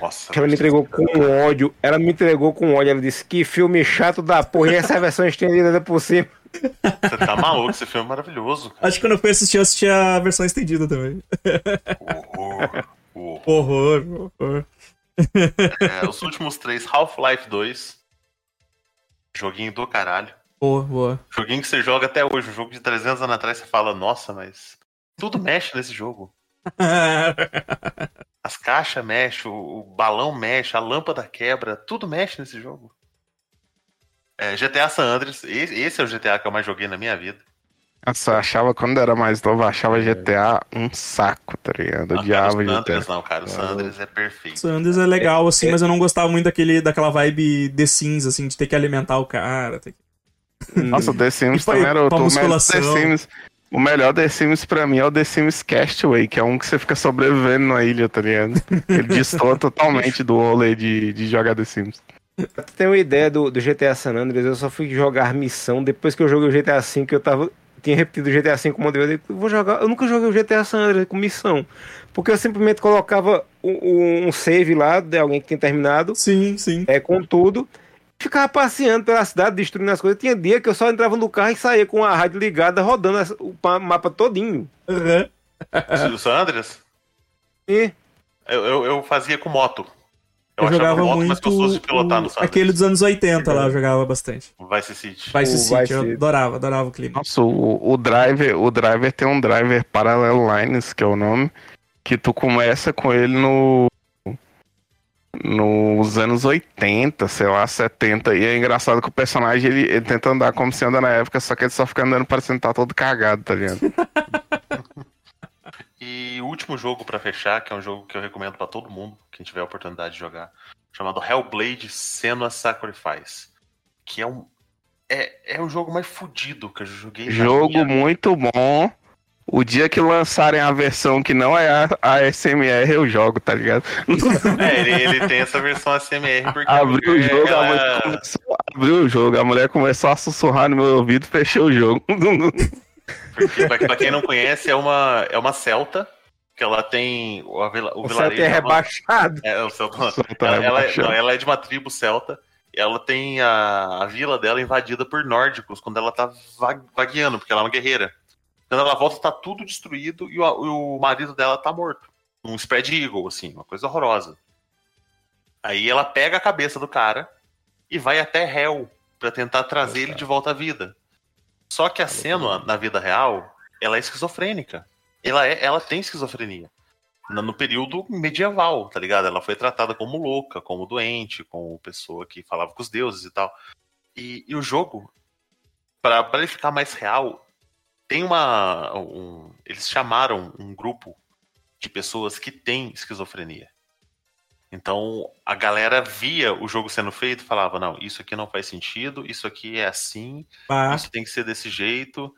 nossa. Ela me entregou com ódio. Ela me entregou com ódio. Ela disse: Que filme chato da porra. E essa é a versão estendida ainda por cima. Você tá maluco, esse filme é maravilhoso. Cara. Acho que quando eu fui assistir, eu assisti a versão estendida também. Horror, horror. Horror, horror. É, os últimos três, Half-Life 2. Joguinho do caralho. Boa, boa. Joguinho que você joga até hoje. Um jogo de 300 anos atrás, você fala, nossa, mas tudo mexe nesse jogo. As caixas mexem, o, o balão mexe, a lâmpada quebra, tudo mexe nesse jogo. É, GTA San Andreas, esse, esse é o GTA que eu mais joguei na minha vida. Nossa, eu achava, quando eu era mais novo, eu achava GTA um saco, tá ligado? Eu cara, odiava o San GTA. Andreas não, cara, o San Andreas é perfeito. Sanders é legal, assim, mas eu não gostava muito daquele, daquela vibe The Sims, assim, de ter que alimentar o cara. ter que- Nossa, o The Sims pra- também era o o melhor. The Sims. O melhor The Sims pra mim é o The Sims Castaway, que é um que você fica sobrevivendo na ilha, tá ligado? Ele destoa totalmente do rolê de, de jogar The Sims. Pra tu ter uma ideia do, do GTA San Andreas, eu só fui jogar missão depois que eu joguei o GTA V, que eu tava. Tinha repetido o GTA V como eu falei, eu vou jogar. Eu nunca joguei o GTA San Andreas com missão. Porque eu simplesmente colocava um, um save lá de alguém que tinha terminado, Sim, sim. é, com tudo. Ficava passeando pela cidade, destruindo as coisas. Tinha dia que eu só entrava no carro e saía com a rádio ligada, rodando as- o pa- mapa todinho. Aham. O San Andreas, E eu, eu, eu fazia com moto. Eu, Eu, jogava moto muito. gostoso de pilotar o- no San Andreas. aquele dos anos 80 lá, eu jogava bastante. Vice City. Vice City, Vice eu City. adorava, adorava o clima. Nossa, o, o driver, o driver tem um driver Parallel Lines, que é o nome, que tu começa com ele no nos anos 80, sei lá, 70. E é engraçado que o personagem ele, ele tenta andar como se anda na época, só que ele só fica andando parecendo que tá todo cagado, tá ligado? E o último jogo pra fechar, que é um jogo que eu recomendo pra todo mundo, quem tiver a oportunidade de jogar, chamado Hellblade Senua Sacrifice. Que é um. É, é o jogo mais fudido que eu joguei. Jogo minha- muito bom. O dia que lançarem a versão que não é a, a SMR, eu jogo, tá ligado? É, ele, ele tem essa versão ASMR porque. Abriu o é- jogo, a ela- mulher começou, abriu o jogo, a mulher começou a sussurrar no meu ouvido, fechou o jogo. Porque, pra, pra quem não conhece, é uma, é uma celta, que ela tem. O, a vila- o o certo é uma- rebaixado. É, o celta. Celta Ela, ela é, rebaixado. não, ela é de uma tribo celta. E ela tem a, a vila dela invadida por nórdicos quando ela tá va- vagueando, porque ela é uma guerreira. Quando ela volta, tá tudo destruído e o, o marido dela tá morto. Um spread eagle, assim, uma coisa horrorosa. Aí ela pega a cabeça do cara e vai até Hell pra tentar trazer ele de volta à vida. Só que a Senua, na vida real, ela é esquizofrênica. Ela, é, ela tem esquizofrenia no período medieval, tá ligado? Ela foi tratada como louca, como doente, como pessoa que falava com os deuses e tal. E, e o jogo, pra ele ficar mais real, tem uma. um- eles chamaram um grupo de pessoas que têm esquizofrenia. Então a galera via o jogo sendo feito e falava: não, isso aqui não faz sentido, isso aqui é assim, Pá. isso tem que ser desse jeito.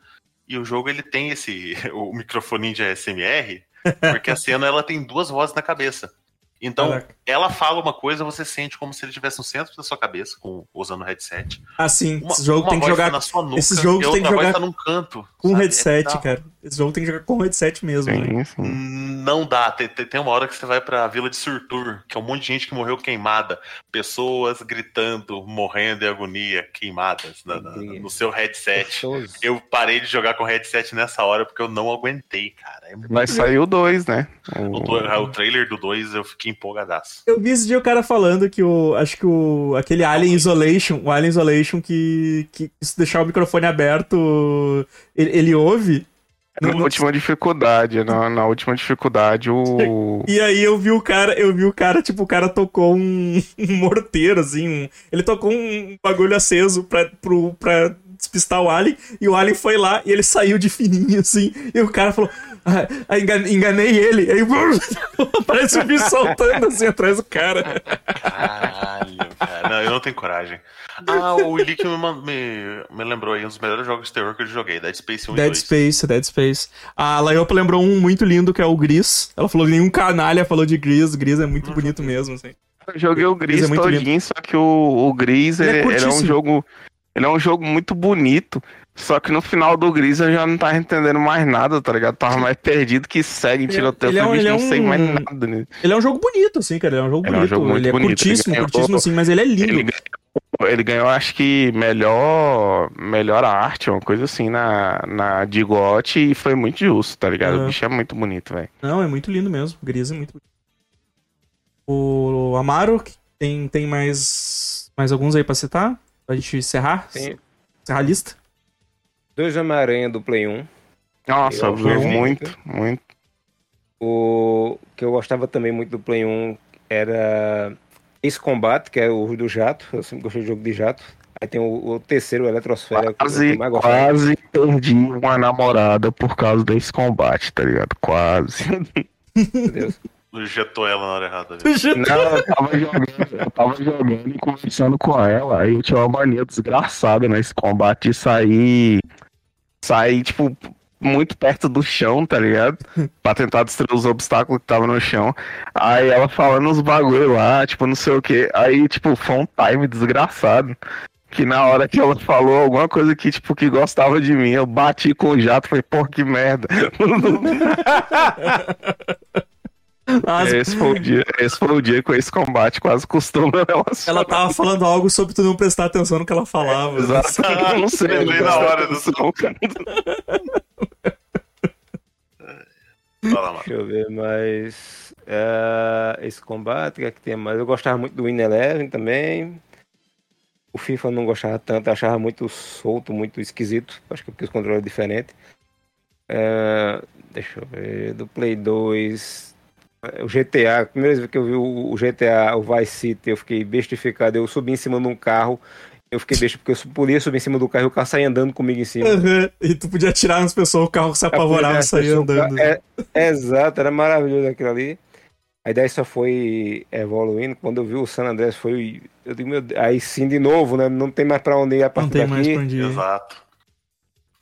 E o jogo ele tem esse o microfone de ASMR, porque a cena ela tem duas vozes na cabeça. Então, Caraca. ela fala uma coisa, você sente como se ele estivesse no centro da sua cabeça, com, usando o headset. Assim, Uma, esse jogo uma tem que voz jogar tá na sua nuca, esses jogos e a tem que jogar tá num canto. com sabe? É headset, bizarro. cara. Esse jogo tem que jogar com headset mesmo. né? Sim, sim. Não dá. Tem, tem- tem uma hora que você vai pra vila de Surtur, que é um monte de gente que morreu queimada. Pessoas gritando, morrendo em agonia, queimadas na- na- no seu headset. Eu parei de jogar com headset nessa hora porque eu não aguentei, cara. É. Vai sair o 2, né? o, o trailer do 2 eu fiquei empolgadaço. Eu vi esse dia o cara falando que o. Acho que o. Aquele Alien Isolation, o Alien Isolation que, que se deixar o microfone aberto, ele, ele ouve. Na no- última dificuldade, na, na última dificuldade, o. E aí eu vi o cara, eu vi o cara, tipo, o cara tocou um, um morteiro, assim, um- ele tocou um bagulho aceso pra, pro, pra despistar o Alien, e o Alien foi lá e ele saiu de fininho, assim, e o cara falou, engan- enganei ele, aí parece um bicho saltando, assim, atrás do cara. Caralho, cara. Não, eu não tenho coragem. Ah, o Willi que me, me, me lembrou aí um dos melhores jogos de terror que eu joguei, Dead Space 1 e Dead 2. Space, Dead Space. A Laiopa lembrou um muito lindo que é o Gris. Ela falou que nenhum canalha falou de Gris. Gris é muito bonito mesmo, assim. Eu joguei o Gris Gris é muito todinho, só que o, o Gris, Ele é ele, ele é um jogo. Ele é um jogo muito bonito. Só que no final do Gris eu já não tava entendendo mais nada, tá ligado? Tava mais perdido que segue, Ele- tiroteio. ele é Eu um- falei, ele "Bicho, é não sei um- mais nada, né? Ele é um jogo bonito, assim, cara. Ele é um jogo Ele é um bonito. jogo muito ele é bonito. curtíssimo, Ele ganhou- curtíssimo, assim, mas ele é lindo. Ele ganhou, ele ganhou, acho que, melhor, melhor arte, uma coisa assim, na, na de GOT, e foi muito justo, tá ligado? O bicho é muito bonito, velho. Não, é muito lindo mesmo. O Gris é muito bonito. O Amaro, que tem, tem mais, mais alguns aí pra citar? Pra gente encerrar? Tem Encerrar a lista? Dois Homem-Aranha do Play 1. Nossa, Eu muito, muito. O que eu gostava também muito do Play 1 era Ace Combat, que é o do jato. Eu sempre gostei de jogo de jato. Aí tem o, o terceiro, o Eletrosfera, que eu Quase, gostava. quase perdi uma namorada por causa desse combate, tá ligado? Quase. Meu Deus. Injetou ela na hora errada. Não, eu tava jogando, eu tava jogando e conversando com ela. Aí eu tinha uma mania desgraçada nesse combate de sair. Sair, tipo, muito perto do chão, tá ligado? Pra tentar destruir os obstáculos que tava no chão. Aí ela falando uns bagulho lá, tipo, não sei o que. Aí, tipo, foi um time desgraçado. Que na hora que ela falou alguma coisa que, tipo, que gostava de mim, eu bati com o jato e falei, pô, que merda. Nossa, Esse foi o dia, esse foi o dia com esse combate quase custou meu relacionamento. ela tava falando algo sobre tu não prestar atenção no que ela falava. Exato. Eu não sei. Lembrei não na hora do atenção, cara. Fala. Deixa eu ver mais. É, esse combate, o que é que tem mais? Eu gostava muito do Win Eleven também. O FIFA eu não gostava tanto, eu achava muito solto, muito esquisito. Acho que é porque os controles são diferentes. É, deixa eu ver. Do Play 2. É, O GTA, a primeira vez que eu vi o GTA, o Vice City, eu fiquei bestificado. Eu subi em cima de um carro. Eu fiquei besta porque eu podia subir em cima do carro e o carro saía andando comigo em cima. Aham, E tu podia atirar nas pessoas, o carro se apavorava e saía andando. É, é, exato, era maravilhoso aquilo ali. Aí daí só foi evoluindo. Quando eu vi o San Andreas, foi. Eu digo, meu Deus, aí sim de novo, né? Não tem mais pra onde ir a Não partir tem mais daqui. pra onde ir. Exato.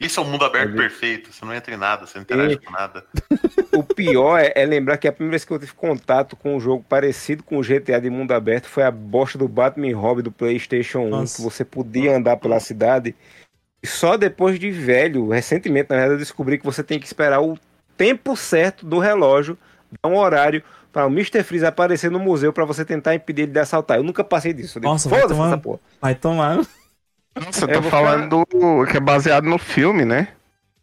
Isso é um mundo aberto perfeito. Você não entra em nada, você não interage E- com nada. O pior é, é lembrar que a primeira vez que eu tive contato com um jogo parecido com o GTA de mundo aberto foi a bosta do Batman e Robin do PlayStation 1, Nossa. que você podia andar pela cidade. E só depois de velho, recentemente, na verdade, eu descobri que você tem que esperar o tempo certo do relógio, dar um horário para o Mr. Freeze aparecer no museu para você tentar impedir ele de assaltar. Eu nunca passei disso. Eu digo, Nossa, vai Foda-se tomar- essa porra. Vai tomar. Nossa, eu tô falando do- que é baseado no filme, né?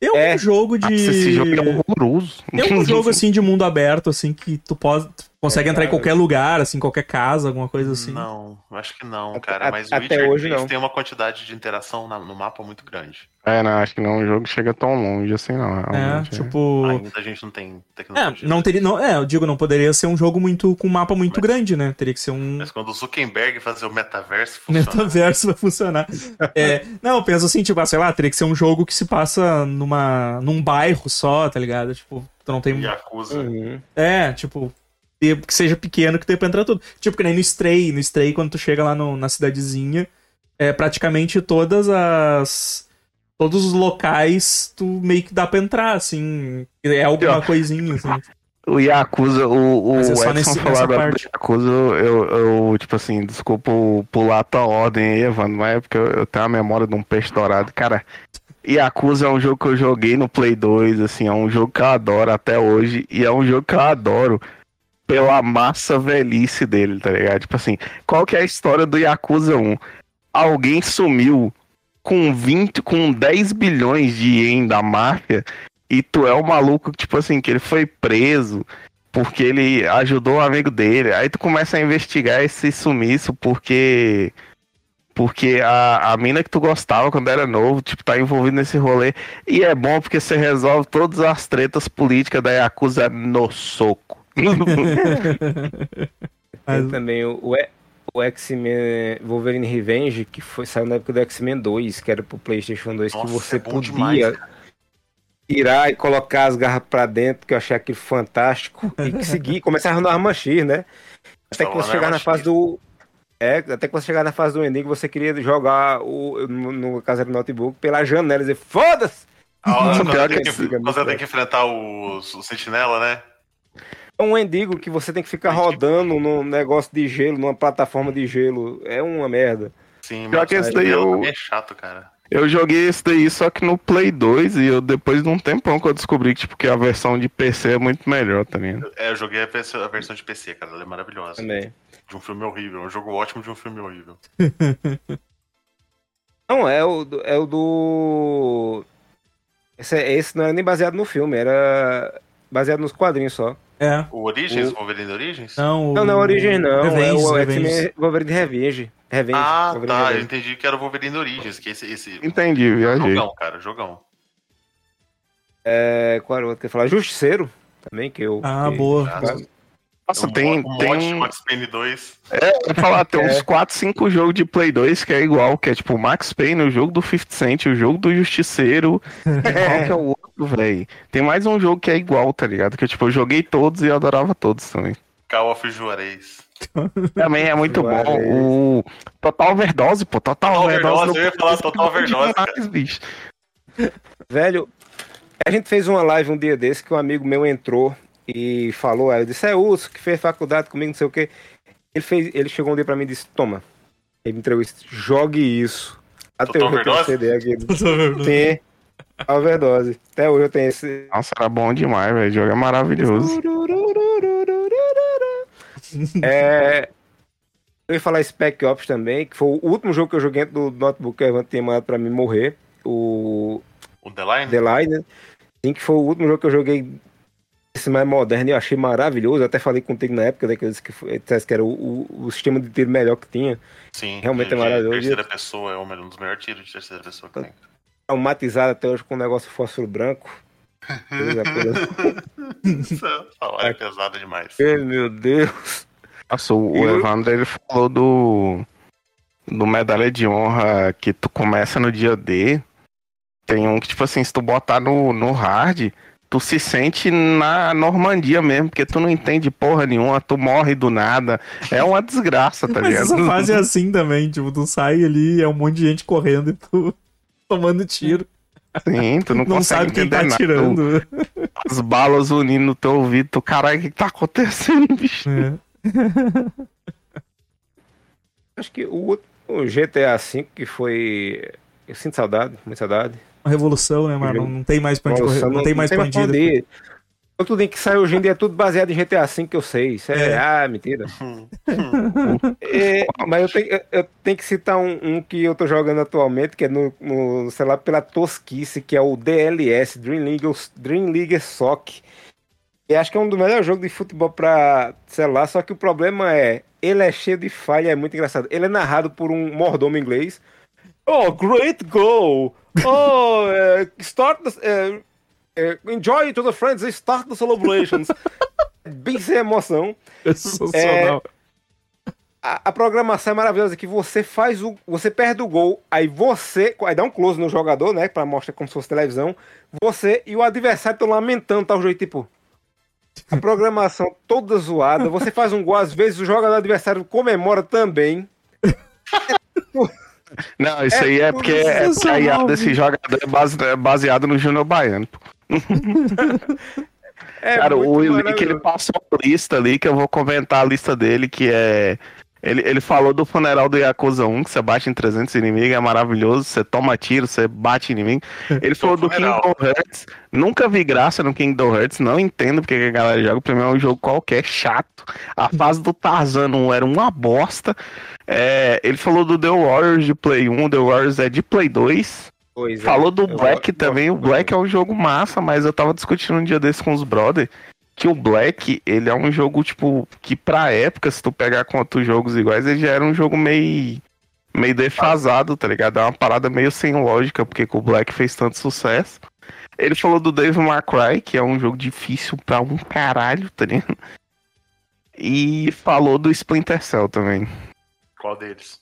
Tem um É. jogo de. Nossa, esse jogo é horroroso. Tem um jogo assim de mundo aberto, assim, que tu pode. tu consegue É, entrar em qualquer lugar, assim, qualquer casa, alguma coisa assim. Não, acho que não, Até- cara. Mas o até Witcher hoje 3 não. tem uma quantidade de interação na- no mapa muito grande. É, não, acho que não, o jogo chega tão longe assim, não. É, tipo. Ainda a gente não tem É, tecnologia. não teria. Não, é, eu digo, não poderia ser um jogo muito com um mapa muito Mas- grande, né? Teria que ser um. Mas quando o Zuckerberg fazer o metaverso, O funciona. metaverso vai funcionar. É, não, eu penso assim, tipo, ah, sei lá, teria que ser um jogo que se passa numa, num bairro só, tá ligado? Tipo, tu não tem. Yakuza. Uhum. É, tipo, que seja pequeno que dê pra entrar tudo. Tipo, que nem no Stray. No Stray, quando tu chega lá no- na cidadezinha, é praticamente todas as. Todos os locais tu meio que dá pra entrar, assim. É alguma coisinha, assim. O Yakuza, o, o Mas é Edson nesse- falou agora parte. do Yakuza, eu, eu, tipo assim, desculpa pular a tua ordem aí, Evandro, mas é porque eu, eu tenho a memória de um peixe dourado. Cara, Yakuza é um jogo que eu joguei no Play 2, assim, é um jogo que eu adoro até hoje, e é um jogo que eu adoro pela massa velhice dele, tá ligado? Tipo assim, qual que é a história do Yakuza 1? Alguém sumiu com 20, com 10 bilhões de ien da máfia e tu é o maluco, tipo assim, que ele foi preso porque ele ajudou o amigo dele. Aí tu começa a investigar esse sumiço porque. Porque a, a mina que tu gostava quando era novo, tipo, tá envolvido nesse rolê. E é bom porque você resolve todas as tretas políticas da Yakuza no soco. Tem Mas- também o, o, o X-Men Wolverine Revenge, que foi, saiu na época do X-Men 2, que era pro PlayStation 2, Nossa, que você é podia demais, tirar e colocar as garras pra dentro, que eu achei aquilo fantástico, e seguir, começar no Arma X, né? Até que você chegar na fase do. É, até que você chegar na fase do Ending, você queria jogar o, no, no caso era notebook pela janela e dizer, foda-se! Ah, Pior tem que que, você tem que enfrentar os, o sentinela, né? É um Endigo que você tem que ficar rodando num negócio de gelo, numa plataforma de gelo. É uma merda. Sim, mas que esse daí sentinela eu- é chato, cara. Eu joguei esse daí só que no Play 2 e eu depois de um tempão que eu descobri que, tipo, que a versão de PC é muito melhor também. É, eu joguei a versão, a versão de PC, cara. Ela é maravilhosa. Também. De um filme horrível. É um jogo ótimo de um filme horrível. Não, é o, do- é o do. Esse, esse não era nem baseado no filme, era baseado nos quadrinhos só. É. O Origins, O- Wolverine Origins? Não, o... Não, não é Origem, não. é Revenge, o Revenge. Wolverine Revenge. Revenge. Ah, Wolverine tá. Eu Revenge. entendi que era o Wolverine Origins, que esse, esse Entendi, viajei. jogão, cara, jogão. É, qual era o outro que eu ia falar? Justiceiro, também, que eu. Ah, que- boa. Ah, Nossa, Um tem, mo- um tem mod de um- Max Payne 2. É, eu falar, tem É. uns 4, 5 jogos de Play 2 que é igual, que é tipo o Max Payne, o jogo do 50 Cent, o jogo do Justiceiro. Qual que é o outro, velho? Tem mais um jogo que é igual, tá ligado? Que tipo, eu joguei todos e adorava todos também. Call of Juarez. Também é muito bom. O Total Overdose, pô. Total, Total Overdose. Overdose, eu ia falar Total Overdose. Demais, bicho. Velho, a gente fez uma live um dia desse que um amigo meu entrou e falou, eu disse, é Urso, que fez faculdade comigo, não sei o quê. Ele, fez, ele chegou um dia pra mim e disse, toma. Ele me entregou isso, jogue isso. Até hoje eu tenho Overdose? CD aqui. Sim, overdose. Até hoje eu tenho esse. Nossa, era bom demais, velho. O jogo é maravilhoso. É, eu ia falar Spec Ops também, que foi o último jogo que eu joguei do notebook que o Evan tinha mandado pra mim morrer. O O The Line? The Line, né? Sim, que foi o último jogo que eu joguei esse mais moderno eu achei maravilhoso. Eu até falei contigo na época, né, que eu disse que, foi, que era o, o, o sistema de tiro melhor que tinha. Sim. Realmente de- é maravilhoso. de Terceira pessoa é o melhor- um dos melhores tiros de terceira pessoa que tem. Traumatizado até hoje com o negócio fósforo branco. Coisa, coisa- Essa hora é pesada demais. Ai, Meu Deus. Nossa, o, o Eu- Evandro ele falou do do medalha de honra que tu começa no dia D. Tem um que, tipo assim, se tu botar no, no hard, tu se sente na Normandia mesmo, porque tu não entende porra nenhuma, tu morre do nada. É uma desgraça, tá Mas essa ligado? fase é assim também, tipo, tu sai ali, é um monte de gente correndo e tu tomando tiro. Sim, tu não, Não, consegue sabe quem entender tá nada. atirando. As balas unindo no teu ouvido, tu, caralho, o que que tá acontecendo, bicho? É. Acho que o, outro- o GTA V que foi. Eu sinto saudade, muita saudade. Uma revolução, né, mano? Não, não tem mais pra onde correr, não, tem mais pra onde pra onde ir. Então, Tudo em que sai hoje em dia é tudo baseado em GTA V que eu sei. Isso é, É. ah, mentira. É, mas eu tenho, eu- tenho que citar um, um que eu tô jogando atualmente, que é no, no celular pela tosquice, que é o DLS, Dream League, Dream League Sock. Eu acho que é um dos melhores jogos de futebol pra celular, só que o problema é, ele é cheio de falha, é muito engraçado. Ele é narrado por um mordomo inglês. Oh, great goal! Oh, eh, start the, eh, enjoy to the friends, start the celebrations. Bem sem emoção. É sensacional. A, a programação é maravilhosa que você faz o. Você perde o gol, aí você. Aí dá um close no jogador, né? Pra mostrar como se fosse televisão. Você e o adversário estão lamentando, tá? O jeito tipo. A programação toda zoada. Você faz um gol, às vezes o jogador adversário comemora também. Não, isso É aí é porque, é porque a IA desse jogador é é baseado no Júnior Baiano. É Cara, o maravilhoso. ele passou uma lista ali, que eu vou comentar a lista dele, que é. Ele, ele falou do funeral do Yakuza 1, que você bate em 300 inimigos, é maravilhoso, você toma tiro, você bate inimigo. Ele falou do. Kingdom Hearts, nunca vi graça no Kingdom Hearts, não entendo porque que a galera joga, pra mim é um jogo qualquer, chato. A fase do Tarzan 1 era uma bosta. É, ele falou do The Warriors de Play 1, The Warriors é de Play 2. Pois é. Falou do Eu Black gosto- também. O Black é um jogo massa, mas eu tava discutindo um dia desse com os brother que o Black, ele é um jogo, tipo, que pra época, se tu pegar com outros jogos iguais, ele já era um jogo meio, meio defasado, tá ligado? É uma parada meio sem lógica, porque que o Black fez tanto sucesso. Ele falou do Devil May Cry, que é um jogo difícil pra um caralho, tá ligado? E falou do Splinter Cell também. Qual deles?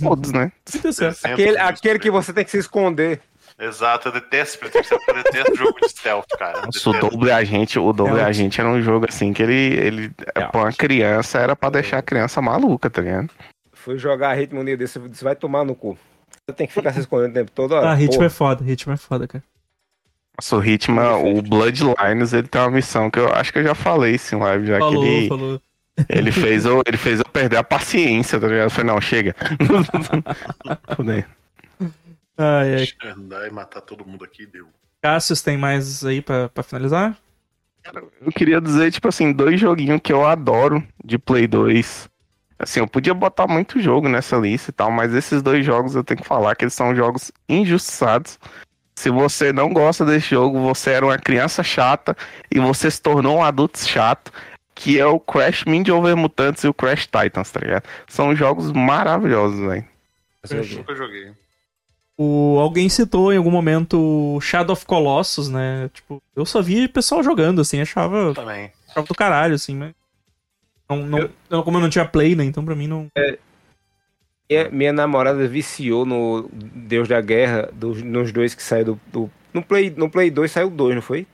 Todos, né? Muito certo. Aquele, aquele que você tem que se esconder. Exato, eu detesto Splinter Cell, eu detesto jogo de stealth, cara. Nossa, o. Double Agente, o Double É, Agente era um jogo assim que ele, ele É, pra uma criança, era pra deixar a criança maluca, tá ligado? Fui jogar ritmo um desse, você vai tomar no cu. Você tem que ficar se escondendo o tempo todo. Ah, ritmo é foda, ritmo é foda, cara. Nossa, o Hitman, o Bloodlines, ele tem uma missão que eu acho que eu já falei isso em live, já Falou, que ele, falou. ele, fez eu, ele fez eu perder a paciência, tá ligado? Eu falei, não, chega. Ai, ai. Andar e matar todo mundo aqui deu. Cassius, tem mais aí pra, pra finalizar? Eu queria dizer, tipo assim, dois joguinhos que eu adoro de Play 2. Assim, eu podia botar muito jogo nessa lista e tal, mas esses dois jogos eu tenho que falar que eles são jogos injustiçados. Se você não gosta desse jogo, você era uma criança chata e você se tornou um adulto chato, que é o Crash Mind Over Mutantes e o Crash Titans, tá ligado? São jogos maravilhosos, velho. Eu nunca joguei. O, alguém citou em algum momento o Shadow of Colossus, né? Tipo, eu só vi pessoal jogando, assim, achava, Também. achava do caralho, assim, mas Não, não, eu... como eu não tinha Play, né? Então pra mim não. É, minha, minha, namorada viciou no Deus da Guerra, dos, nos dois que saiu do, do. no, Play, no Play 2 saiu dois, não foi?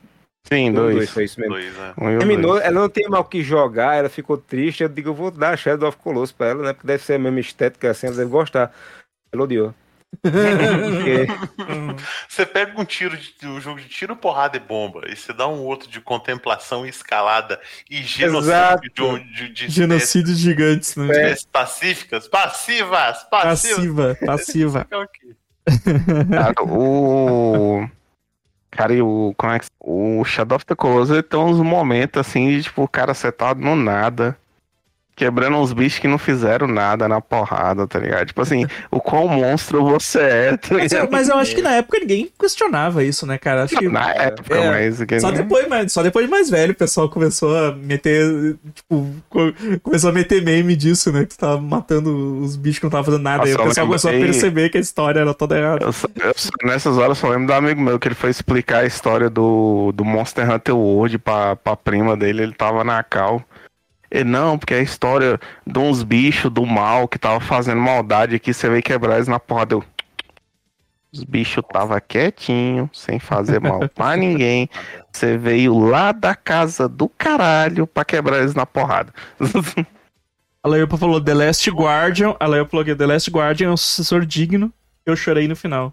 Sim, dois. dois. Foi isso mesmo. Dois, né? Terminou, ela não tem mal o que jogar, ela ficou triste. Eu digo, eu vou dar a Shadow of Colossus pra ela, né? Porque deve ser a mesma estética assim, ela deve gostar. Ela odiou. você pega um tiro de um jogo de tiro, porrada e bomba, e você dá um outro de contemplação e escalada e genocídio de, de, de genocídios gigantes, né? É. Pacíficas, passivas, passivas. Passiva, passiva. Cara, o Cara, e o, como é que, o Shadow of the Colossus tem uns momentos assim de tipo, o cara setado no nada quebrando uns bichos que não fizeram nada na porrada, tá ligado? Tipo assim, o qual monstro você é, tá mas, eu, mas, eu acho que na época ninguém questionava isso, né, cara? Acho que, na época, é, mas... Só, depois, mas, só depois de mais velho o pessoal começou a meter, tipo, começou a meter meme disso, né? Que tava matando os bichos que não estavam fazendo nada. Nossa, aí o pessoal começou a perceber que a história era toda errada. Eu, eu, nessas horas eu só lembro do amigo meu que ele foi explicar a história do, do Monster Hunter World pra, pra prima dele, ele tava na cal. Não, porque é a história de uns bichos do mal que tava fazendo maldade aqui, você veio quebrar eles na porrada. Eu... Os bichos tava quietinho, sem fazer mal pra ninguém. Você veio lá da casa do caralho pra quebrar eles na porrada. A Leopa falou The Last Guardian. A Leopa falou que The Last Guardian é um sucessor digno. Eu chorei no final.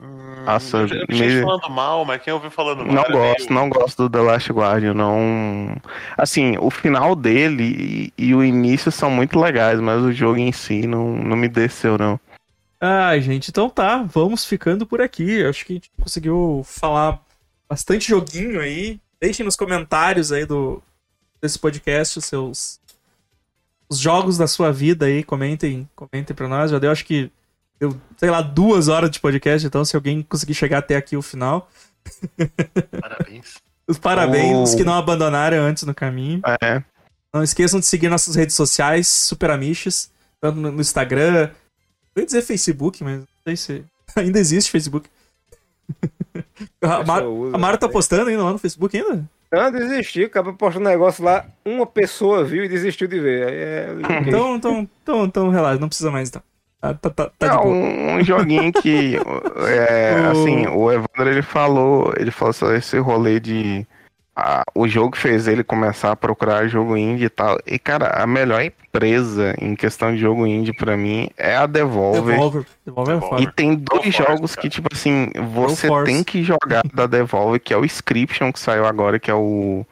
Hum, Nossa, eu me... falando mal, mas quem ouviu falando mal? Não gosto, meio... não gosto do The Last Guardian, não. Assim, o final dele e, e, o início são muito legais, mas o jogo em si não, não me desceu, não. Ai, gente, então tá, vamos ficando por aqui. Acho que a gente conseguiu falar bastante joguinho aí. Deixem nos comentários aí do desse podcast os seus os jogos da sua vida aí, comentem, comentem para nós. Já deu acho que deu, sei lá, duas horas de podcast, então se alguém conseguir chegar até aqui o final. Parabéns. Os parabéns, oh. que não abandonaram antes no caminho. É. Não esqueçam de seguir nossas redes sociais, Super Amiches, tanto no Instagram. Eu ia dizer Facebook, mas não sei se. Ainda existe Facebook. a, Mar... a Mara tá postando ainda lá no Facebook ainda? Não, desisti, acabou postando um negócio lá, uma pessoa viu e desistiu de ver. É... então, então, então, então, relaxa, não precisa mais então. Tá, tá, tá, tá é um, um, joguinho que é, assim, o Evandro ele falou, ele falou sobre esse rolê de a, o jogo fez ele começar a procurar jogo indie e tal. E cara, a melhor empresa em questão de jogo indie para mim é a Devolver. Devolver, Devolver é foda. E tem dois jogos que tipo assim, você tem que jogar da Devolver, que é o Inscription que saiu agora, que é o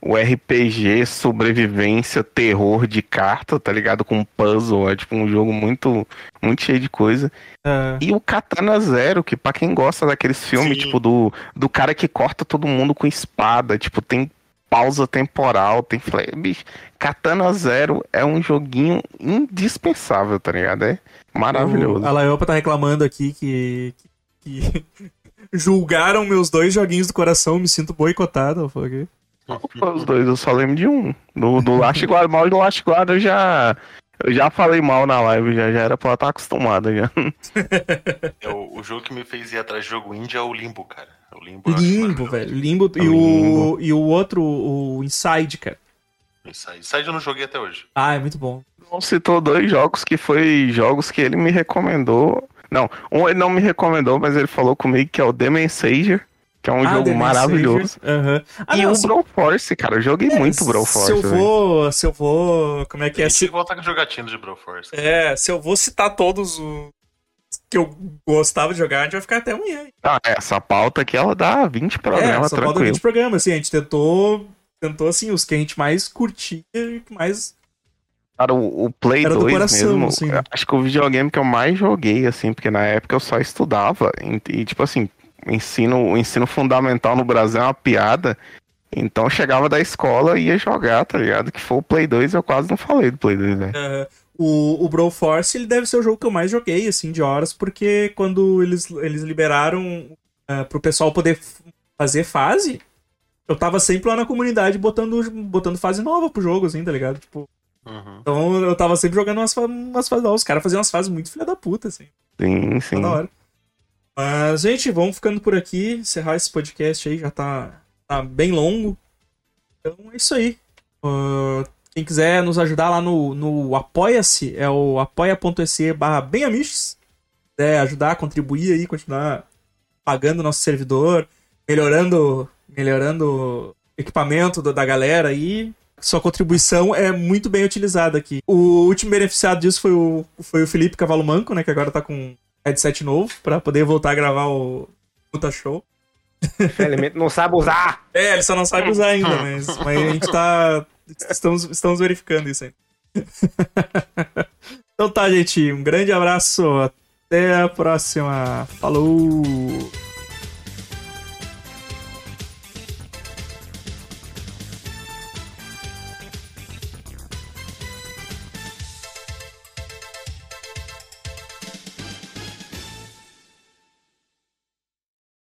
o RPG sobrevivência, terror de carta, tá ligado? Com puzzle, é tipo um jogo muito, muito cheio de coisa. É. E o Katana Zero, que pra quem gosta daqueles filmes, Sim. tipo, do, do cara que corta todo mundo com espada, tipo, tem pausa temporal, tem bicho, Katana Zero é um joguinho indispensável, tá ligado? É maravilhoso. O, a Laiopa tá reclamando aqui que, que julgaram meus dois joguinhos do coração, me sinto boicotado. Eu falei, os dois, eu só lembro de um. Do, do Last Guard, mal do Last Guard eu já. Eu já falei mal na live, já, já era pra estar acostumado já. É, o, o, jogo que me fez ir atrás de jogo indie é o Limbo, cara. É o Limbo, Limbo velho. Limbo, é e, o, Limbo. e o outro, o Inside, cara. Inside. Inside eu não joguei até hoje. Ah, é muito bom. Não citou dois jogos que foi jogos que ele me recomendou. Não, um ele não me recomendou, mas ele falou comigo que é o Demon Sager que é um ah, jogo maravilhoso. Uhum. Ah, e não, o se... Brawl Force, cara, eu joguei é, muito Brawl Force. Se eu vou, se eu vou, como é que é? Se voltar com jogatina de Brawl Force. É, se eu vou citar todos os que eu gostava de jogar, a gente vai ficar até amanhã. Ah, essa pauta aqui, ela dá 20 programas, é, essa tranquilo. pauta 20 programas, assim, a gente tentou, tentou, assim, os que a gente mais curtia e que mais... Cara, o, o Play Era 2 coração, mesmo, assim. acho que o videogame que eu mais joguei, assim, porque na época eu só estudava, e, e tipo assim, ensino, o ensino fundamental no Brasil é uma piada. Então eu chegava da escola e ia jogar, tá ligado? Que foi o Play 2, eu quase não falei do Play 2, velho. Uhum. O, o Brawl Force, ele deve ser o jogo que eu mais joguei, assim, de horas, porque quando eles, eles liberaram uh, pro pessoal poder fazer fase, eu tava sempre lá na comunidade botando, botando fase nova pro jogo, assim, tá ligado? Tipo. Uhum. Então eu tava sempre jogando umas, umas fases novas. Os caras faziam umas fases muito filha da puta, assim. Sim, sim. Toda hora. Mas, gente, vamos ficando por aqui. Encerrar esse podcast aí, já tá, tá bem longo. Então é isso aí. Uh, Quem quiser nos ajudar lá no, no Apoia-se, é o apoia.se barra benamiches. É, ajudar, contribuir aí, continuar pagando nosso servidor, melhorando, melhorando equipamento da galera aí. Sua contribuição é muito bem utilizada aqui. O último beneficiado disso foi o, foi o Felipe Cavalo Manco, né? Que agora tá com headset novo para poder voltar a gravar o Puta Show. Elemento não sabe usar! É, ele só não sabe usar ainda, mas, mas a gente tá. Estamos, estamos verificando isso aí. então tá, gente. Um grande abraço. Até a próxima. Falou!